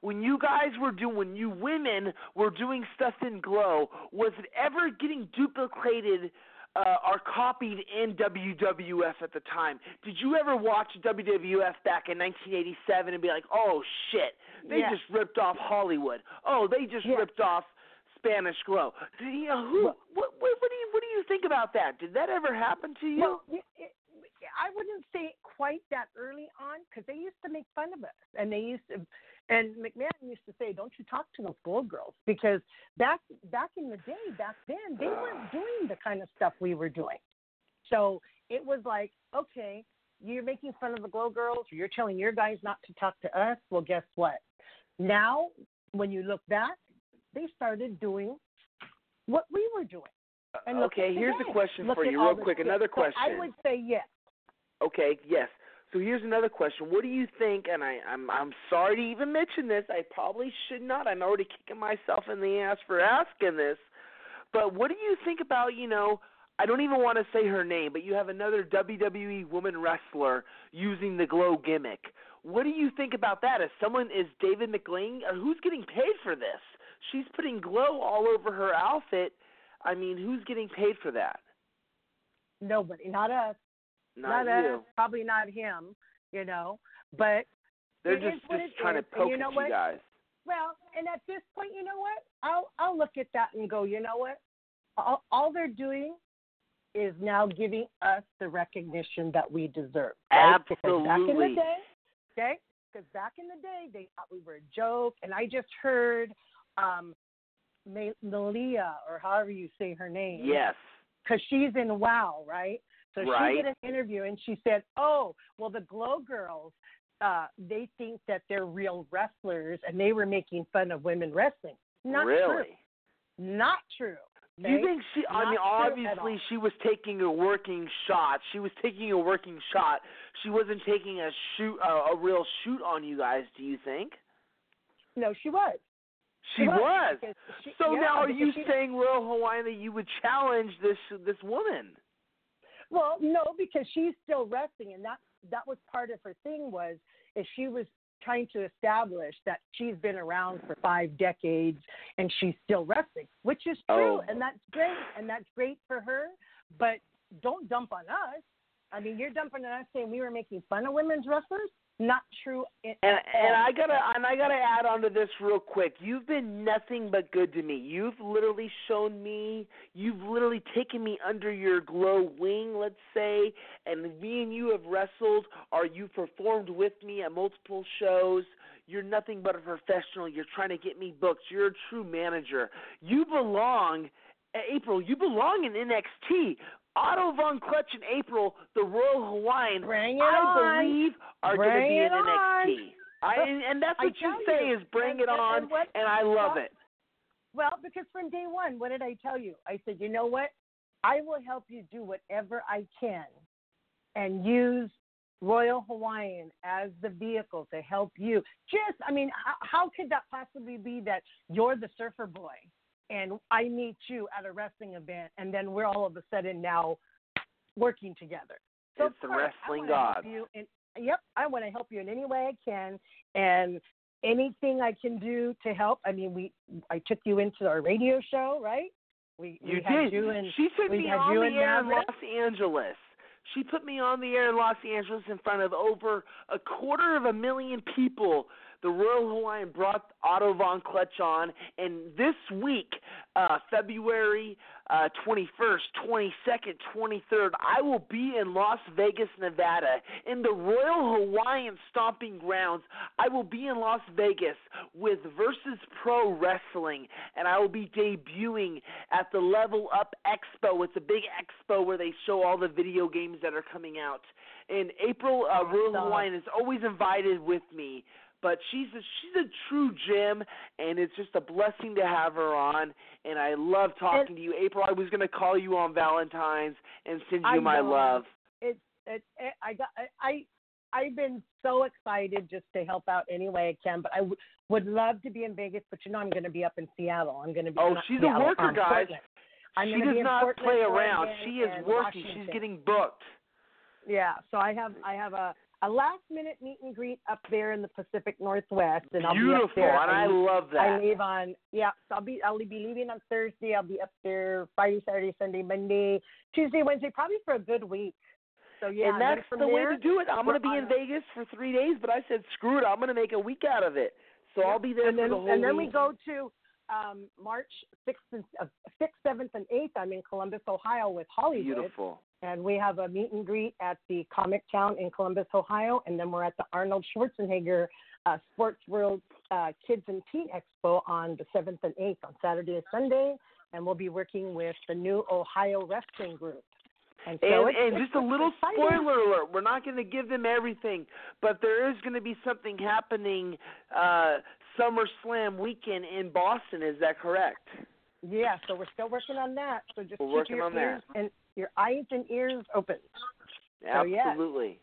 when you guys were doing, when you women were doing stuff in Glow, was it ever getting duplicated? Uh, or copied in WWF at the time. Did you ever watch WWF back in 1987 and be like, "Oh shit, they Yes. just ripped off Hollywood. Oh, they just Yes. ripped off Spanish Glow. Do you know who? Well- What, what, what do you what do you think about that? Did that ever happen to you? Well, it, it, I wouldn't say quite that early on because they used to make fun of us, and they used to, and McMahon used to say, "Don't you talk to those glow girls," because back back in the day, back then, they weren't doing the kind of stuff we were doing. So it was like, okay, you're making fun of the glow girls, or you're telling your guys not to talk to us. Well, guess what? Now, when you look back, they started doing what we were doing. And okay, here's a question Look for you, real quick. Another So question. I would say yes. Okay, yes. So here's another question. What do you think? And I, I'm I'm sorry to even mention this. I probably should not. I'm already kicking myself in the ass for asking this. But what do you think about you know? I don't even want to say her name, but you have another WWE woman wrestler using the glow gimmick. What do you think about that? Is someone is David McLane? Or who's getting paid for this? She's putting glow all over her outfit. I mean, who's getting paid for that? Nobody, not us, Not, not us, probably not him. You know, but They're just what just trying is, to and poke you know at what? you guys. well, and at this point, you know what? I'll I'll look at that and go, you know what? All, all they're doing is now giving us the recognition that we deserve. Right? Because back in the day, okay? Because back in the day, they thought we were a joke, and I just heard um, Malia, or however you say her name. Yes. because she's in WoW, right? So Right. she did an interview and she said, "Oh, well, the Glow Girls, uh, they think that they're real wrestlers, and they were making fun of women wrestling. Not really? true. Not true. Do you think she? I Not mean, obviously she was taking a working shot. She was taking a working shot. She wasn't taking a shoot, uh, a real shoot on you guys. Do you think? No, she was. She was. because she- So yeah, now, are you saying, Royal Hawaiian, that you would challenge this this woman? Well, no, because she's still wrestling, and that that was part of her thing was is she was trying to establish that she's been around for five decades and she's still wrestling, which is true, Oh. and that's great, and that's great for her. But don't dump on us. I mean, you're dumping on us saying we were making fun of women's wrestlers. Not true. And and. I gotta and I gotta add on to this real quick. You've been nothing but good to me. You've literally shown me. You've literally taken me under your glow wing, let's say, and me and you have wrestled, or you performed with me at multiple shows. You're nothing but a professional. You're trying to get me booked. You're a true manager. You belong, April. You belong in NXT. Otto Von Clutch and April, the Royal Hawaiian, Bring it I on. believe are going to be in. NXT. I, and, and that's what you say you. is bring And- it and- on, and what- and I love well, it. Well, because from day one, what did I tell you? I said, you know what? I will help you do whatever I can and use Royal Hawaiian as the vehicle to help you. Just, I mean, how, how could that possibly be that you're the surfer boy and I meet you at a wrestling event and then we're all of a sudden now working together? So It's the course, I wrestling god. In, yep, I want to help you in any way I can. And anything I can do to help. I mean, we I took you into our radio show, right? We You we had did. you and she took me on the air in Los Angeles. She put me on the air in Los Angeles in front of over a quarter of a million people. The Royal Hawaiian brought Otto von Clutch on, and this week, uh, February uh, 21st, 22nd, 23rd, I will be in Las Vegas, Nevada, in the Royal Hawaiian Stomping Grounds. I will be in Las Vegas with Versus Pro Wrestling, and I will be debuting at the Level Up Expo. It's a big expo where they show all the video games that are coming out. In April, uh, Royal Hawaiian is always invited with me but she's a, she's a true gem, and it's just a blessing to have her on. And I love talking to you, April. I was going to call you on Valentine's and send you I my know. love. It's it, it, I got I I've been so excited just to help out any way I can, but I w- would love to be in Vegas, but you know I'm going to be up in Seattle. I'm going to be Oh, she's a worker, um, guys. Portland. I'm she does not Portland, play around. Oregon, She is working. Washington. She's getting booked. Yeah, so I have I have a a last minute meet and greet up there in the Pacific Northwest, and I'll be Beautiful, up there. and I love that. I leave on yeah, so I'll be I'll be leaving on Thursday. I'll be up there Friday, Saturday, Sunday, Monday, Tuesday, Wednesday, probably for a good week. So yeah, and that's the way to do it. I'm going to be in Vegas for three days, but I said screw it. I'm going to make a week out of it. So I'll be there and for then the whole and then week. we go to um March sixth and uh, sixth, seventh, and eighth. I'm in Columbus, Ohio, with Hollywood. Beautiful. and we have a meet and greet at the Comic Town in Columbus, Ohio, and then we're at the Arnold Schwarzenegger uh, Sports World uh, Kids and Teen Expo on the 7th and 8th on Saturday and Sunday, and we'll be working with the new Ohio Wrestling Group. And so And, and just a little exciting. spoiler alert: we're not going to give them everything, but there is going to be something happening uh, SummerSlam weekend in Boston. Is that correct? Yeah, so we're still working on that. So just We're keep your that. ears and your eyes and ears open. So, yeah. Absolutely.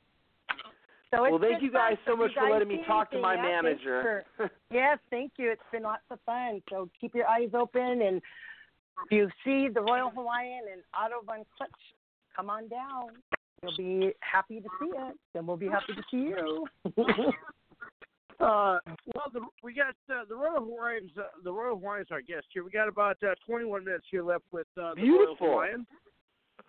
So Well, thank you guys so much If for letting me talk to my yeah, manager. for- (laughs) yes, thank you. It's been lots of fun. So keep your eyes open, and if you see the Royal Hawaiian and Otto von Clutch, come on down. You'll be happy to see it, and we'll be happy to see you. (laughs) Uh, well, the, we got uh, the Royal Hawaiians. Uh, the Royal Hawaiians are our guest here. We got about uh, 21 minutes here left with uh, the Beautiful. Royal Hawaiian.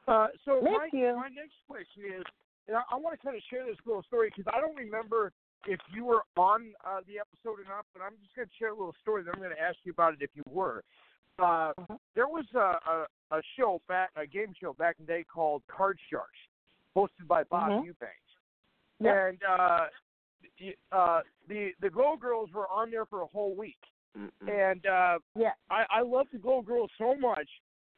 Uh, so Thank my you. my next question is, and I, I want to kind of share this little story because I don't remember if you were on uh, the episode or not, but I'm just going to share a little story. Then I'm going to ask you about it if you were. Uh, there was a, a a show back, a game show back in the day called Card Sharks, hosted by Bob Mhm. Eubanks, Yep. and uh, the- uh, the the Glow Girls were on there for a whole week. Mm-mm. And uh, Yeah. I, I love the Glow Girls so much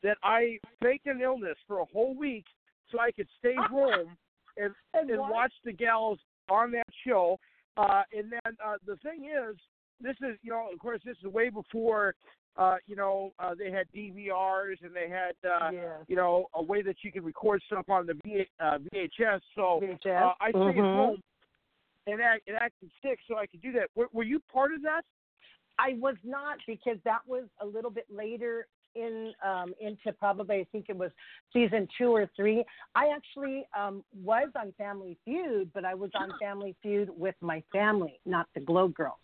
that I faked an illness for a whole week so I could stay (laughs) home and And and watch the gals on that show. Uh, and then uh, the thing is, this is you know, of course, this is way before uh, you know uh, they had DVRs and they had uh, Yes. you know a way that you could record stuff on the v, uh, VHS. So VHS. uh, I stayed at Mhm. home and act, acted sick so I could do that. Were, were you part of that? I was not because that was a little bit later in um, into probably I think it was season two or three. I actually um, was on Family Feud, but I was on Family Feud with my family, not the Glow Girls.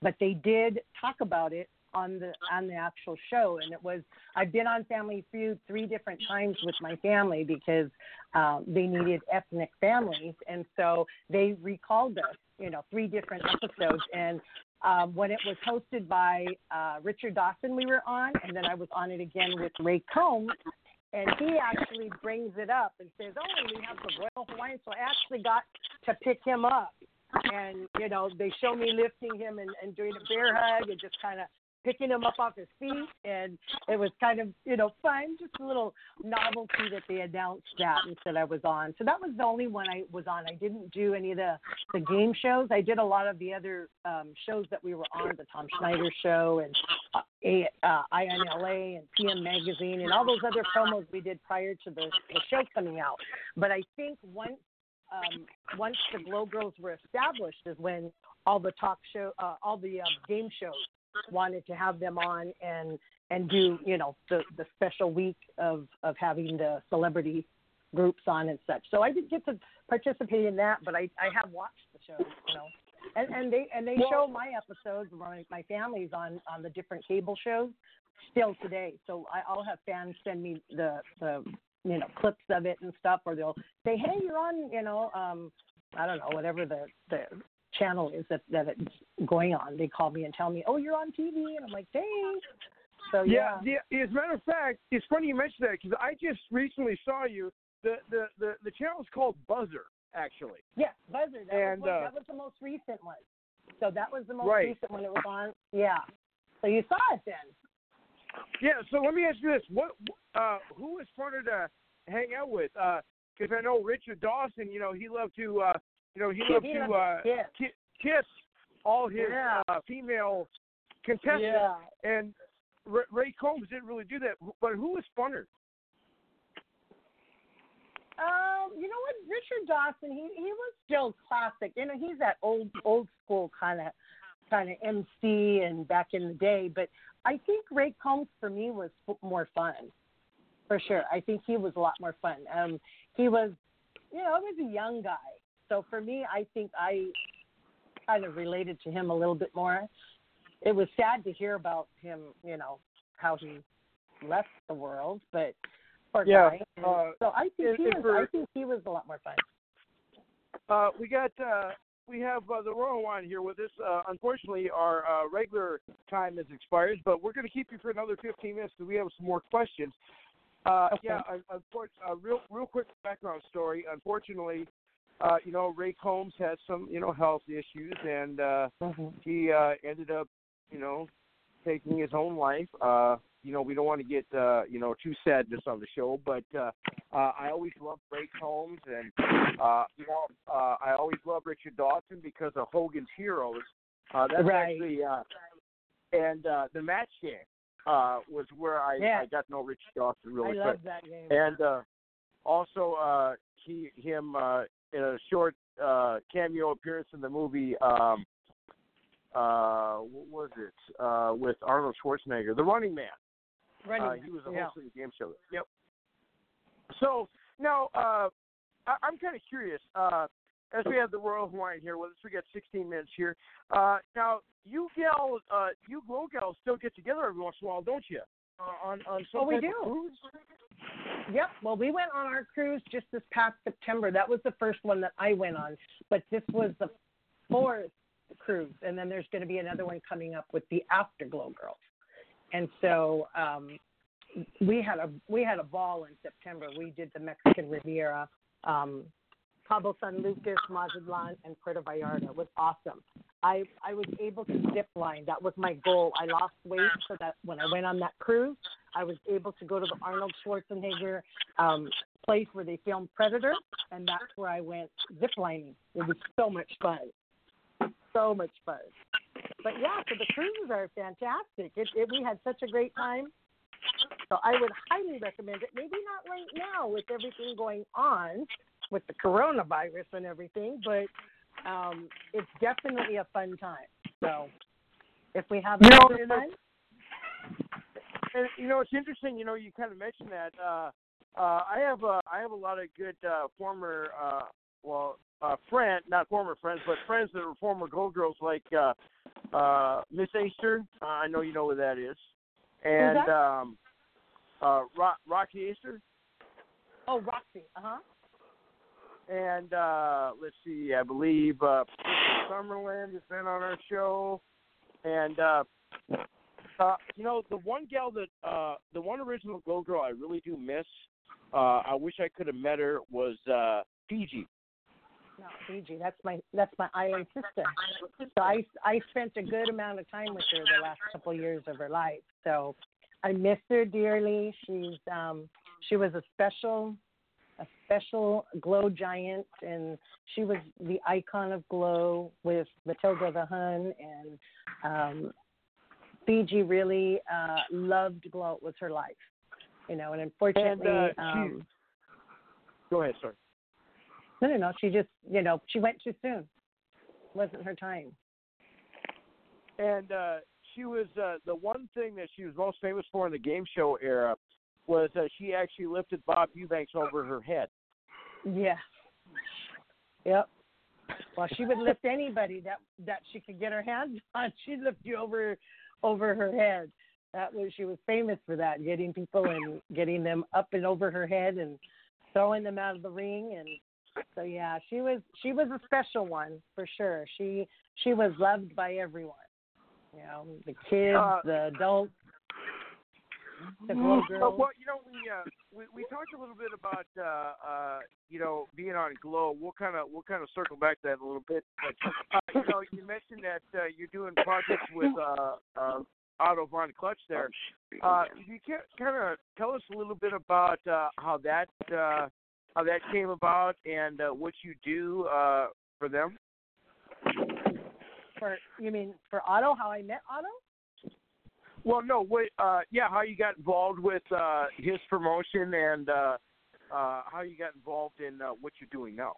But they did talk about it on the on the actual show, and it was I've been on Family Feud three different times with my family because um, they needed ethnic families, and so they recalled us, you know, three different episodes, and um, when it was hosted by uh, Richard Dawson, we were on, and then I was on it again with Ray Combs, and he actually brings it up and says, "Oh, we have the Royal Hawaiian." So I actually got to pick him up, and you know, they show me lifting him and, and doing a bear hug and just kind of picking him up off his feet, and it was kind of you know fun, just a little novelty that they announced that and said I was on. So that was the only one I was on. I didn't do any of the the game shows. I did a lot of the other um, shows that we were on, the Tom Snyder show and uh, a, uh, INLA and PM Magazine and all those other promos we did prior to the, the show coming out. But I think once um, once the Glow Girls were established is when all the talk show, uh, all the um, game shows wanted to have them on and and do you know the the special week of of having the celebrity groups on and such. So I didn't get to participate in that, but I I have watched the show. You know, and and they and they Well- show my episodes my my family's on on the different cable shows still today. So I, I'll have fans send me the the you know clips of it and stuff, or they'll say, "Hey, you're on," you know, um, I don't know, whatever the the channel is that that it's going on. They call me and tell me, "Oh, you're on TV," and I'm like, "Thanks." So yeah, yeah, yeah. As a matter of fact, it's funny you mentioned that because I just recently saw you. The the the the channel is called Buzzr, actually. yeah, Buzzr. That And, was uh, that was the most recent one. So that was the most Right. recent one it was on. Yeah. So you saw it then. Yeah. So let me ask you this: What uh, who is funner to hang out with? Uh, Because I know Richard Dawson. You know, he loved to. Uh, you know, he loved to uh, kiss. kiss all his Yeah. uh, female contestants. Yeah. And Ray, Ray Combs didn't really do that. But who was funner? Um, you know what, Richard Dawson, he he was still classic. You know, he's that old old school kind of kind of MC and back in the day. But I think Ray Combs for me was f- more fun, for sure. I think he was a lot more fun. Um, he was, you know, he was a young guy, so for me, I think I kind of related to him a little bit more. It was sad to hear about him, you know, how he left the world, but Yeah. Uh, so I think was. I think he was a lot more fun. Uh, we got uh, we have uh, the Royal Wine here with us. Uh, unfortunately, our uh, regular time has expired, but we're going to keep you for another 15 minutes because we have some more questions. Uh, Okay. Yeah, uh, real real quick background story. Unfortunately, uh, you know Ray Combs had some you know health issues, and uh, he uh, ended up you know taking his own life. Uh, you know we don't want to get uh, you know too sadness on the show, but uh, uh, I always loved Ray Combs, and uh, you know uh, I always loved Richard Dawson because of Hogan's Heroes. Uh, that's Right. actually uh, and uh, the match game uh, was where I, Yeah. I got to know Richard Dawson really I quick love that game. and uh, also uh, he him uh, in a short uh, cameo appearance in the movie. Um, uh, what was it uh, with Arnold Schwarzenegger, The Running Man? Running uh, Man, he was a yeah. host of the game show. Yep. So now uh, I, I'm kind of curious. Uh, as we have the Royal Hawaiian here with us, we got 16 minutes here. Uh, now you gal, uh, you glow gals still get together every once in a while, don't you? Uh, on on some Oh, we do. Yep. Well, we went on our cruise just this past September. That was the first one that I went on, but this was the fourth cruise, and then there's going to be another one coming up with the Afterglow Girls. And so um, we had a we had a ball in September. We did the Mexican Riviera, um, Cabo San Lucas, Mazatlan, and Puerto Vallarta. It was awesome. I I was able to zip line. That was my goal. I lost weight so that when I went on that cruise, I was able to go to the Arnold Schwarzenegger um, place where they filmed Predator, and that's where I went zip lining. It was so much fun, so much fun. But yeah, so the cruises are fantastic. It, it, we had such a great time. So I would highly recommend it. Maybe not right now with everything going on with the coronavirus and everything, but um, it's definitely a fun time. So if we have You know, another and the- time, And you know, it's interesting. You know, you kind of mentioned that. Uh, uh, I have a I have a lot of good uh, former, uh, well, uh, friend, not former friends, but friends that are former Gold Girls, like uh, uh, Miss Acer. Uh, I know you know who that is, and that? um, uh, Ro- Rocky Acer. oh Roxy, uh huh. And uh, let's see, I believe uh, Summerland has been on our show, and uh, uh, you know the one gal that uh, the one original Glow Girl I really do miss. Uh, I wish I could have met her was uh, Fiji. No, Fiji. That's my that's my island sister. So I I spent a good amount of time with her the last couple years of her life. So I miss her dearly. She's um she was a special a special glow giant and she was the icon of glow with Matilda the Hun and um Fiji really uh loved glow. It was her life. You know, and unfortunately And, uh, um Go ahead, sorry. no, no, no. She just, you know, she went too soon. Wasn't her time. And uh, she was uh, the one thing that she was most famous for in the game show era was uh, she actually lifted Bob Eubanks over her head. Yeah. Yep. Well, she would lift anybody that that she could get her hands (laughs) on. She'd lift you over over her head. That was she was famous for that, getting people and getting them up and over her head and throwing them out of the ring and so yeah, she was she was a special one for sure. She she was loved by everyone. You know, the kids, Uh, the adults, the Uh, glow girls. Well, you know, we uh, we we talked a little bit about uh, uh, you know being on Glow. We'll kind of we'll kind of circle back to that a little bit. But, uh, you know, you mentioned that uh, you're doing projects with uh, uh, Otto Von Clutch there. Uh, you can kind of tell us a little bit about uh, how that uh, how that came about and uh, what you do uh, for them. For you mean for Otto? How I met Otto? Well, no, wait, uh, yeah, how you got involved with uh, his promotion and uh, uh, how you got involved in uh, what you're doing now.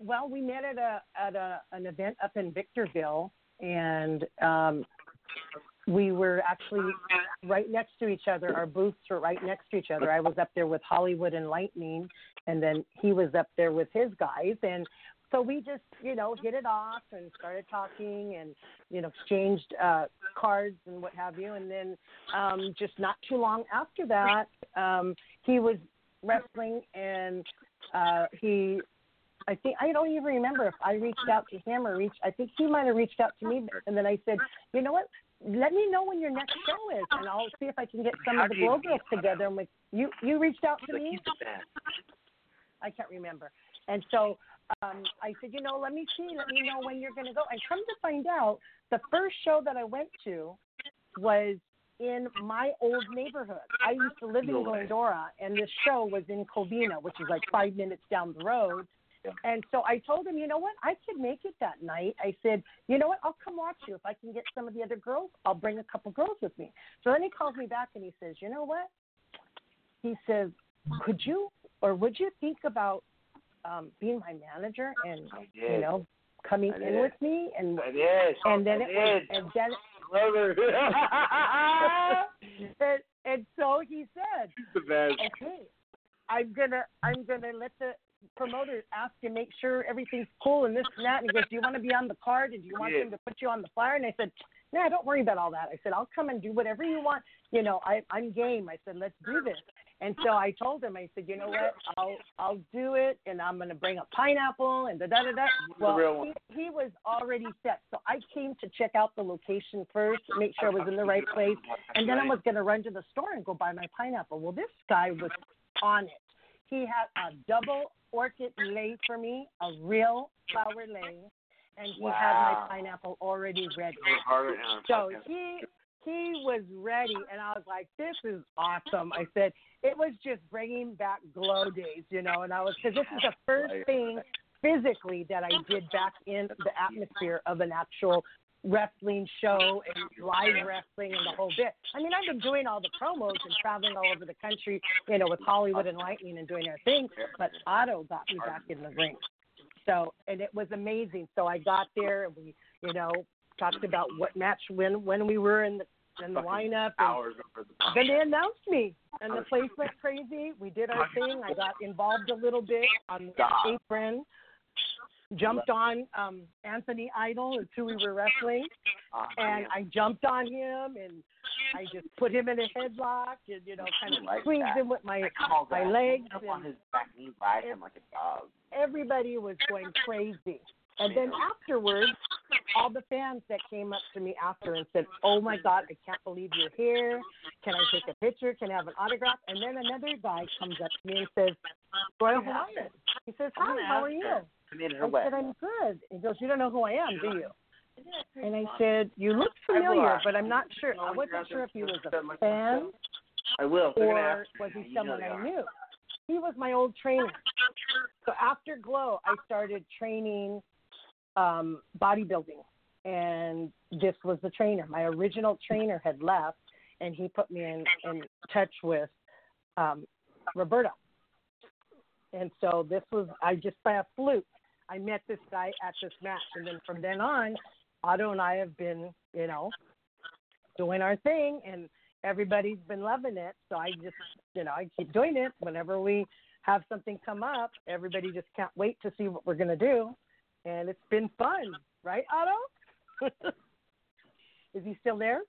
Well, we met at a at a an event up in Victorville, and um, we were actually right next to each other. Our booths were right next to each other. I was up there with Hollywood and Lightning, and then he was up there with his guys, and so we just you know hit it off and started talking and you know exchanged uh, cards and what have you. And then um, just not too long after that, um, he was wrestling and uh, he I think I don't even remember if I reached out to him or reached. I think he might have reached out to me, and then I said, you know what? Let me know when your next show is, and I'll see if I can get some of the Glow Girls together. And with you, you reached out to me. I can't remember. And so um, I said, you know, let me see, let me know when you're going to go. And come to find out, the first show that I went to was in my old neighborhood. I used to live in Glendora, and this show was in Covina, which is like five minutes down the road. And so I told him, you know what, I could make it that night. I said, you know what, I'll come watch you. If I can get some of the other girls, I'll bring a couple girls with me. So then he calls me back and he says, you know what? He says, could you or would you think about um, being my manager and you know coming I in did. with me and I did. and then I it was and then (laughs) (laughs) and, and so he said, okay, I'm gonna I'm gonna let the promoter ask and make sure everything's cool and this and that. And he goes, do you want to be on the card and do you want Yeah. them to put you on the flyer? And I said, no, don't worry about all that. I said, I'll come and do whatever you want. You know, I, I'm game. I said, let's do this. And so I told him, I said, you know what, I'll I'll do it, and I'm gonna bring a pineapple and da da da da. Well, he, he was already set, so I came to check out the location first, make sure I was in the right place, and then I was gonna run to the store and go buy my pineapple. Well, this guy was on it. He had a double orchid lei for me, a real flower lei, and he had my pineapple already ready. So he he was ready, and I was like, "This is awesome." I said it was just bringing back glow days, you know. And I was because this is the first thing physically that I did back in the atmosphere of an actual wrestling show and live wrestling and the whole bit. I mean, I've been doing all the promos and traveling all over the country, you know, with Hollywood and Lightning and doing their thing. But Otto got me back in the ring. So, and it was amazing. So I got there and we, you know, talked about what match when when we were in the in the lineup. And Hours over the then they announced me, and the place went crazy. We did our thing. I got involved a little bit on the apron. Jumped on um Anthony Idol, is who we were wrestling, and I jumped on him and I just put him in a headlock and you know kind of like squeezed that. him with my my legs Up on and his back knee, ride him like a dog. everybody was going crazy. And then afterwards, all the fans that came up to me after and said, "Oh my God, I can't believe you're here. Can I take a picture? Can I have an autograph?" And then another guy comes up to me and says, "Royal Hawaiian." He says, "Hi, how are you?" I made I her wet. said, "I'm good." He goes, "You don't know who I am, do you?" And I said, "You look familiar, but I'm not sure. I wasn't sure if he was a fan I will. Or was he someone I knew? He was my old trainer. So after Glow, I started training um, bodybuilding, and this was the trainer. My original trainer had left, and he put me in, in touch with um, Roberto. And so this was I just by a fluke. I met this guy at this match, and then from then on, Otto and I have been, you know, doing our thing, and everybody's been loving it. So I just, you know, I keep doing it. Whenever we have something come up, everybody just can't wait to see what we're gonna do. And it's been fun, right, Otto? (laughs) Is he still there?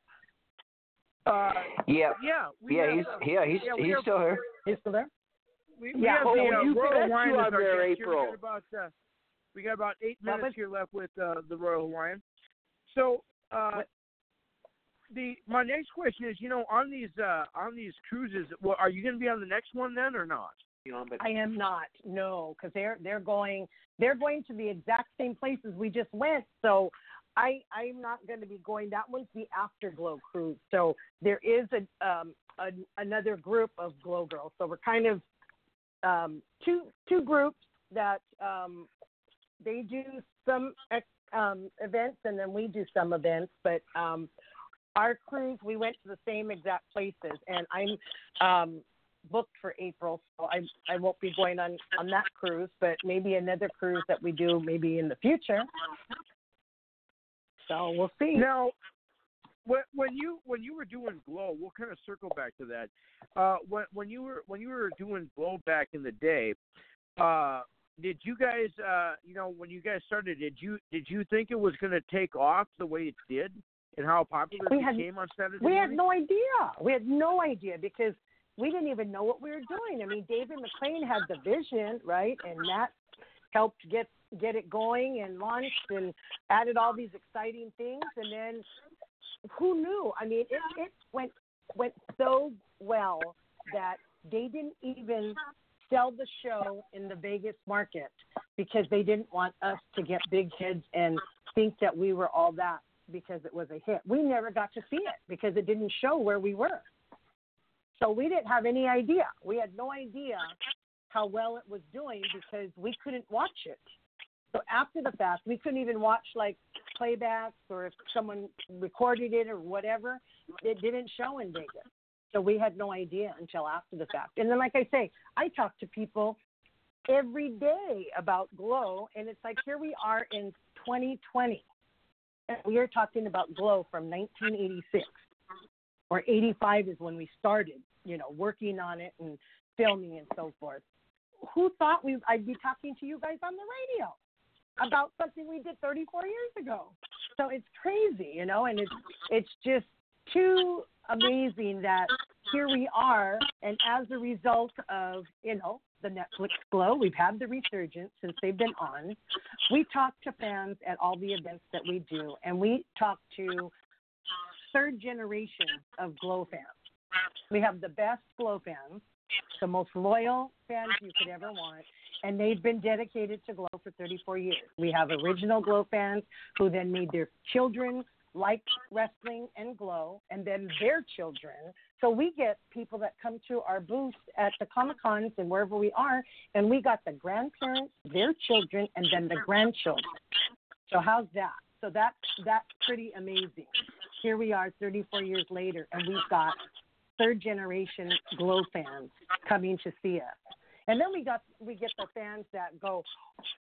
Uh, Yeah. yeah, Yeah, he's uh, yeah he's yeah, we he's still here. He's still there. We, we Yeah. have Oh, the well, uh, you Royal Hawaiian you as our there, guest here. We got about uh, we got about eight minutes was- here left with uh, the Royal Hawaiian. So uh, the my next question is, you know, on these uh, on these cruises, well, are you going to be on the next one then or not? Know, but I am not. No, because they're they're going they're going to the exact same places we just went. So I I'm not going to be going. That one's the Afterglow cruise. So there is a um a, another group of Glow girls. So we're kind of um two two groups that um they do some ex- um events and then we do some events, but um our cruise we went to the same exact places and I'm um booked for April, so I I won't be going on on that cruise, but maybe another cruise that we do maybe in the future. So we'll see. Now, when when you when you were doing Glow, we'll kind of circle back to that. Uh, when when you were when you were doing Glow back in the day, uh, did you guys uh, you know when you guys started, did you did you think it was going to take off the way it did, and how popular We it had- became on Saturday? We had no idea. We had no idea because we didn't even know what we were doing. I mean, David McLane had the vision, right, and that helped get get it going and launched and added all these exciting things. And then who knew? I mean, it it went went so well that they didn't even sell the show in the Vegas market because they didn't want us to get big heads and think that we were all that because it was a hit. We never got to see it because it didn't show where we were. So we didn't have any idea. We had no idea how well it was doing because we couldn't watch it. So after the fact, we couldn't even watch like playbacks or if someone recorded it or whatever. It didn't show in Vegas. So we had no idea until after the fact. And then, like I say, I talk to people every day about Glow, and it's like here we are in 2020, and we are talking about Glow from 1986 or 85 is when we started, you know, working on it and filming and so forth. Who thought we I'd be talking to you guys on the radio about something we did 34 years ago? So it's crazy, you know, and it's it's just too amazing that here we are, and as a result of you know the Netflix glow, we've had the resurgence since they've been on. We talk to fans at all the events that we do, and we talk to third generation of Glow fans. We have the best Glow fans, the most loyal fans you could ever want, and they've been dedicated to Glow for 34 years. We have original Glow fans who then made their children like wrestling and Glow, and then their children. So we get people that come to our booth at the Comic Cons and wherever we are, and we got the grandparents, their children, and then the grandchildren. So how's that? So that's that's pretty amazing. Here we are 34 years later, and we've got third generation Glow fans coming to see us. And then we got we get the fans that go,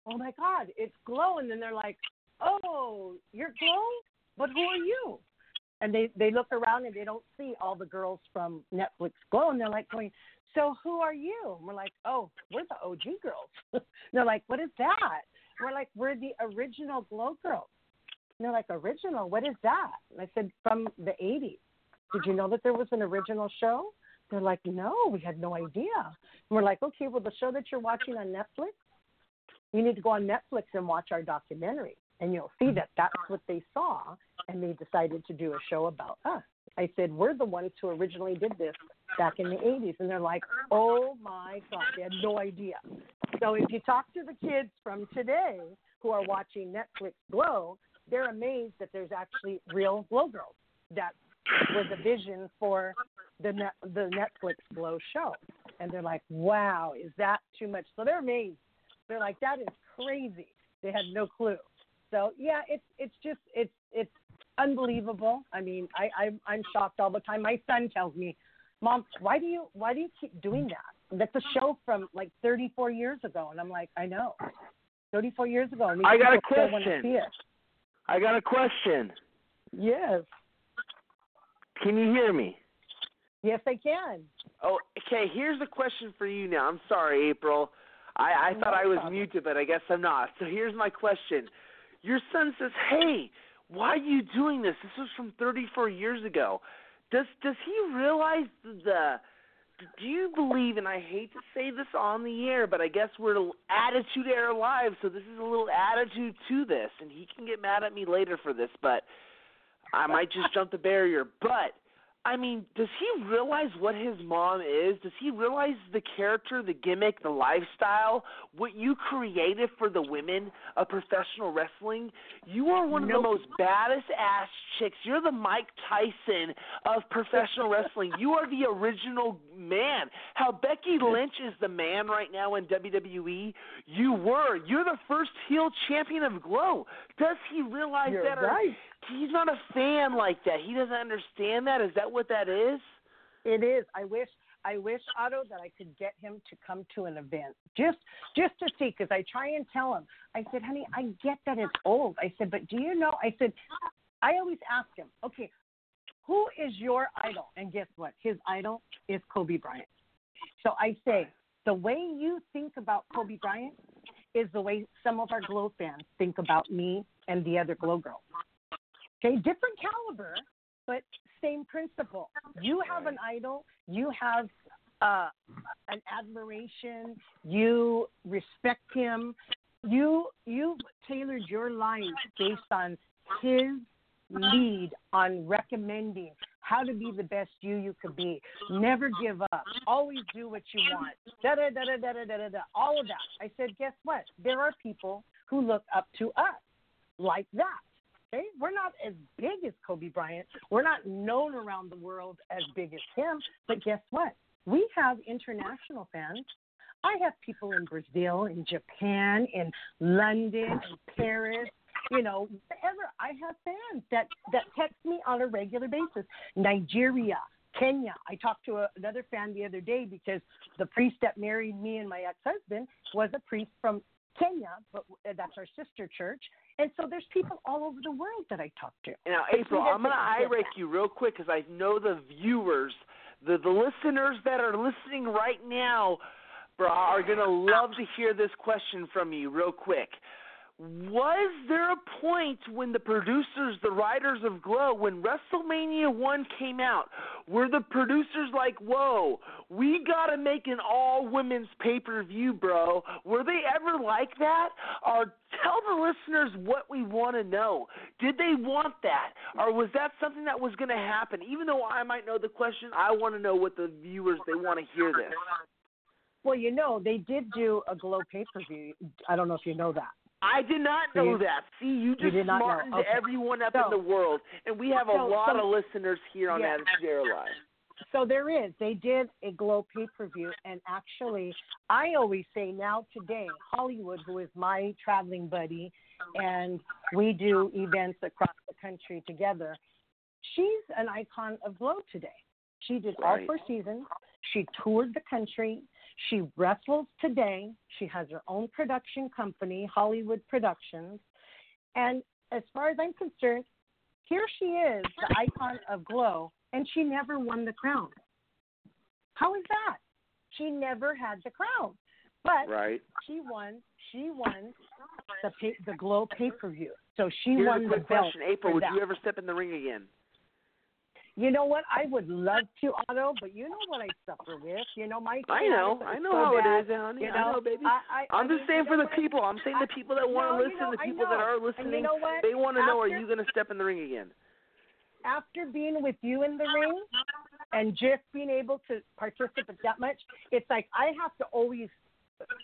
"Oh my God, it's Glow," and then they're like, "Oh, you're Glow, but who are you?" And they they look around and they don't see all the girls from Netflix Glow, and they're like going, "So who are you?" And we're like, "Oh, we're the OG girls." (laughs) they're like, "What is that?" We're like, "We're the original Glow girls." They're like, "Original? What is that?" And I said, "From the '80s." Did you know that there was an original show? They're like, no, we had no idea. And we're like, okay, well, the show that you're watching on Netflix, you need to go on Netflix and watch our documentary, and you'll see that that's what they saw, and they decided to do a show about us. I said, we're the ones who originally did this back in the 80s. And they're like, oh my God, they had no idea. So if you talk to the kids from today who are watching Netflix Glow, they're amazed that there's actually real Glow girls. That was a vision for the net, the Netflix Glow show, and they're like, "Wow, is that too much?" So they're amazed. They're like, "That is crazy." They had no clue. So yeah, it's it's just it's it's unbelievable. I mean, I I'm, I'm shocked all the time. My son tells me, "Mom, why do you why do you keep doing that?" That's a show from like 34 years ago, and I'm like, "I know." 34 years ago, and I got a people still want to question. I got a question. Yes, Can you hear me? yes, I can. Oh, okay. Here's a question for you now. I'm sorry, April. I, I No thought I was problem. muted, but I guess I'm not. So here's my question. Your son says, "Hey, why are you doing this? This was from 34 years ago." Does does he realize the do you believe and I hate to say this on the air, but I guess we're attitude Era live, so this is a little attitude to this and he can get mad at me later for this, but I might just jump the barrier. But I mean, does he realize what his mom is? Does he realize the character, the gimmick, the lifestyle, what you created for the women of professional wrestling? You are one of the most baddest ass chicks. You're the Mike Tyson of professional wrestling. You are the original man. How Becky Lynch is the man right now in WWE, you were. You're the first heel champion of Glow. Does he realize You're that? Or right. He's not a fan like that. He doesn't understand that. Is that what that is? It is. I wish. I wish Otto that I could get him to come to an event just just to see because I try and tell him. I said, honey, I get that it's old. I said, but do you know? I said, I always ask him, okay, who is your idol? And guess what? His idol is Kobe Bryant. So I say, the way you think about Kobe Bryant is the way some of our Glow fans think about me and the other Glow girls. Okay, different caliber, but same principle. You have an idol, you have uh, an admiration, you respect him, you you've tailored your life based on his lead on recommending how to be the best you you could be. Never give up. Always do what you want. Da da da da da da da da. da. All of that. I said, guess what? There are people who look up to us like that. We're not as big as Kobe Bryant. We're not known around the world as big as him. But guess what? We have international fans. I have people in Brazil, in Japan, in London, in Paris, you know, wherever. I have fans that that text me on a regular basis. Nigeria, Kenya. I talked to a, another fan the other day because the priest that married me and my ex-husband was a priest from Kenya, but uh, that's our sister church. And so there's people all over the world that I talk to. Now, April, I'm going to that's- irate you real quick because I know the viewers, the the listeners that are listening right now, bro, are going to love to hear this question from you real quick. Was there a point when the producers, the writers of Glow, when WrestleMania 1 came out, were the producers like, whoa, we got to make an all women's pay per view, bro? Were they ever like that? Or tell the listeners what we want to know. Did they want that? Or was that something that was going to happen? Even though I might know the question, I want to know what the viewers, they want to hear this. Well, you know, they did do a Glow pay per view. I don't know if you know that. I did not So know you- that. See, you just know. smartened Okay. everyone up So- in the world, and we have a so- lot so- of listeners here on Yeah. Live. So there is. They did a Glow pay per view, and actually, I always say now today, Hollywood, who is my traveling buddy, and we do events across the country together. She's an icon of Glow today. She did all four seasons. She toured the country. She wrestles today. She has her own production company, Hollywood Productions. And as far as I'm concerned, here she is, the icon of Glow, and she never won the crown. How is that? She never had the crown, but Right. she won. She won the pay, the Glow pay per view. So she Here's won a the quick belt. question, April. Would that. you ever step in the ring again? You know what? I would love to, Otto, but you know what I suffer with. You know my. I know. I know so how bad. it is, honey. You know? I know, baby. I, I, I'm I just mean, saying for the what? people. I'm saying the people that want no, to you listen, know, the people that are And you listening, know they want to know: Are you going to step in the ring again? after being with you in the ring and just being able to participate that much, it's like I have to always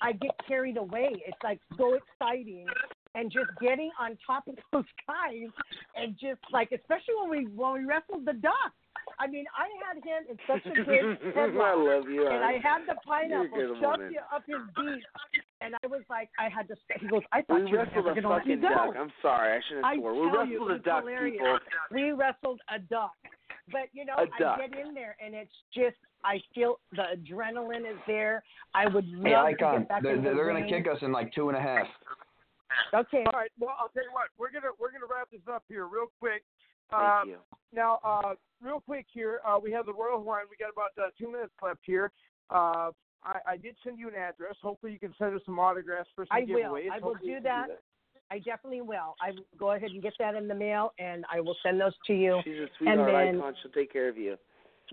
I get carried away. It's like so exciting and just getting on top of (laughs) those guys and just like especially when we when we wrestled the duck. I mean, I had him in such a good (laughs) I love you. And I had the You're a good pineapple shoved woman. up his beak, and I was like, I had to. He goes, I thought We you were wrestled never a going to let me fucking go. duck. I'm sorry, I shouldn't have I swore. We tell you, wrestled a duck, hilarious. people. We wrestled a duck, but you know, I get in there and it's just I feel the adrenaline is there. I would love Hey, to get back they're, in the they're going to kick us in like two and a half. Okay, All right. Well, I'll tell you what. We're gonna we're gonna wrap this up here real quick. Thank Um, you. Now, uh, real quick here, uh, we have the Royal Hawaiian. We got about uh, two minutes left here. Uh, I, I did send you an address. Hopefully, you can send us some autographs for some I will. giveaways. I will Hopefully you do that. I definitely will. I will go ahead and get that in the mail, and I will send those to you. She's a sweetheart then- icon. She'll take care of you.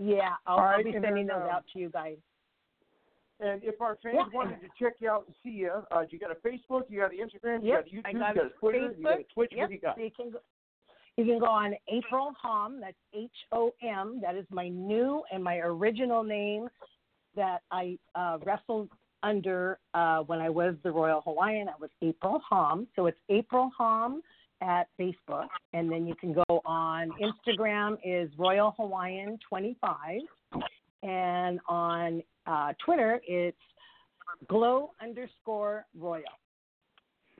Yeah, I'll, All I'll be sending then, those um, out to you guys. And if our fans Yeah. wanted to check you out and see you, uh, you got a Facebook, you got an Instagram, you got a YouTube, I you got got a Twitter, Facebook. you got a Twitch. Yep, What do you got? so you can go, you can go on April Hom. That's H O M. That is my new and my original name that I uh, wrestled under uh, when I was the Royal Hawaiian. I was April Hom. So it's April Hom at Facebook, and then you can go on Instagram is Royal Hawaiian 25, and on uh, Twitter it's glow underscore royal.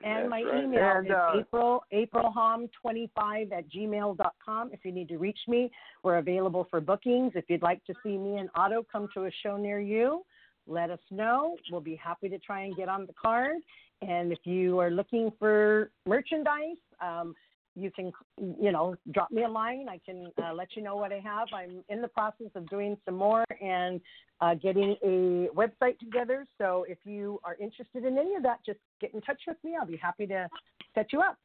And That's my right. email And, is uh, April aprilhom25 at gmail.com. If you need to reach me, we're available for bookings. If you'd like to see me and Otto come to a show near you, let us know. We'll be happy to try and get on the card. And if you are looking for merchandise, um, you can, you know, drop me a line. I can uh, let you know what I have. I'm in the process of doing some more and uh, getting a website together. So if you are interested in any of that, just get in touch with me. I'll be happy to set you up.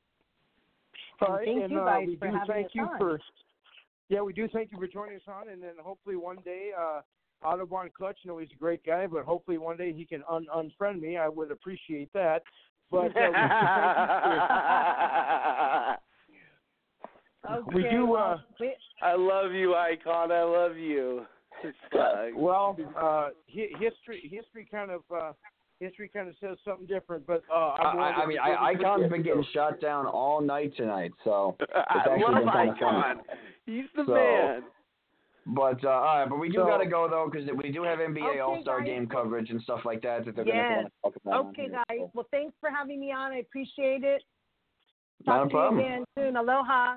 All And thank and, you uh, guys we for do having thank us you on. for. Yeah, we do thank you for joining us on, and then hopefully one day, uh, Otto Von Clutch. You know he's a great guy, but hopefully one day he can un- unfriend me. I would appreciate that. But uh, (laughs) we do thank you we do. Uh, we- I love you, icon. I love you. (laughs) Uh, well, uh, hi- history history kind of uh, history kind of says something different. But uh, I, I'm I, I mean, forgive I, you for Icon's this, been getting shot down all night tonight, so (laughs) it's I actually love been kind of fun. Icon. He's the So, man. But uh, all right, but we do So- got to go though because we do have NBA Okay, All Star. Game coverage and stuff like that that they're Yes. going to talk about. okay, here, guys. so. Well, thanks for having me on. I appreciate it. Not a Talk to problem. you again soon. Aloha.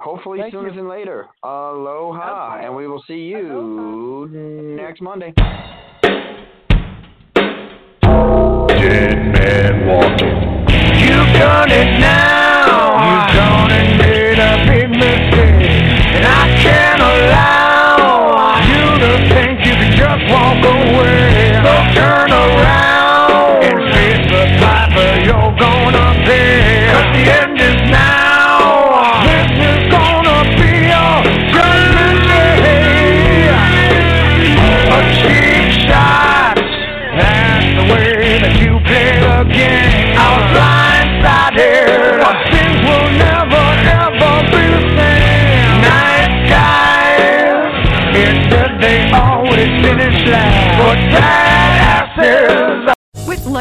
Hopefully Thank sooner you. than later. Aloha, Okay. and we will see you Aloha. next Monday. Dead man walking. You've done it now.